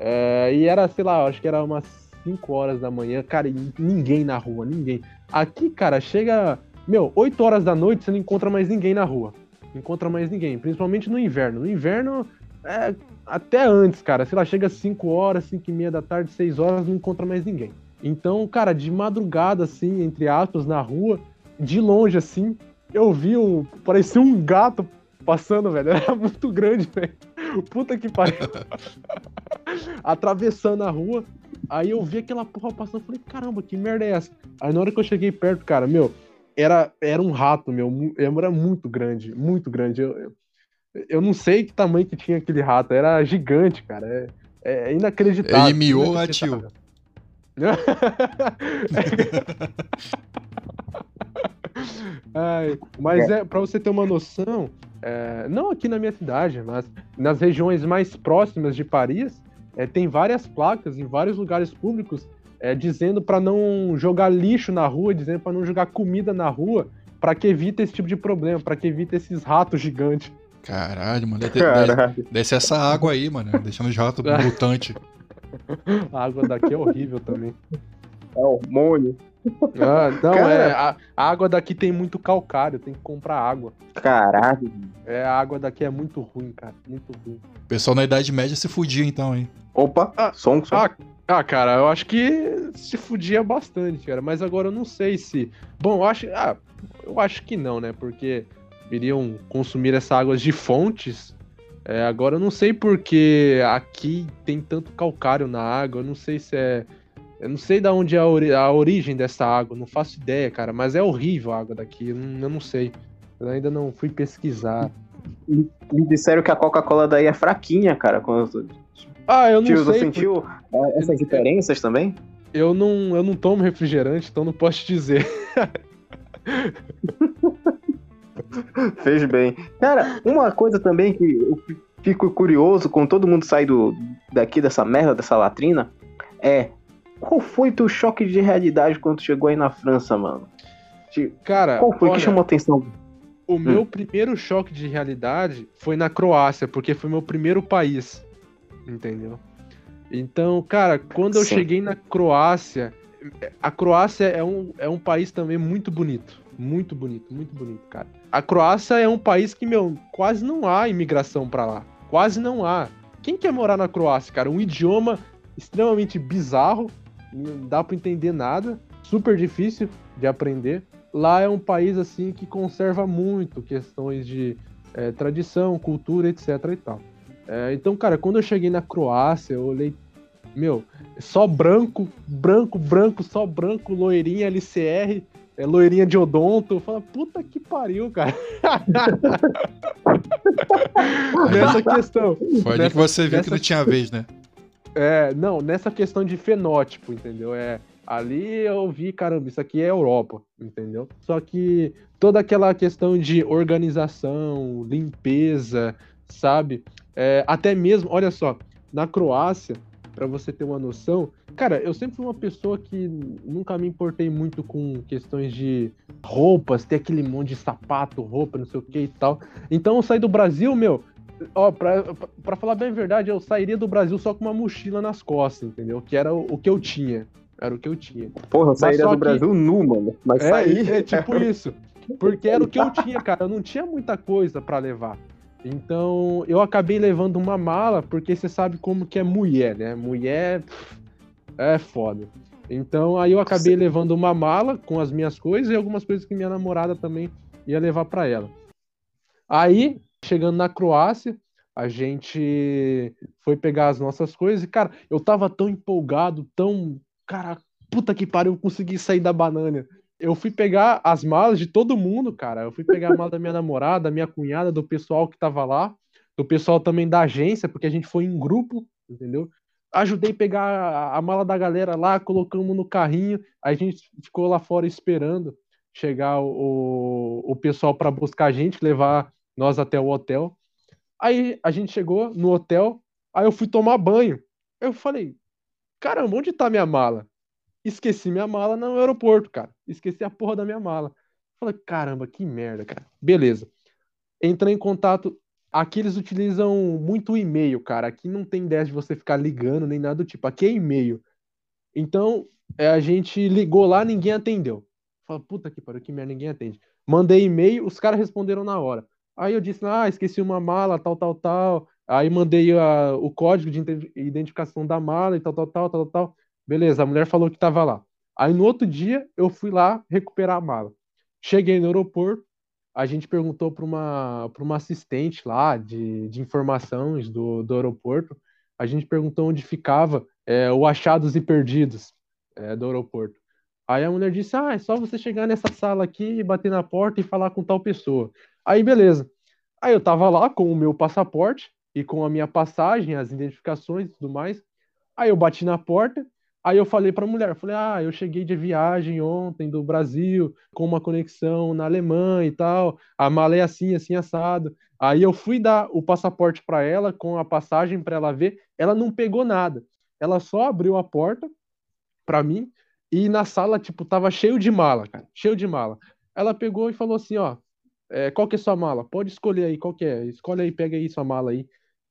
É, e era, sei lá, acho que era umas 5 horas da manhã, cara, e ninguém na rua, ninguém. Aqui, cara, chega Meu, 8 horas da noite você não encontra mais ninguém na rua. Encontra mais ninguém, principalmente no inverno. No inverno, é, até antes, cara, sei lá, chega 5 horas, 5 e meia da tarde, 6 horas, não encontra mais ninguém. Então, cara, de madrugada, assim, entre aspas, na rua, de longe, assim, eu vi um. Parecia um gato passando, velho. Era muito grande, velho. Puta que pariu. Atravessando a rua. Aí eu vi aquela porra passando. Falei, caramba, que merda é essa? Aí na hora que eu cheguei perto, cara, meu, era, era um rato, meu. Era muito grande, muito grande. Eu, eu, eu não sei que tamanho que tinha aquele rato. Era gigante, cara. É, é inacreditável. Ele miou a tio. Ai, mas é, para você ter uma noção, é, não aqui na minha cidade, mas nas regiões mais próximas de Paris, é, tem várias placas em vários lugares públicos é, dizendo para não jogar lixo na rua, dizendo para não jogar comida na rua, para que evite esse tipo de problema, para que evite esses ratos gigantes. Caralho, mano, Caralho. desce essa água aí, mano, deixando os ratos mutantes. A água daqui é horrível também. É hormônio. Ah, não, Cara... é. A, a, água daqui tem muito calcário, tem que comprar água. Caralho. É, a água daqui é muito ruim, cara. Muito ruim. O pessoal na Idade Média se fudia então, hein? Opa, ah, som, som. Ah, ah, cara, eu acho que se fudia bastante, cara. Mas agora eu não sei se. Bom, eu acho. Ah, eu acho que não, né? Porque iriam consumir essa água de fontes. É, agora eu não sei porque aqui tem tanto calcário na água. Eu não sei se é eu não sei de onde é a, ori a, origem dessa água, não faço ideia, cara, mas é horrível a água daqui, eu não, eu não sei. Eu ainda não fui pesquisar. Me, me disseram que a Coca-Cola daí é fraquinha, cara. Quando... Ah, eu não Tio, sei. Você sentiu porque... essas diferenças também? Eu não, eu não tomo refrigerante, então não posso te dizer. Fez bem. Cara, uma coisa também que eu fico curioso com todo mundo sair do, daqui dessa merda, dessa latrina, é qual foi teu choque de realidade quando chegou aí na França, mano? Cara, qual foi olha, que chamou atenção? O hum. meu primeiro choque de realidade foi na Croácia, porque foi meu primeiro país. Entendeu? Então, cara, quando eu Sim. cheguei na Croácia, a Croácia é um, é um país também muito bonito. Muito bonito, muito bonito, cara. A Croácia é um país que, meu, quase não há imigração para lá. Quase não há. Quem quer morar na Croácia, cara? Um idioma extremamente bizarro, não dá para entender nada, super difícil de aprender. Lá é um país assim que conserva muito questões de é, tradição, cultura, etc. e tal. É, então, cara, quando eu cheguei na Croácia, eu olhei, meu, só branco, branco, branco, só branco, loirinha LCR, é, loirinha de odonto. Eu falo, puta que pariu, cara. nessa questão. Foi ali que você viu nessa... que não tinha vez, né? É, não, nessa questão de fenótipo, entendeu? É, ali eu vi, caramba, isso aqui é Europa, entendeu? Só que toda aquela questão de organização, limpeza, sabe? É, até mesmo, olha só, na Croácia, para você ter uma noção, cara, eu sempre fui uma pessoa que nunca me importei muito com questões de roupas, ter aquele monte de sapato, roupa, não sei o que e tal. Então eu saí do Brasil, meu, Ó, pra, pra falar bem a verdade, eu sairia do Brasil só com uma mochila nas costas, entendeu? Que era o, o que eu tinha. Era o que eu tinha. Porra, eu sairia do que... Brasil nu, mano. Mas é, sair... é tipo isso. Porque era o que eu tinha, cara. Eu não tinha muita coisa para levar. Então, eu acabei levando uma mala, porque você sabe como que é mulher, né? Mulher é foda. Então, aí eu acabei levando uma mala com as minhas coisas e algumas coisas que minha namorada também ia levar para ela. Aí, Chegando na Croácia, a gente foi pegar as nossas coisas e, cara, eu tava tão empolgado, tão. Cara, puta que pariu, eu consegui sair da banana. Eu fui pegar as malas de todo mundo, cara. Eu fui pegar a mala da minha namorada, da minha cunhada, do pessoal que tava lá, do pessoal também da agência, porque a gente foi em grupo, entendeu? Ajudei a pegar a mala da galera lá, colocamos no carrinho, a gente ficou lá fora esperando chegar o, o pessoal para buscar a gente, levar nós até o hotel. Aí a gente chegou no hotel, aí eu fui tomar banho. Eu falei, caramba, onde tá minha mala? Esqueci minha mala no aeroporto, cara. Esqueci a porra da minha mala. Falei, caramba, que merda, cara. Beleza. Entrei em contato. Aqui eles utilizam muito e-mail, cara. Aqui não tem ideia de você ficar ligando nem nada do tipo. Aqui é e-mail. Então, é, a gente ligou lá, ninguém atendeu. Fala, puta que pariu, que merda, ninguém atende. Mandei e-mail, os caras responderam na hora. Aí eu disse, ah, esqueci uma mala, tal, tal, tal. Aí mandei a, o código de identificação da mala e tal, tal, tal, tal, tal. Beleza, a mulher falou que tava lá. Aí no outro dia eu fui lá recuperar a mala. Cheguei no aeroporto, a gente perguntou para uma, uma assistente lá de, de informações do, do aeroporto, a gente perguntou onde ficava é, o achados e perdidos é, do aeroporto. Aí a mulher disse: Ah, é só você chegar nessa sala aqui, bater na porta e falar com tal pessoa. Aí beleza. Aí eu tava lá com o meu passaporte e com a minha passagem, as identificações e tudo mais. Aí eu bati na porta, aí eu falei para a mulher, falei: "Ah, eu cheguei de viagem ontem do Brasil com uma conexão na Alemanha e tal. A mala é assim, assim assado". Aí eu fui dar o passaporte para ela com a passagem para ela ver, ela não pegou nada. Ela só abriu a porta para mim e na sala tipo tava cheio de mala, cara, cheio de mala. Ela pegou e falou assim, ó, é, qual que é sua mala? Pode escolher aí, qual que é? Escolhe aí, pega aí sua mala aí.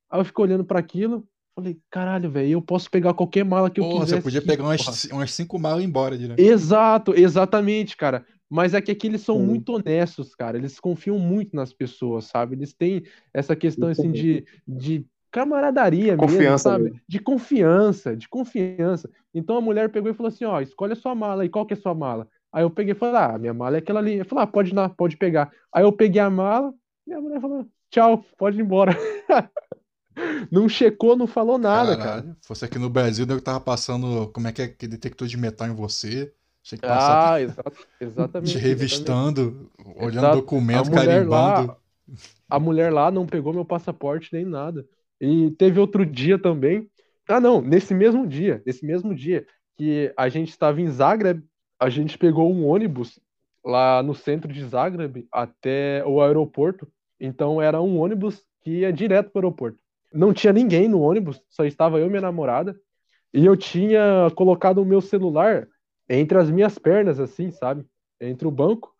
Aí eu fico olhando para aquilo, falei, caralho, velho, eu posso pegar qualquer mala que porra, eu quiser. Você podia pegar umas, umas cinco malas e ir embora, direto. Exato, exatamente, cara. Mas é que aqui eles são Sim. muito honestos, cara. Eles confiam muito nas pessoas, sabe? Eles têm essa questão, assim, de, de camaradaria confiança, mesmo, sabe? Mesmo. De confiança, de confiança. Então a mulher pegou e falou assim, ó, escolhe a sua mala aí, qual que é a sua mala? Aí eu peguei e falei, ah, minha mala é aquela ali. Eu falei, ah, pode ir lá, pode pegar. Aí eu peguei a mala e a mulher falou, tchau, pode ir embora. não checou, não falou nada, Caralho, cara. Fosse aqui no Brasil, eu tava passando, como é que é, que detector de metal em você. Tinha que passar. Ah, exatamente. exatamente. revistando, exatamente. olhando Exato. documento, carimbando. Lá, a mulher lá não pegou meu passaporte nem nada. E teve outro dia também. Ah, não, nesse mesmo dia, nesse mesmo dia que a gente estava em Zagreb, a gente pegou um ônibus lá no centro de Zagreb até o aeroporto. Então era um ônibus que ia direto para o aeroporto. Não tinha ninguém no ônibus, só estava eu e minha namorada. E eu tinha colocado o meu celular entre as minhas pernas, assim, sabe? Entre o banco.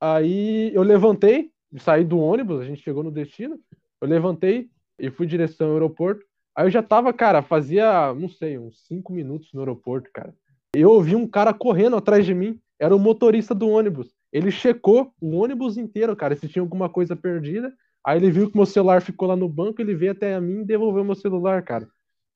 Aí eu levantei, saí do ônibus, a gente chegou no destino. Eu levantei e fui em direção ao aeroporto. Aí eu já tava, cara, fazia, não sei, uns cinco minutos no aeroporto, cara. Eu ouvi um cara correndo atrás de mim, era o motorista do ônibus. Ele checou o ônibus inteiro, cara, se tinha alguma coisa perdida. Aí ele viu que meu celular ficou lá no banco, ele veio até a mim e devolveu meu celular, cara.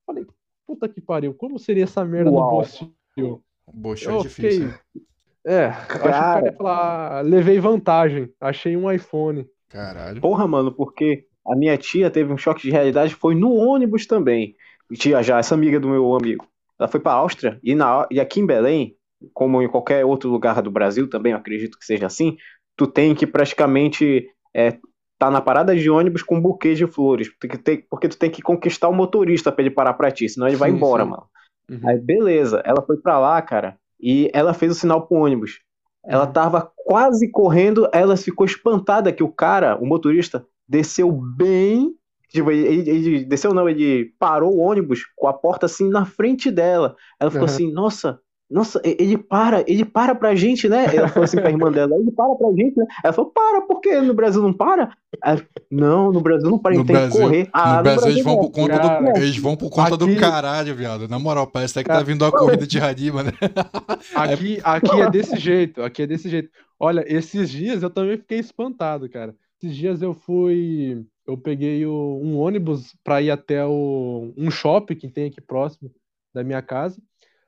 Falei, puta que pariu, como seria essa merda Uau. no Bostil? Bocha é difícil. Fiquei... É, cara... acho que o cara ia falar, levei vantagem, achei um iPhone. Caralho. Porra, mano, porque a minha tia teve um choque de realidade, foi no ônibus também. Tia já, essa amiga do meu amigo. Ela foi para a Áustria e, na, e aqui em Belém, como em qualquer outro lugar do Brasil também, eu acredito que seja assim, tu tem que praticamente é, tá na parada de ônibus com um buquê de flores, porque, porque tu tem que conquistar o motorista para ele parar para ti, senão ele sim, vai embora, sim. mano. Uhum. Aí beleza, ela foi para lá, cara, e ela fez o sinal pro ônibus. Ela uhum. tava quase correndo, ela ficou espantada que o cara, o motorista, desceu bem Tipo, ele, ele, desceu não, ele parou o ônibus com a porta assim na frente dela. Ela ficou uhum. assim, nossa, nossa, ele para, ele para pra gente, né? Ela falou assim pra irmã dela, ele para pra gente, né? Ela falou, para, por quê? No Brasil não para? Ela, não, no Brasil não para, a gente tem que correr. Ah, no, Brasil, Brasil eles vão por conta do, eles vão por conta aqui... do caralho, viado. Na moral, parece até que tá vindo uma corrida de Radima, né? Aqui, aqui é desse jeito, aqui é desse jeito. Olha, esses dias eu também fiquei espantado, cara. Esses dias eu fui eu peguei o, um ônibus para ir até o, um shopping que tem aqui próximo da minha casa.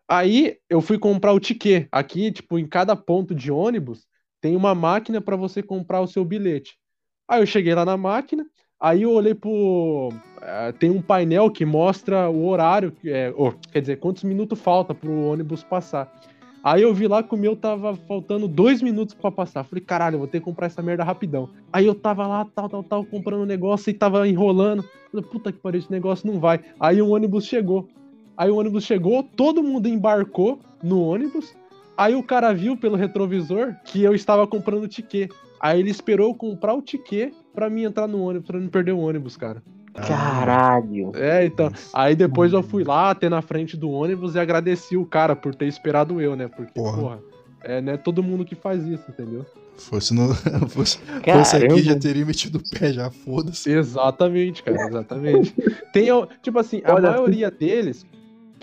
Aí eu fui comprar o ticket. Aqui, tipo, em cada ponto de ônibus tem uma máquina para você comprar o seu bilhete. Aí eu cheguei lá na máquina, aí eu olhei pro. Uh, tem um painel que mostra o horário, é, quer dizer, quantos minutos falta pro ônibus passar. Aí eu vi lá que o meu tava faltando dois minutos para passar. Falei, caralho, vou ter que comprar essa merda rapidão. Aí eu tava lá, tal, tal, tal, comprando um negócio e tava enrolando. Falei, puta que pariu, esse negócio não vai. Aí o ônibus chegou. Aí o ônibus chegou, todo mundo embarcou no ônibus. Aí o cara viu pelo retrovisor que eu estava comprando o ticket. Aí ele esperou comprar o ticket para mim entrar no ônibus, pra não perder o ônibus, cara. Caralho. É, então. Aí depois eu fui lá, até na frente do ônibus e agradeci o cara por ter esperado eu, né? Porque, porra, porra é, não é todo mundo que faz isso, entendeu? Fosse, no, fosse, fosse aqui, já teria metido o pé, já foda-se. Exatamente, cara, exatamente. Tem, tipo assim, a Olha, maioria deles,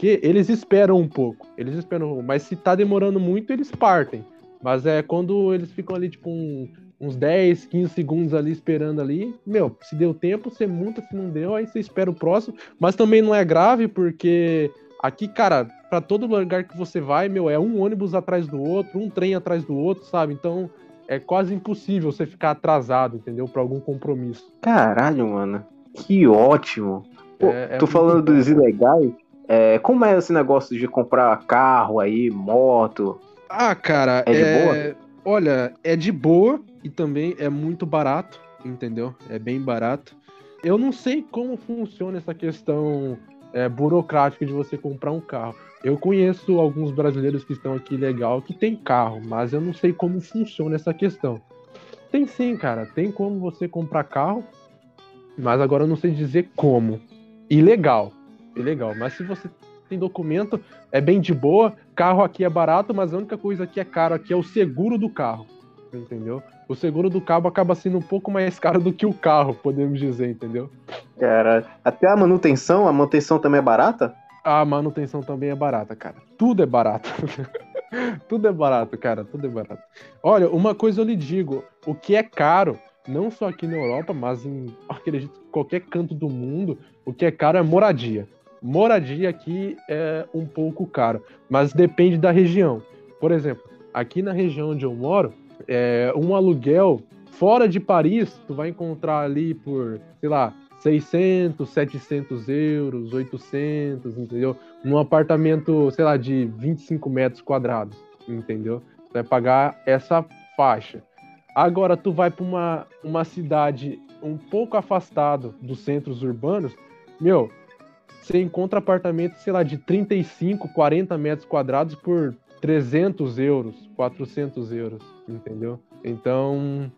eles esperam um pouco. Eles esperam, mas se tá demorando muito, eles partem. Mas é quando eles ficam ali, tipo, um, uns 10, 15 segundos ali esperando ali. Meu, se deu tempo, você multa, se não deu, aí você espera o próximo. Mas também não é grave, porque aqui, cara, para todo lugar que você vai, meu, é um ônibus atrás do outro, um trem atrás do outro, sabe? Então é quase impossível você ficar atrasado, entendeu? Para algum compromisso. Caralho, mano. Que ótimo. Pô, é, é tô falando bom, dos ilegais. É, como é esse negócio de comprar carro aí, moto? Ah, cara, é de é... boa? Olha, é de boa e também é muito barato, entendeu? É bem barato. Eu não sei como funciona essa questão é, burocrática de você comprar um carro. Eu conheço alguns brasileiros que estão aqui legal que tem carro, mas eu não sei como funciona essa questão. Tem sim, cara. Tem como você comprar carro, mas agora eu não sei dizer como. Ilegal. Ilegal. Mas se você tem documento, é bem de boa. Carro aqui é barato, mas a única coisa que é caro aqui é o seguro do carro. Entendeu? O seguro do carro acaba sendo um pouco mais caro do que o carro, podemos dizer, entendeu? Cara, até a manutenção, a manutenção também é barata? A manutenção também é barata, cara. Tudo é barato. tudo é barato, cara. Tudo é barato. Olha, uma coisa eu lhe digo: o que é caro, não só aqui na Europa, mas em acredito, qualquer canto do mundo, o que é caro é moradia moradia aqui é um pouco caro, mas depende da região. Por exemplo, aqui na região onde eu moro, é, um aluguel fora de Paris, tu vai encontrar ali por, sei lá, 600, 700 euros, 800, entendeu? Num apartamento, sei lá, de 25 metros quadrados, entendeu? Tu vai pagar essa faixa. Agora, tu vai para uma, uma cidade um pouco afastado dos centros urbanos, meu, você encontra apartamentos, sei lá, de 35, 40 metros quadrados por 300 euros, 400 euros, entendeu? Então,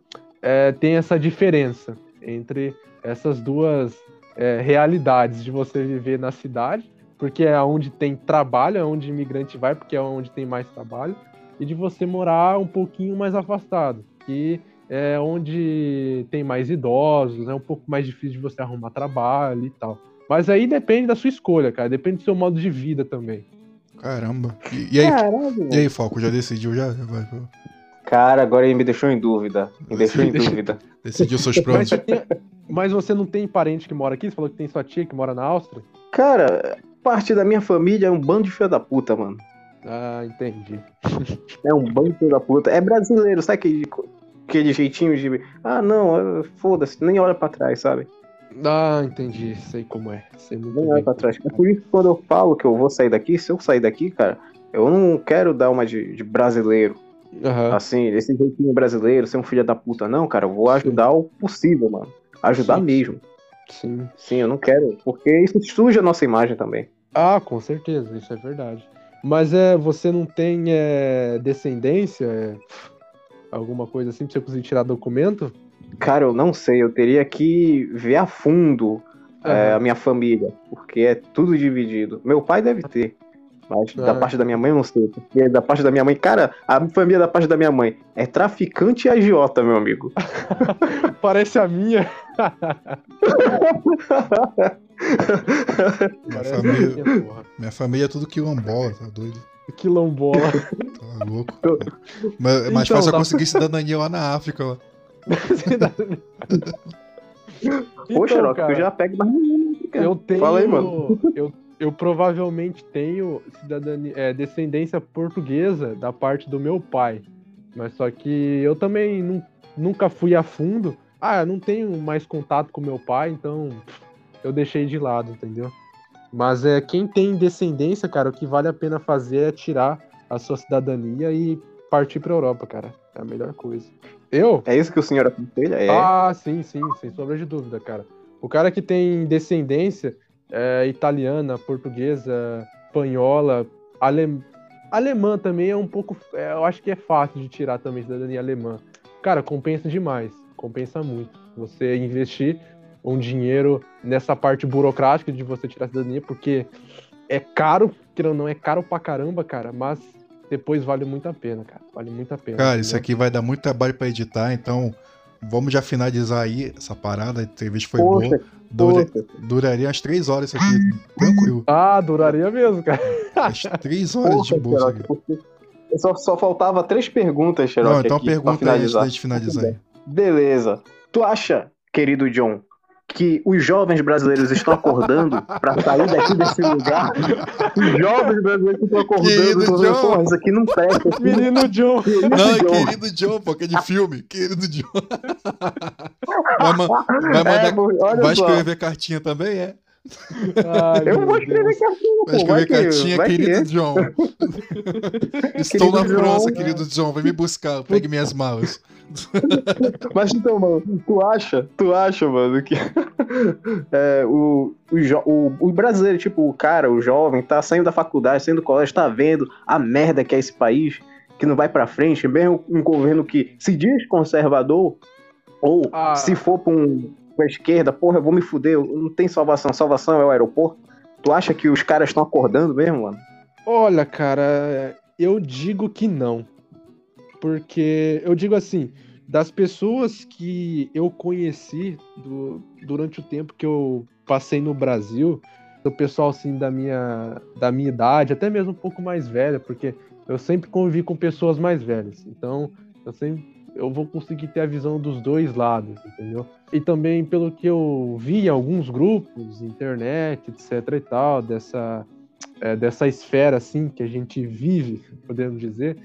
é, tem essa diferença entre essas duas é, realidades de você viver na cidade, porque é onde tem trabalho, é onde imigrante vai, porque é onde tem mais trabalho, e de você morar um pouquinho mais afastado, que é onde tem mais idosos, é um pouco mais difícil de você arrumar trabalho e tal. Mas aí depende da sua escolha, cara. Depende do seu modo de vida também. Caramba. E, e aí, Caramba, e aí, Falco, já decidiu já? Vai, Cara, agora ele me deixou em dúvida. Me deixou em dúvida. Decidiu seus planos. Mas, mas, você não tem parente que mora aqui? Você falou que tem sua tia que mora na Áustria? Cara, parte da minha família é um bando de filha da puta, mano. Ah, entendi. É um bando de filha da puta. É brasileiro, sabe aquele, aquele jeitinho de. Ah, não, foda-se, nem olha pra trás, sabe? Ah, entendi. Sei como é. Sei muito não é pra trás. É por isso que quando eu falo que eu vou sair daqui, se eu sair daqui, cara, eu não quero dar uma de, de brasileiro. Uhum. Assim, esse jeitinho brasileiro, ser um filho da puta, não, cara. Eu vou ajudar Sim. o possível, mano. Ajudar Sim. mesmo. Sim. Sim, eu não quero. Porque isso suja a nossa imagem também. Ah, com certeza, isso é verdade. Mas é, você não tem é, descendência? É, alguma coisa assim pra você conseguir tirar documento? Cara, eu não sei, eu teria que ver a fundo uhum. é, a minha família, porque é tudo dividido. Meu pai deve ter, mas da parte da minha mãe eu não sei, porque da parte da minha mãe, cara, a família da parte da minha mãe é traficante e agiota, meu amigo. Parece a minha. minha, família, minha família é tudo quilombola, tá doido? Quilombola. Tá louco. Mas é mais então, fácil tá... eu conseguir cidadania lá na África. Lá. Poxa, então, cara, eu já pego mais Eu tenho. Fala aí, mano. Eu, eu provavelmente tenho cidadania, é, descendência portuguesa da parte do meu pai. Mas só que eu também não, nunca fui a fundo. Ah, não tenho mais contato com meu pai, então eu deixei de lado, entendeu? Mas é quem tem descendência, cara, o que vale a pena fazer é tirar a sua cidadania e partir pra Europa, cara. É a melhor coisa. Eu? É isso que o senhor aconselha? É. Ah, sim, sim, sem sombra de dúvida, cara. O cara que tem descendência é, italiana, portuguesa, espanhola, alem... alemã também é um pouco. É, eu acho que é fácil de tirar também cidadania alemã. Cara, compensa demais. Compensa muito. Você investir um dinheiro nessa parte burocrática de você tirar a cidadania, porque é caro, que não é caro pra caramba, cara, mas depois vale muito a pena, cara. Vale muito a pena. Cara, isso aqui vai dar muito trabalho para editar, então vamos já finalizar aí essa parada. A entrevista foi poxa, boa. Dura, duraria umas três horas isso aqui, tranquilo. Ah, duraria mesmo, cara. As três horas poxa, de bolsa. Cara, Só, só faltava três perguntas, Xerox. Não, então aqui, pergunta aí antes da gente finalizar. Beleza. Tu acha, querido John, que os jovens brasileiros estão acordando para sair daqui desse lugar. Os jovens brasileiros estão acordando, estão Porra, isso aqui não presta. Menino John. Querido não, é John. querido John, pô, aquele filme. Querido John. Vai, vai mandar. É, vai escrever cartinha também, é? Ai, eu vou escrever cartinha, pô. Vai escrever cartinha, querido que... John. Estou querido na França, querido John. Vem me buscar, pegue minhas malas. Mas então, mano, tu acha, tu acha, mano, que é, o, o, o, o, brasileiro, tipo, o cara, o jovem, tá saindo da faculdade, saindo do colégio, tá vendo a merda que é esse país, que não vai pra frente, mesmo um governo que se diz conservador, ou ah. se for pra, um, pra esquerda, porra, eu vou me fuder, não tem salvação, salvação é o aeroporto. Tu acha que os caras estão acordando mesmo, mano? Olha, cara, eu digo que não. Porque eu digo assim, das pessoas que eu conheci do, durante o tempo que eu passei no Brasil, do pessoal assim da minha, da minha idade, até mesmo um pouco mais velha, porque eu sempre convivi com pessoas mais velhas. Então, eu sempre eu vou conseguir ter a visão dos dois lados, entendeu? E também pelo que eu vi em alguns grupos, internet, etc e tal, dessa é, dessa esfera assim que a gente vive, podemos dizer,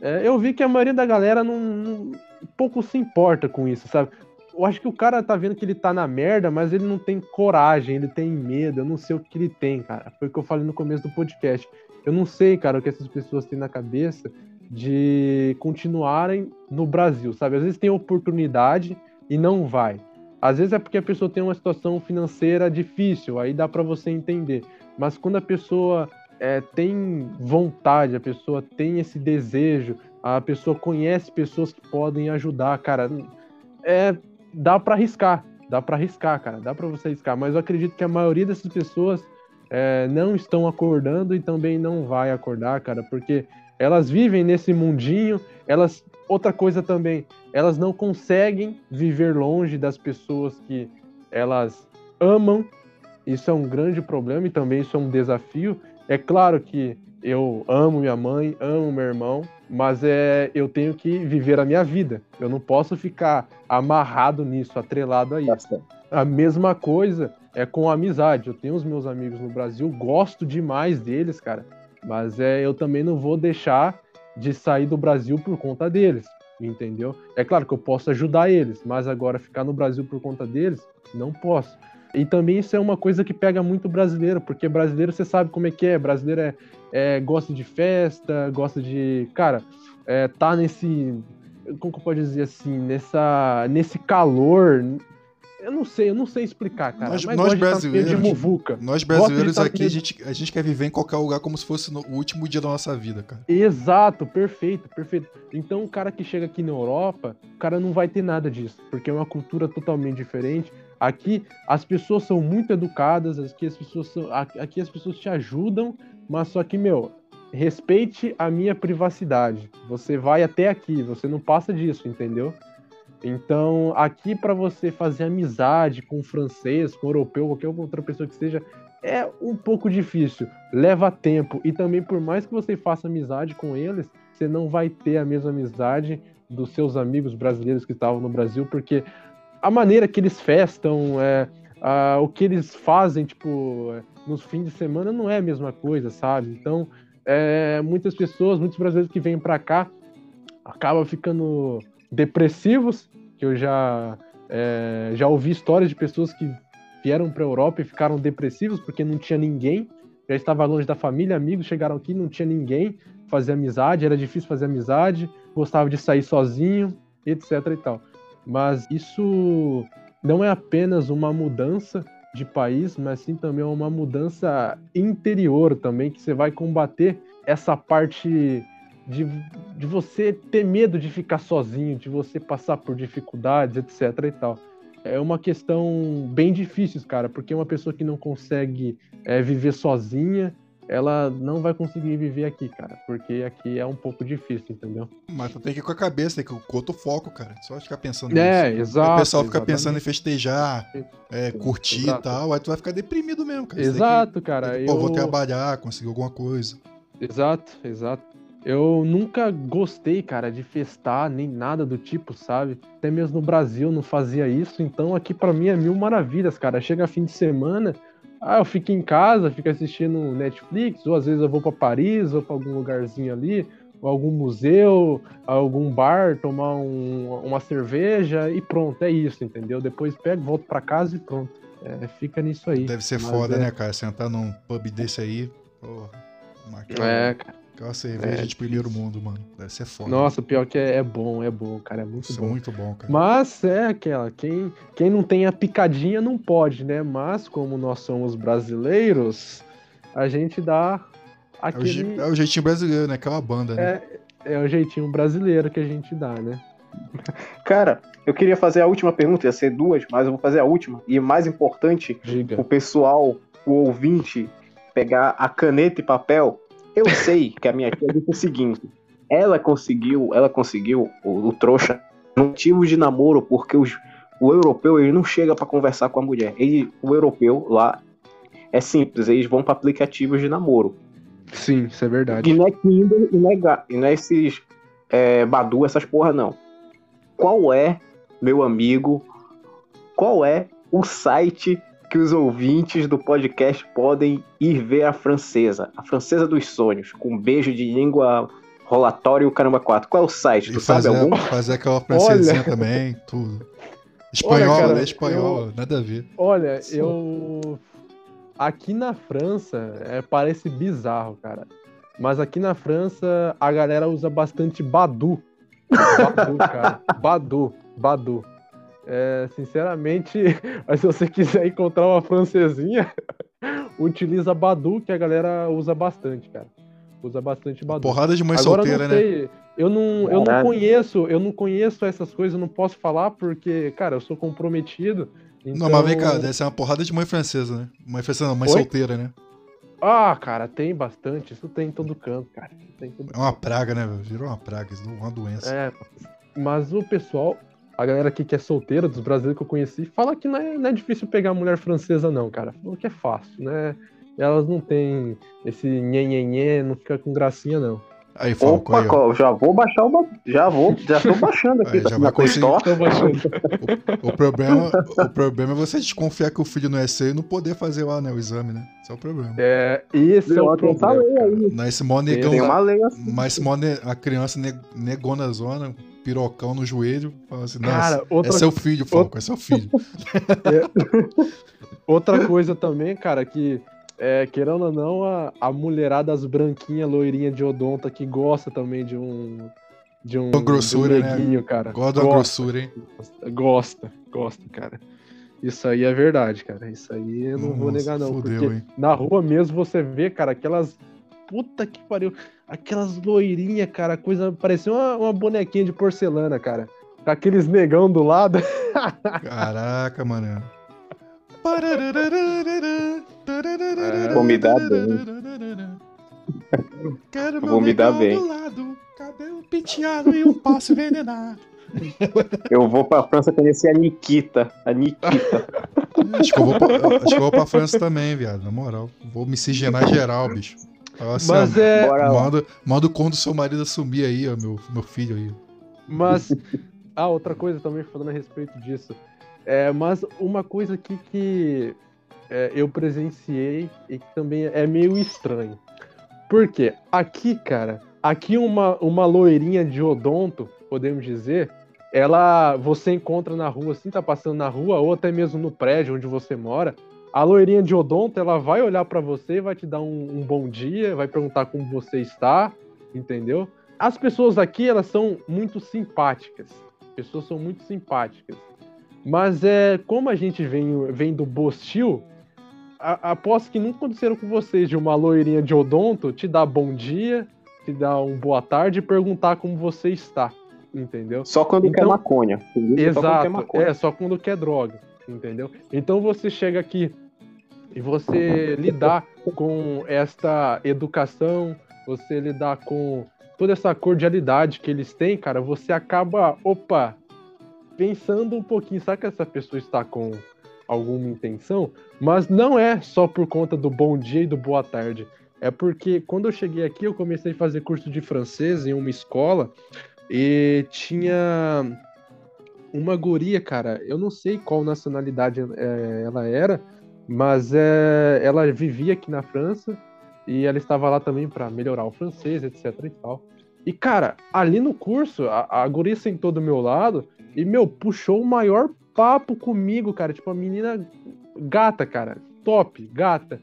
é, eu vi que a maioria da galera não, não, pouco se importa com isso, sabe? Eu acho que o cara tá vendo que ele tá na merda, mas ele não tem coragem, ele tem medo, eu não sei o que ele tem, cara. Foi o que eu falei no começo do podcast. Eu não sei, cara, o que essas pessoas têm na cabeça de continuarem no Brasil, sabe? Às vezes tem oportunidade e não vai. Às vezes é porque a pessoa tem uma situação financeira difícil, aí dá para você entender. Mas quando a pessoa é, tem vontade, a pessoa tem esse desejo, a pessoa conhece pessoas que podem ajudar, cara. É, dá para arriscar, dá para arriscar, cara, dá para você arriscar. Mas eu acredito que a maioria dessas pessoas é, não estão acordando e também não vai acordar, cara, porque elas vivem nesse mundinho, elas outra coisa também, elas não conseguem viver longe das pessoas que elas amam. Isso é um grande problema e também isso é um desafio. É claro que eu amo minha mãe, amo meu irmão, mas é, eu tenho que viver a minha vida. Eu não posso ficar amarrado nisso, atrelado a isso. A mesma coisa é com a amizade. Eu tenho os meus amigos no Brasil, gosto demais deles, cara. Mas é, eu também não vou deixar de sair do Brasil por conta deles, entendeu? É claro que eu posso ajudar eles, mas agora ficar no Brasil por conta deles, não posso. E também isso é uma coisa que pega muito brasileiro, porque brasileiro você sabe como é que é. Brasileiro é, é gosta de festa, gosta de. Cara, é, tá nesse. Como que eu posso dizer assim? Nessa, nesse calor. Eu não sei, eu não sei explicar, cara. Nós, nós brasileiros, nós brasileiros aqui, a gente, a gente quer viver em qualquer lugar como se fosse no, o último dia da nossa vida, cara. Exato, perfeito, perfeito. Então o cara que chega aqui na Europa, o cara não vai ter nada disso, porque é uma cultura totalmente diferente Aqui as pessoas são muito educadas, aqui as pessoas são, aqui as pessoas te ajudam, mas só que, meu, respeite a minha privacidade. Você vai até aqui, você não passa disso, entendeu? Então, aqui para você fazer amizade com francês, com europeu, qualquer outra pessoa que seja, é um pouco difícil, leva tempo e também por mais que você faça amizade com eles, você não vai ter a mesma amizade dos seus amigos brasileiros que estavam no Brasil, porque a maneira que eles festam, é, a, o que eles fazem, tipo, nos fins de semana não é a mesma coisa, sabe? Então, é, muitas pessoas, muitos brasileiros que vêm para cá acabam ficando depressivos, que eu já é, já ouvi histórias de pessoas que vieram para a Europa e ficaram depressivos porque não tinha ninguém, já estava longe da família, amigos, chegaram aqui, não tinha ninguém, fazer amizade, era difícil fazer amizade, gostava de sair sozinho, etc e tal. Mas isso não é apenas uma mudança de país, mas sim também uma mudança interior também, que você vai combater essa parte de, de você ter medo de ficar sozinho, de você passar por dificuldades, etc e tal. É uma questão bem difícil, cara, porque uma pessoa que não consegue é, viver sozinha, ela não vai conseguir viver aqui, cara, porque aqui é um pouco difícil, entendeu? Mas tu tem que ir com a cabeça, tem que ir com outro foco, cara. Só ficar pensando é, nisso. Exato, o pessoal fica exatamente. pensando em festejar, é, curtir exato. e tal, aí tu vai ficar deprimido mesmo, cara. Exato, que, cara. Que, pô, eu... vou trabalhar, conseguir alguma coisa. Exato, exato. Eu nunca gostei, cara, de festar nem nada do tipo, sabe? Até mesmo no Brasil não fazia isso, então aqui para mim é mil maravilhas, cara. Chega fim de semana, ah, eu fico em casa, fico assistindo Netflix, ou às vezes eu vou para Paris, ou para algum lugarzinho ali, ou algum museu, algum bar, tomar um, uma cerveja e pronto, é isso, entendeu? Depois pego, volto para casa e pronto. É, fica nisso aí. Deve ser Mas foda, é... né, cara? Sentar num pub desse aí, porra. É, cara. Aquela cerveja é, de primeiro mundo, mano. Deve ser foda. Nossa, pior que é, é bom, é bom, cara. É muito Isso é bom. É muito bom, cara. Mas é aquela, quem, quem não tem a picadinha não pode, né? Mas como nós somos brasileiros, a gente dá aquele... É o, é o jeitinho brasileiro, né? Aquela banda, né? É, é o jeitinho brasileiro que a gente dá, né? Cara, eu queria fazer a última pergunta, ia ser duas, mas eu vou fazer a última. E mais importante, Diga. o pessoal, o ouvinte, pegar a caneta e papel eu sei que a minha tia disse o seguinte: ela conseguiu, ela conseguiu o, o trouxa motivo de namoro porque os, o europeu ele não chega para conversar com a mulher. Ele, o europeu lá é simples, eles vão para aplicativos de namoro. Sim, isso é verdade. E não é Tinder e não é, e não é esses é, Badu, essas porra não. Qual é, meu amigo, qual é o site que os ouvintes do podcast podem ir ver a francesa, a francesa dos sonhos, com um beijo de língua rolatório caramba 4. Qual é o site? Tu sabe algum? Fazer aquela francesinha também, tudo. Espanhol, olha, cara, né? Espanhol, eu, nada a ver. Olha, eu. Aqui na França, é, parece bizarro, cara. Mas aqui na França, a galera usa bastante Badu. Badu, cara. Badu. Badu. É, sinceramente, mas se você quiser encontrar uma francesinha, utiliza Badu, que a galera usa bastante, cara. Usa bastante Badu. Porrada de mãe Agora, solteira, né? Eu não, eu não conheço, eu não conheço essas coisas, eu não posso falar porque, cara, eu sou comprometido. Então... Não, mas vem cá, deve ser uma porrada de mãe francesa, né? Mãe francesa não, mãe Oi? solteira, né? Ah, cara, tem bastante. Isso tem em todo canto, cara. Todo é uma praga, né? Virou uma praga, uma doença. É, mas o pessoal, a galera aqui que é solteira, dos brasileiros que eu conheci, fala que não é, não é difícil pegar mulher francesa, não, cara. Falou que é fácil, né? Elas não têm esse nhenhenhê, não fica com gracinha, não. Aí, Falco, Opa, aí, já vou baixar o. Já vou, já tô baixando aqui. Aí, tá já vai conseguir... o, o, problema, o problema é você desconfiar que o filho não é seu e não poder fazer lá, né? O exame, né? Esse é o problema. É, isso é o problema. Aí. Não, esse mó negão. Tem uma lei assim. Mas esse mó ne... a criança negona zona, pirocão no joelho, fala assim, Cara, outra... é seu filho, Falco, é seu filho. É. outra coisa também, cara, que é, querendo ou não, a, a mulherada as branquinhas, loirinha de odonta que gosta também de um. De um. Uma grossura, de um neguinho, né? cara. Gosta da grossura, hein? Gosta, gosta, cara. Isso aí é verdade, cara. Isso aí eu não Nossa, vou negar, não. Fudeu, porque hein? na rua mesmo você vê, cara, aquelas. Puta que pariu. Aquelas loirinhas, cara. Coisa. Parecia uma, uma bonequinha de porcelana, cara. Com aqueles negão do lado. Caraca, mano. Vou me dar bem. Quero vou me dar bem. Lado, cabelo penteado e um passo envenenado. Eu vou pra França conhecer a Nikita. A Nikita. Acho que eu vou pra, acho que eu vou pra França também, viado. Na moral. Vou miscigenar geral, bicho. Assim, Mas é. Manda, manda quando seu marido assumir aí, ó, meu, meu filho aí. Mas. Ah, outra coisa também falando a respeito disso. É, mas uma coisa aqui que é, eu presenciei e que também é meio estranho. Porque aqui, cara, aqui uma, uma loirinha de odonto, podemos dizer, ela você encontra na rua, assim, tá passando na rua, ou até mesmo no prédio onde você mora. A loirinha de odonto, ela vai olhar para você, vai te dar um, um bom dia, vai perguntar como você está, entendeu? As pessoas aqui, elas são muito simpáticas. As pessoas são muito simpáticas. Mas é como a gente vem, vem do Bostil, a, aposto que nunca aconteceram com vocês de uma loirinha de odonto te dar bom dia, te dar um boa tarde e perguntar como você está. Entendeu? Só quando então, quer maconha. Exato. Só quer maconha. É, só quando quer droga. Entendeu? Então você chega aqui e você lidar com esta educação, você lidar com toda essa cordialidade que eles têm, cara, você acaba, opa, pensando um pouquinho, será que essa pessoa está com alguma intenção? Mas não é só por conta do bom dia e do boa tarde. É porque quando eu cheguei aqui, eu comecei a fazer curso de francês em uma escola e tinha uma guria, cara. Eu não sei qual nacionalidade é, ela era, mas é, ela vivia aqui na França e ela estava lá também para melhorar o francês, etc e tal. E, cara, ali no curso, a, a guria sentou do meu lado e, meu, puxou o maior papo comigo, cara. Tipo, a menina gata, cara. Top, gata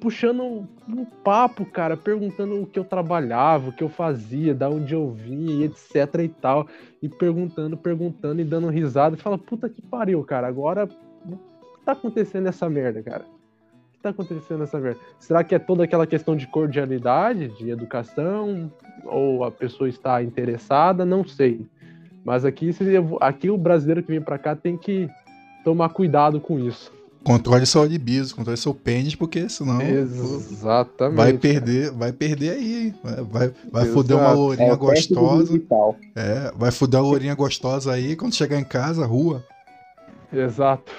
puxando um papo, cara, perguntando o que eu trabalhava, o que eu fazia, da onde eu vinha, etc e tal, e perguntando, perguntando e dando risada. E fala, puta que pariu, cara, agora o que tá acontecendo nessa merda, cara? O que tá acontecendo nessa merda? Será que é toda aquela questão de cordialidade, de educação, ou a pessoa está interessada? Não sei. Mas aqui, aqui o brasileiro que vem para cá tem que tomar cuidado com isso. Controle seu libido, controle seu pênis, porque senão. Exatamente. Vai perder, vai perder aí. Vai, vai fuder uma lourinha é, gostosa. É, vai fuder uma lourinha gostosa aí quando chegar em casa, rua. Exato.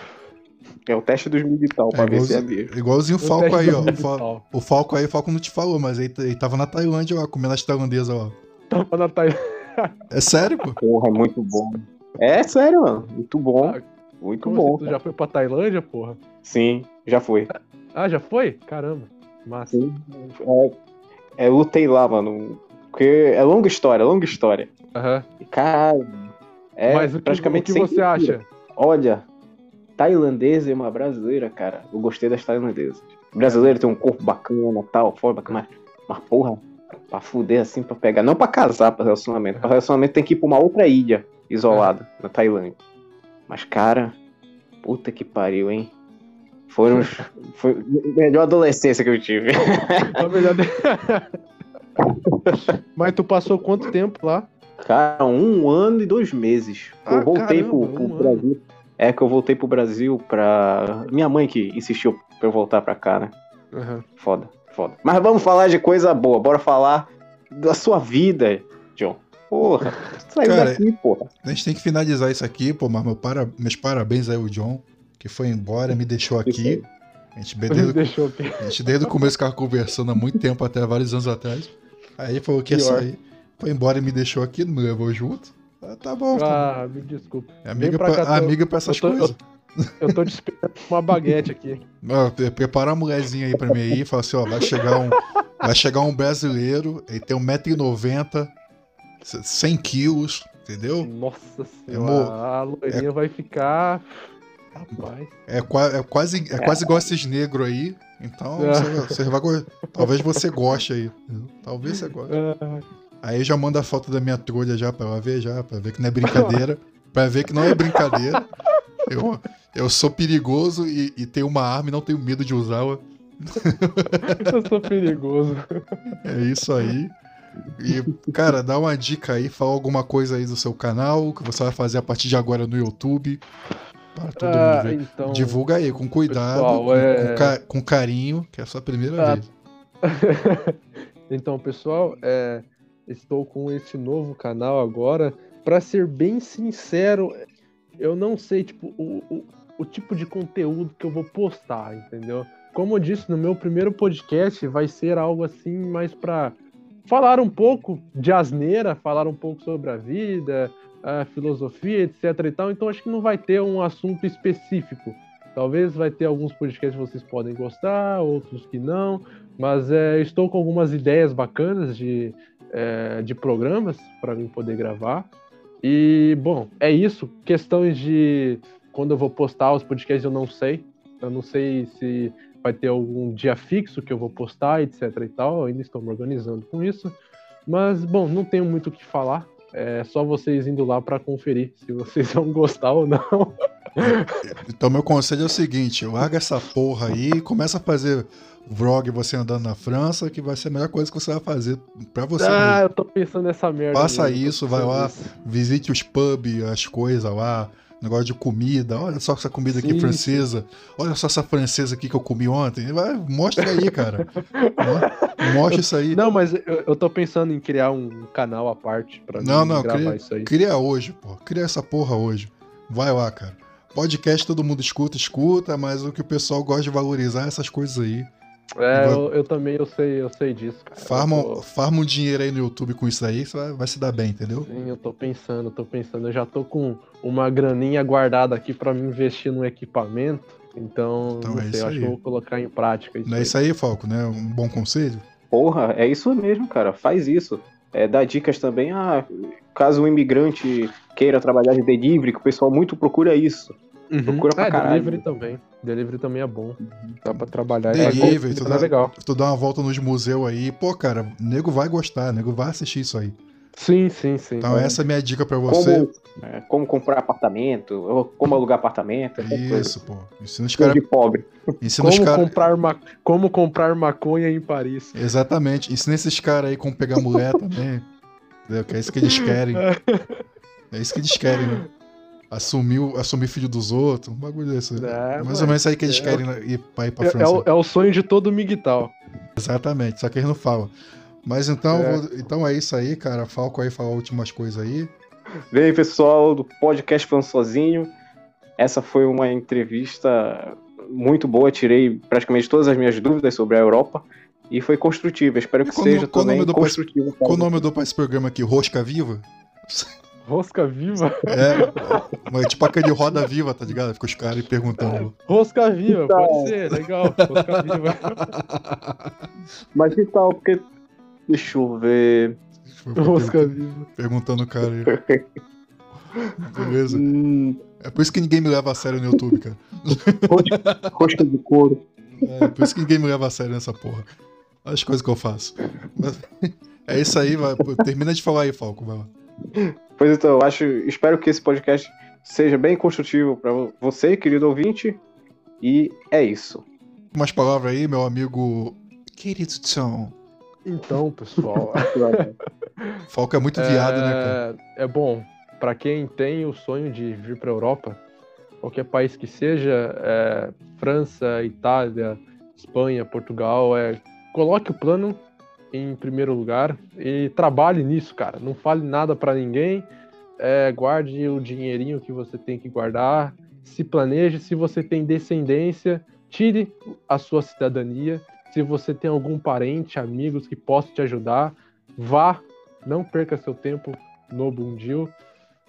É o teste dos milital pra é, ver se é mesmo. Igualzinho o Falco aí, ó. O, Falco aí, o Falco não te falou, mas ele, ele tava na Tailândia, ó, comendo as tailandesas, ó. Tava na Tailândia. É sério, pô? Porra, é muito bom. É sério, mano. Muito bom. Ah, muito Como bom. Assim, tu já foi pra Tailândia, porra? Sim, já foi. Ah, já foi? Caramba. Massa. Sim. É, é, lutei lá, mano. Porque é longa história, longa história. Aham. Uhum. Cara, é Mas o que, praticamente o que você acha? Olha, tailandesa é uma brasileira, cara. Eu gostei das tailandesas. Brasileiro tem um corpo bacana, tal, forma, mas, mas porra, pra fuder assim, pra pegar. Não pra casar, pra relacionamento. Pra relacionamento tem que ir pra uma outra ilha isolada, na Tailândia. Mas, cara, puta que pariu, hein? Foram os, foi a melhor adolescência que eu tive. Mas tu passou quanto tempo lá? Cara, um ano e dois meses. Ah, eu voltei caramba, pro, pro um Brasil. Ano. É que eu voltei pro Brasil pra. Minha mãe que insistiu pra eu voltar pra cá, né? Uhum. Foda, foda. Mas vamos falar de coisa boa. Bora falar da sua vida, John. Porra, saiu Cara, daqui, porra. A gente tem que finalizar isso aqui, pô, mas meu para... meus parabéns aí ao John, que foi embora, me deixou aqui. A gente, desde, deixou aqui. a gente desde o começo ficava conversando há muito tempo, até vários anos atrás. Aí falou que ia sair. Foi embora e me deixou aqui, não me levou junto. Ah, tá bom. Tá. Ah, me desculpa. É amiga, pra, cá, tô... amiga pra essas eu tô, coisas. Eu, eu tô te esperando uma baguete aqui. prepara uma mulherzinha aí pra mim aí e fala assim, ó, vai chegar um, vai chegar um brasileiro, ele tem 1,90m, 100 quilos, entendeu? Nossa senhora, a loirinha é... vai ficar. Rapaz. É, é quase, é quase igual esses negros aí. Então, é. você, você vai, talvez você goste aí. Talvez você goste. É. Aí já manda a foto da minha trolha já pra ela ver, já, pra ver que não é brincadeira. pra ver que não é brincadeira. Eu, eu sou perigoso e, e tenho uma arma e não tenho medo de usá-la. eu sou perigoso. É isso aí. E, cara, dá uma dica aí, fala alguma coisa aí do seu canal, que você vai fazer a partir de agora no YouTube. Para todo ah, mundo ver. Então, Divulga aí, com cuidado, pessoal, com, é... com, com, carinho, que é a sua primeira ah. vez. então, pessoal, é, estou com este novo canal agora. Para ser bem sincero, eu não sei tipo, o, o, o tipo de conteúdo que eu vou postar, entendeu? Como eu disse no meu primeiro podcast, vai ser algo assim mais para falar um pouco de asneira, falar um pouco sobre a vida, a filosofia, etc e tal. Então acho que não vai ter um assunto específico. Talvez vai ter alguns podcasts que vocês podem gostar, outros que não. Mas é, estou com algumas ideias bacanas de, é, de programas para mim poder gravar. E, bom, é isso. Questões de quando eu vou postar os podcasts eu não sei. Eu não sei se vai ter algum dia fixo que eu vou postar, etc e tal. Ainda estou me organizando com isso. Mas, bom, não tenho muito o que falar. É só vocês indo lá para conferir se vocês vão gostar ou não. Então, meu conselho é o seguinte: larga essa porra aí e começa a fazer vlog você andando na França, que vai ser a melhor coisa que você vai fazer pra você. Ah, mesmo. eu tô pensando nessa merda. Faça mesmo, isso, vai lá, isso. visite os pubs, as coisas lá, negócio de comida. Olha só essa comida aqui Sim. francesa. Olha só essa francesa aqui que eu comi ontem. Vai, mostra aí, cara. mostra isso aí. Não, mas eu, eu tô pensando em criar um canal à parte pra não, não, gravar cria, isso aí. Cria hoje, pô. Cria essa porra hoje. Vai lá, cara. Podcast todo mundo escuta, escuta, mas o que o pessoal gosta de valorizar é essas coisas aí. É, eu, eu, também eu sei, eu sei disso, cara. Farma, tô... farma um dinheiro aí no YouTube com isso aí, vai, vai, se dar bem, entendeu? Sim, eu tô pensando, tô pensando. Eu já tô com uma graninha guardada aqui para me investir no equipamento. Então, então é sei, eu acho que eu vou colocar em prática isso. Não é isso aí, Falco, né? Um bom conselho? Porra, é isso mesmo, cara. Faz isso. É, dá dicas também, ah, caso um imigrante queira trabalhar de delivery, que o pessoal muito procura isso. Uhum. Procura pra é, caralho. delivery também. Delivery também é bom. Dá pra trabalhar. Delivery, é, tu, dá, legal. tu dá uma volta nos museus aí, pô, cara, nego vai gostar, nego vai assistir isso aí. Sim, sim, sim. Então essa é a minha dica para você. Como, é, como, comprar apartamento, como alugar apartamento. Isso, pô. Ensina os caras. pobre. Ensina como, cara... comprar ma... como comprar maconha em Paris. Exatamente. Ensina esses caras aí como pegar mulher também. Entendeu? Que é isso que eles querem. É isso que eles querem, né? Assumir, assumir filho dos outros, um bagulho desse. É, é mais ou menos isso aí que eles é, querem ir pra, ir pra é, França. É o, é o sonho de todo migtal. Exatamente, só que eles não falam. Mas então é. Vou, então é isso aí, cara. Falco aí fala últimas coisas aí. Vem aí, pessoal do podcast Falando Sozinho. Essa foi uma entrevista muito boa. Tirei praticamente todas as minhas dúvidas sobre a Europa. E foi construtiva. Espero que qual, seja qual também construtiva. Qual o nome eu dou pra esse programa aqui? Rosca Viva? Rosca Viva? É, mas tipo aquele Roda Viva, tá ligado? Fica os caras perguntando. Rosca Viva, então... pode ser, legal. Rosca Viva. Mas que tal? Porque Deixa eu ver. Rosca viva. Perguntando o cara aí. Beleza? Hum... É por isso que ninguém me leva a sério no YouTube, cara. Rosca de couro. É, por isso que ninguém me leva a sério nessa porra. As coisas que eu faço. É isso aí, vai. Termina de falar aí, Falco, vai lá. Pois então, eu acho, espero que esse podcast seja bem construtivo para você, querido ouvinte. E é isso. Umas palavras aí, meu amigo querido Tom. Então, pessoal. Falco é muito viado, é... né, cara? É bom. Para quem tem o sonho de vir para Europa, qualquer país que seja, é, França, Itália, Espanha, Portugal, é, coloque o plano em primeiro lugar e trabalhe nisso, cara. Não fale nada para ninguém. É, guarde o dinheirinho que você tem que guardar. Se planeje. Se você tem descendência, tire a sua cidadania se você tem algum parente, amigos que possa te ajudar, vá, não perca seu tempo no Bundil,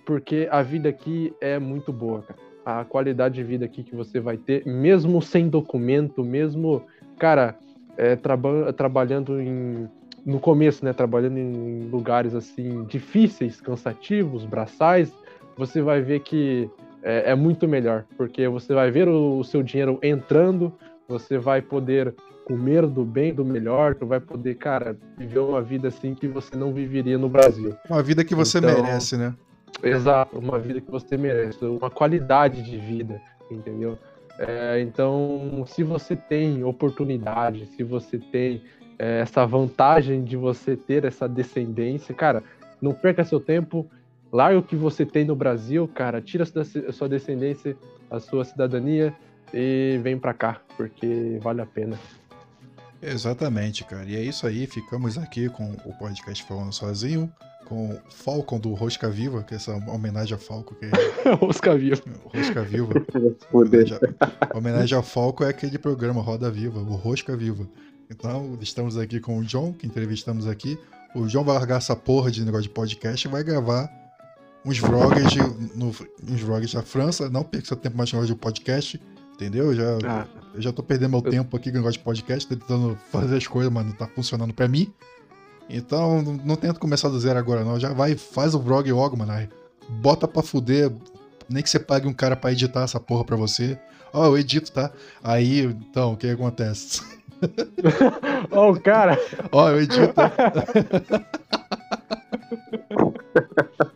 porque a vida aqui é muito boa, cara. A qualidade de vida aqui que você vai ter, mesmo sem documento, mesmo, cara, é, traba trabalhando em, no começo, né, trabalhando em lugares assim difíceis, cansativos, braçais, você vai ver que é, é muito melhor, porque você vai ver o, o seu dinheiro entrando, você vai poder comer do bem, do melhor, tu vai poder, cara, viver uma vida assim que você não viveria no Brasil. Uma vida que você então, merece, né? Exato, uma vida que você merece, uma qualidade de vida, entendeu? É, então, se você tem oportunidade, se você tem é, essa vantagem de você ter essa descendência, cara, não perca seu tempo, larga o que você tem no Brasil, cara, tira a sua descendência, a sua cidadania e vem para cá, porque vale a pena. Exatamente, cara. E é isso aí, ficamos aqui com o podcast Falando Sozinho, com Falcon do Rosca Viva, que é essa homenagem a Falco. Que é... Rosca Viva. Rosca Viva. homenagem, a... homenagem a Falco é aquele programa Roda Viva, o Rosca Viva. Então, estamos aqui com o John, que entrevistamos aqui. O John vai largar essa porra de negócio de podcast e vai gravar uns vlogs, no, uns vlogs da França. Não perca seu tempo mais de podcast entendeu? Eu já, ah, eu já tô perdendo meu eu... tempo aqui com negócio de podcast, tentando fazer as coisas, mas não tá funcionando pra mim. Então, não, não tento começar do zero agora, não. Já vai, faz o vlog logo, mano. Aí, bota pra fuder. Nem que você pague um cara pra editar essa porra pra você. Ó, oh, eu edito, tá? Aí, então, o que acontece? Ó, oh, o cara! Ó, oh, eu edito.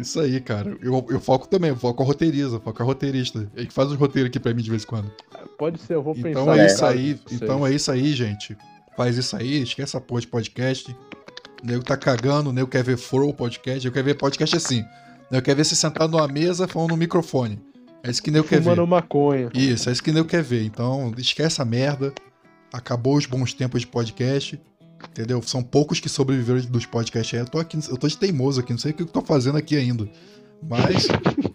Isso aí, cara. Eu, eu foco também, eu foco a roteiriza, eu foco a roteirista. Ele que faz os roteiros aqui pra mim de vez em quando. Pode ser, eu vou então pensar. É isso aí, então é isso aí, gente. Faz isso aí, esquece essa porra de podcast. O nego tá cagando, o nego quer ver Flow podcast, eu quero ver podcast assim. Eu quero ver você sentado numa mesa falando no microfone. É isso que nego quer ver. Fumando maconha. Isso, é isso que nego quer ver. Então, esquece a merda. Acabou os bons tempos de podcast. Entendeu? São poucos que sobreviveram dos podcasts. Eu tô aqui, eu tô de teimoso aqui, não sei o que eu tô fazendo aqui ainda. Mas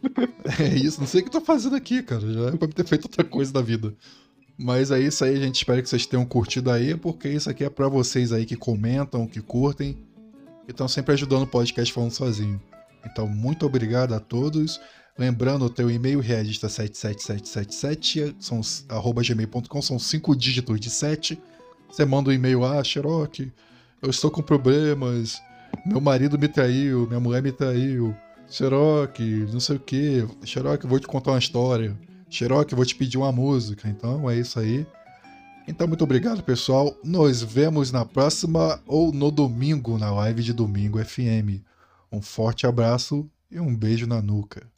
é isso, não sei o que eu tô fazendo aqui, cara. Já é pra ter feito outra coisa da vida. Mas é isso aí, gente. Espero que vocês tenham curtido aí, porque isso aqui é para vocês aí que comentam, que curtem e estão sempre ajudando o podcast falando sozinho. Então, muito obrigado a todos. Lembrando, o teu e-mail reagista 77777 são arroba gmail.com, são cinco dígitos de 7. Você manda um e-mail, ah, Xerox, eu estou com problemas, meu marido me traiu, minha mulher me traiu, Xerox, não sei o que, Xerox, vou te contar uma história, Xerox, vou te pedir uma música. Então, é isso aí. Então, muito obrigado, pessoal. Nos vemos na próxima ou no domingo, na live de domingo FM. Um forte abraço e um beijo na nuca.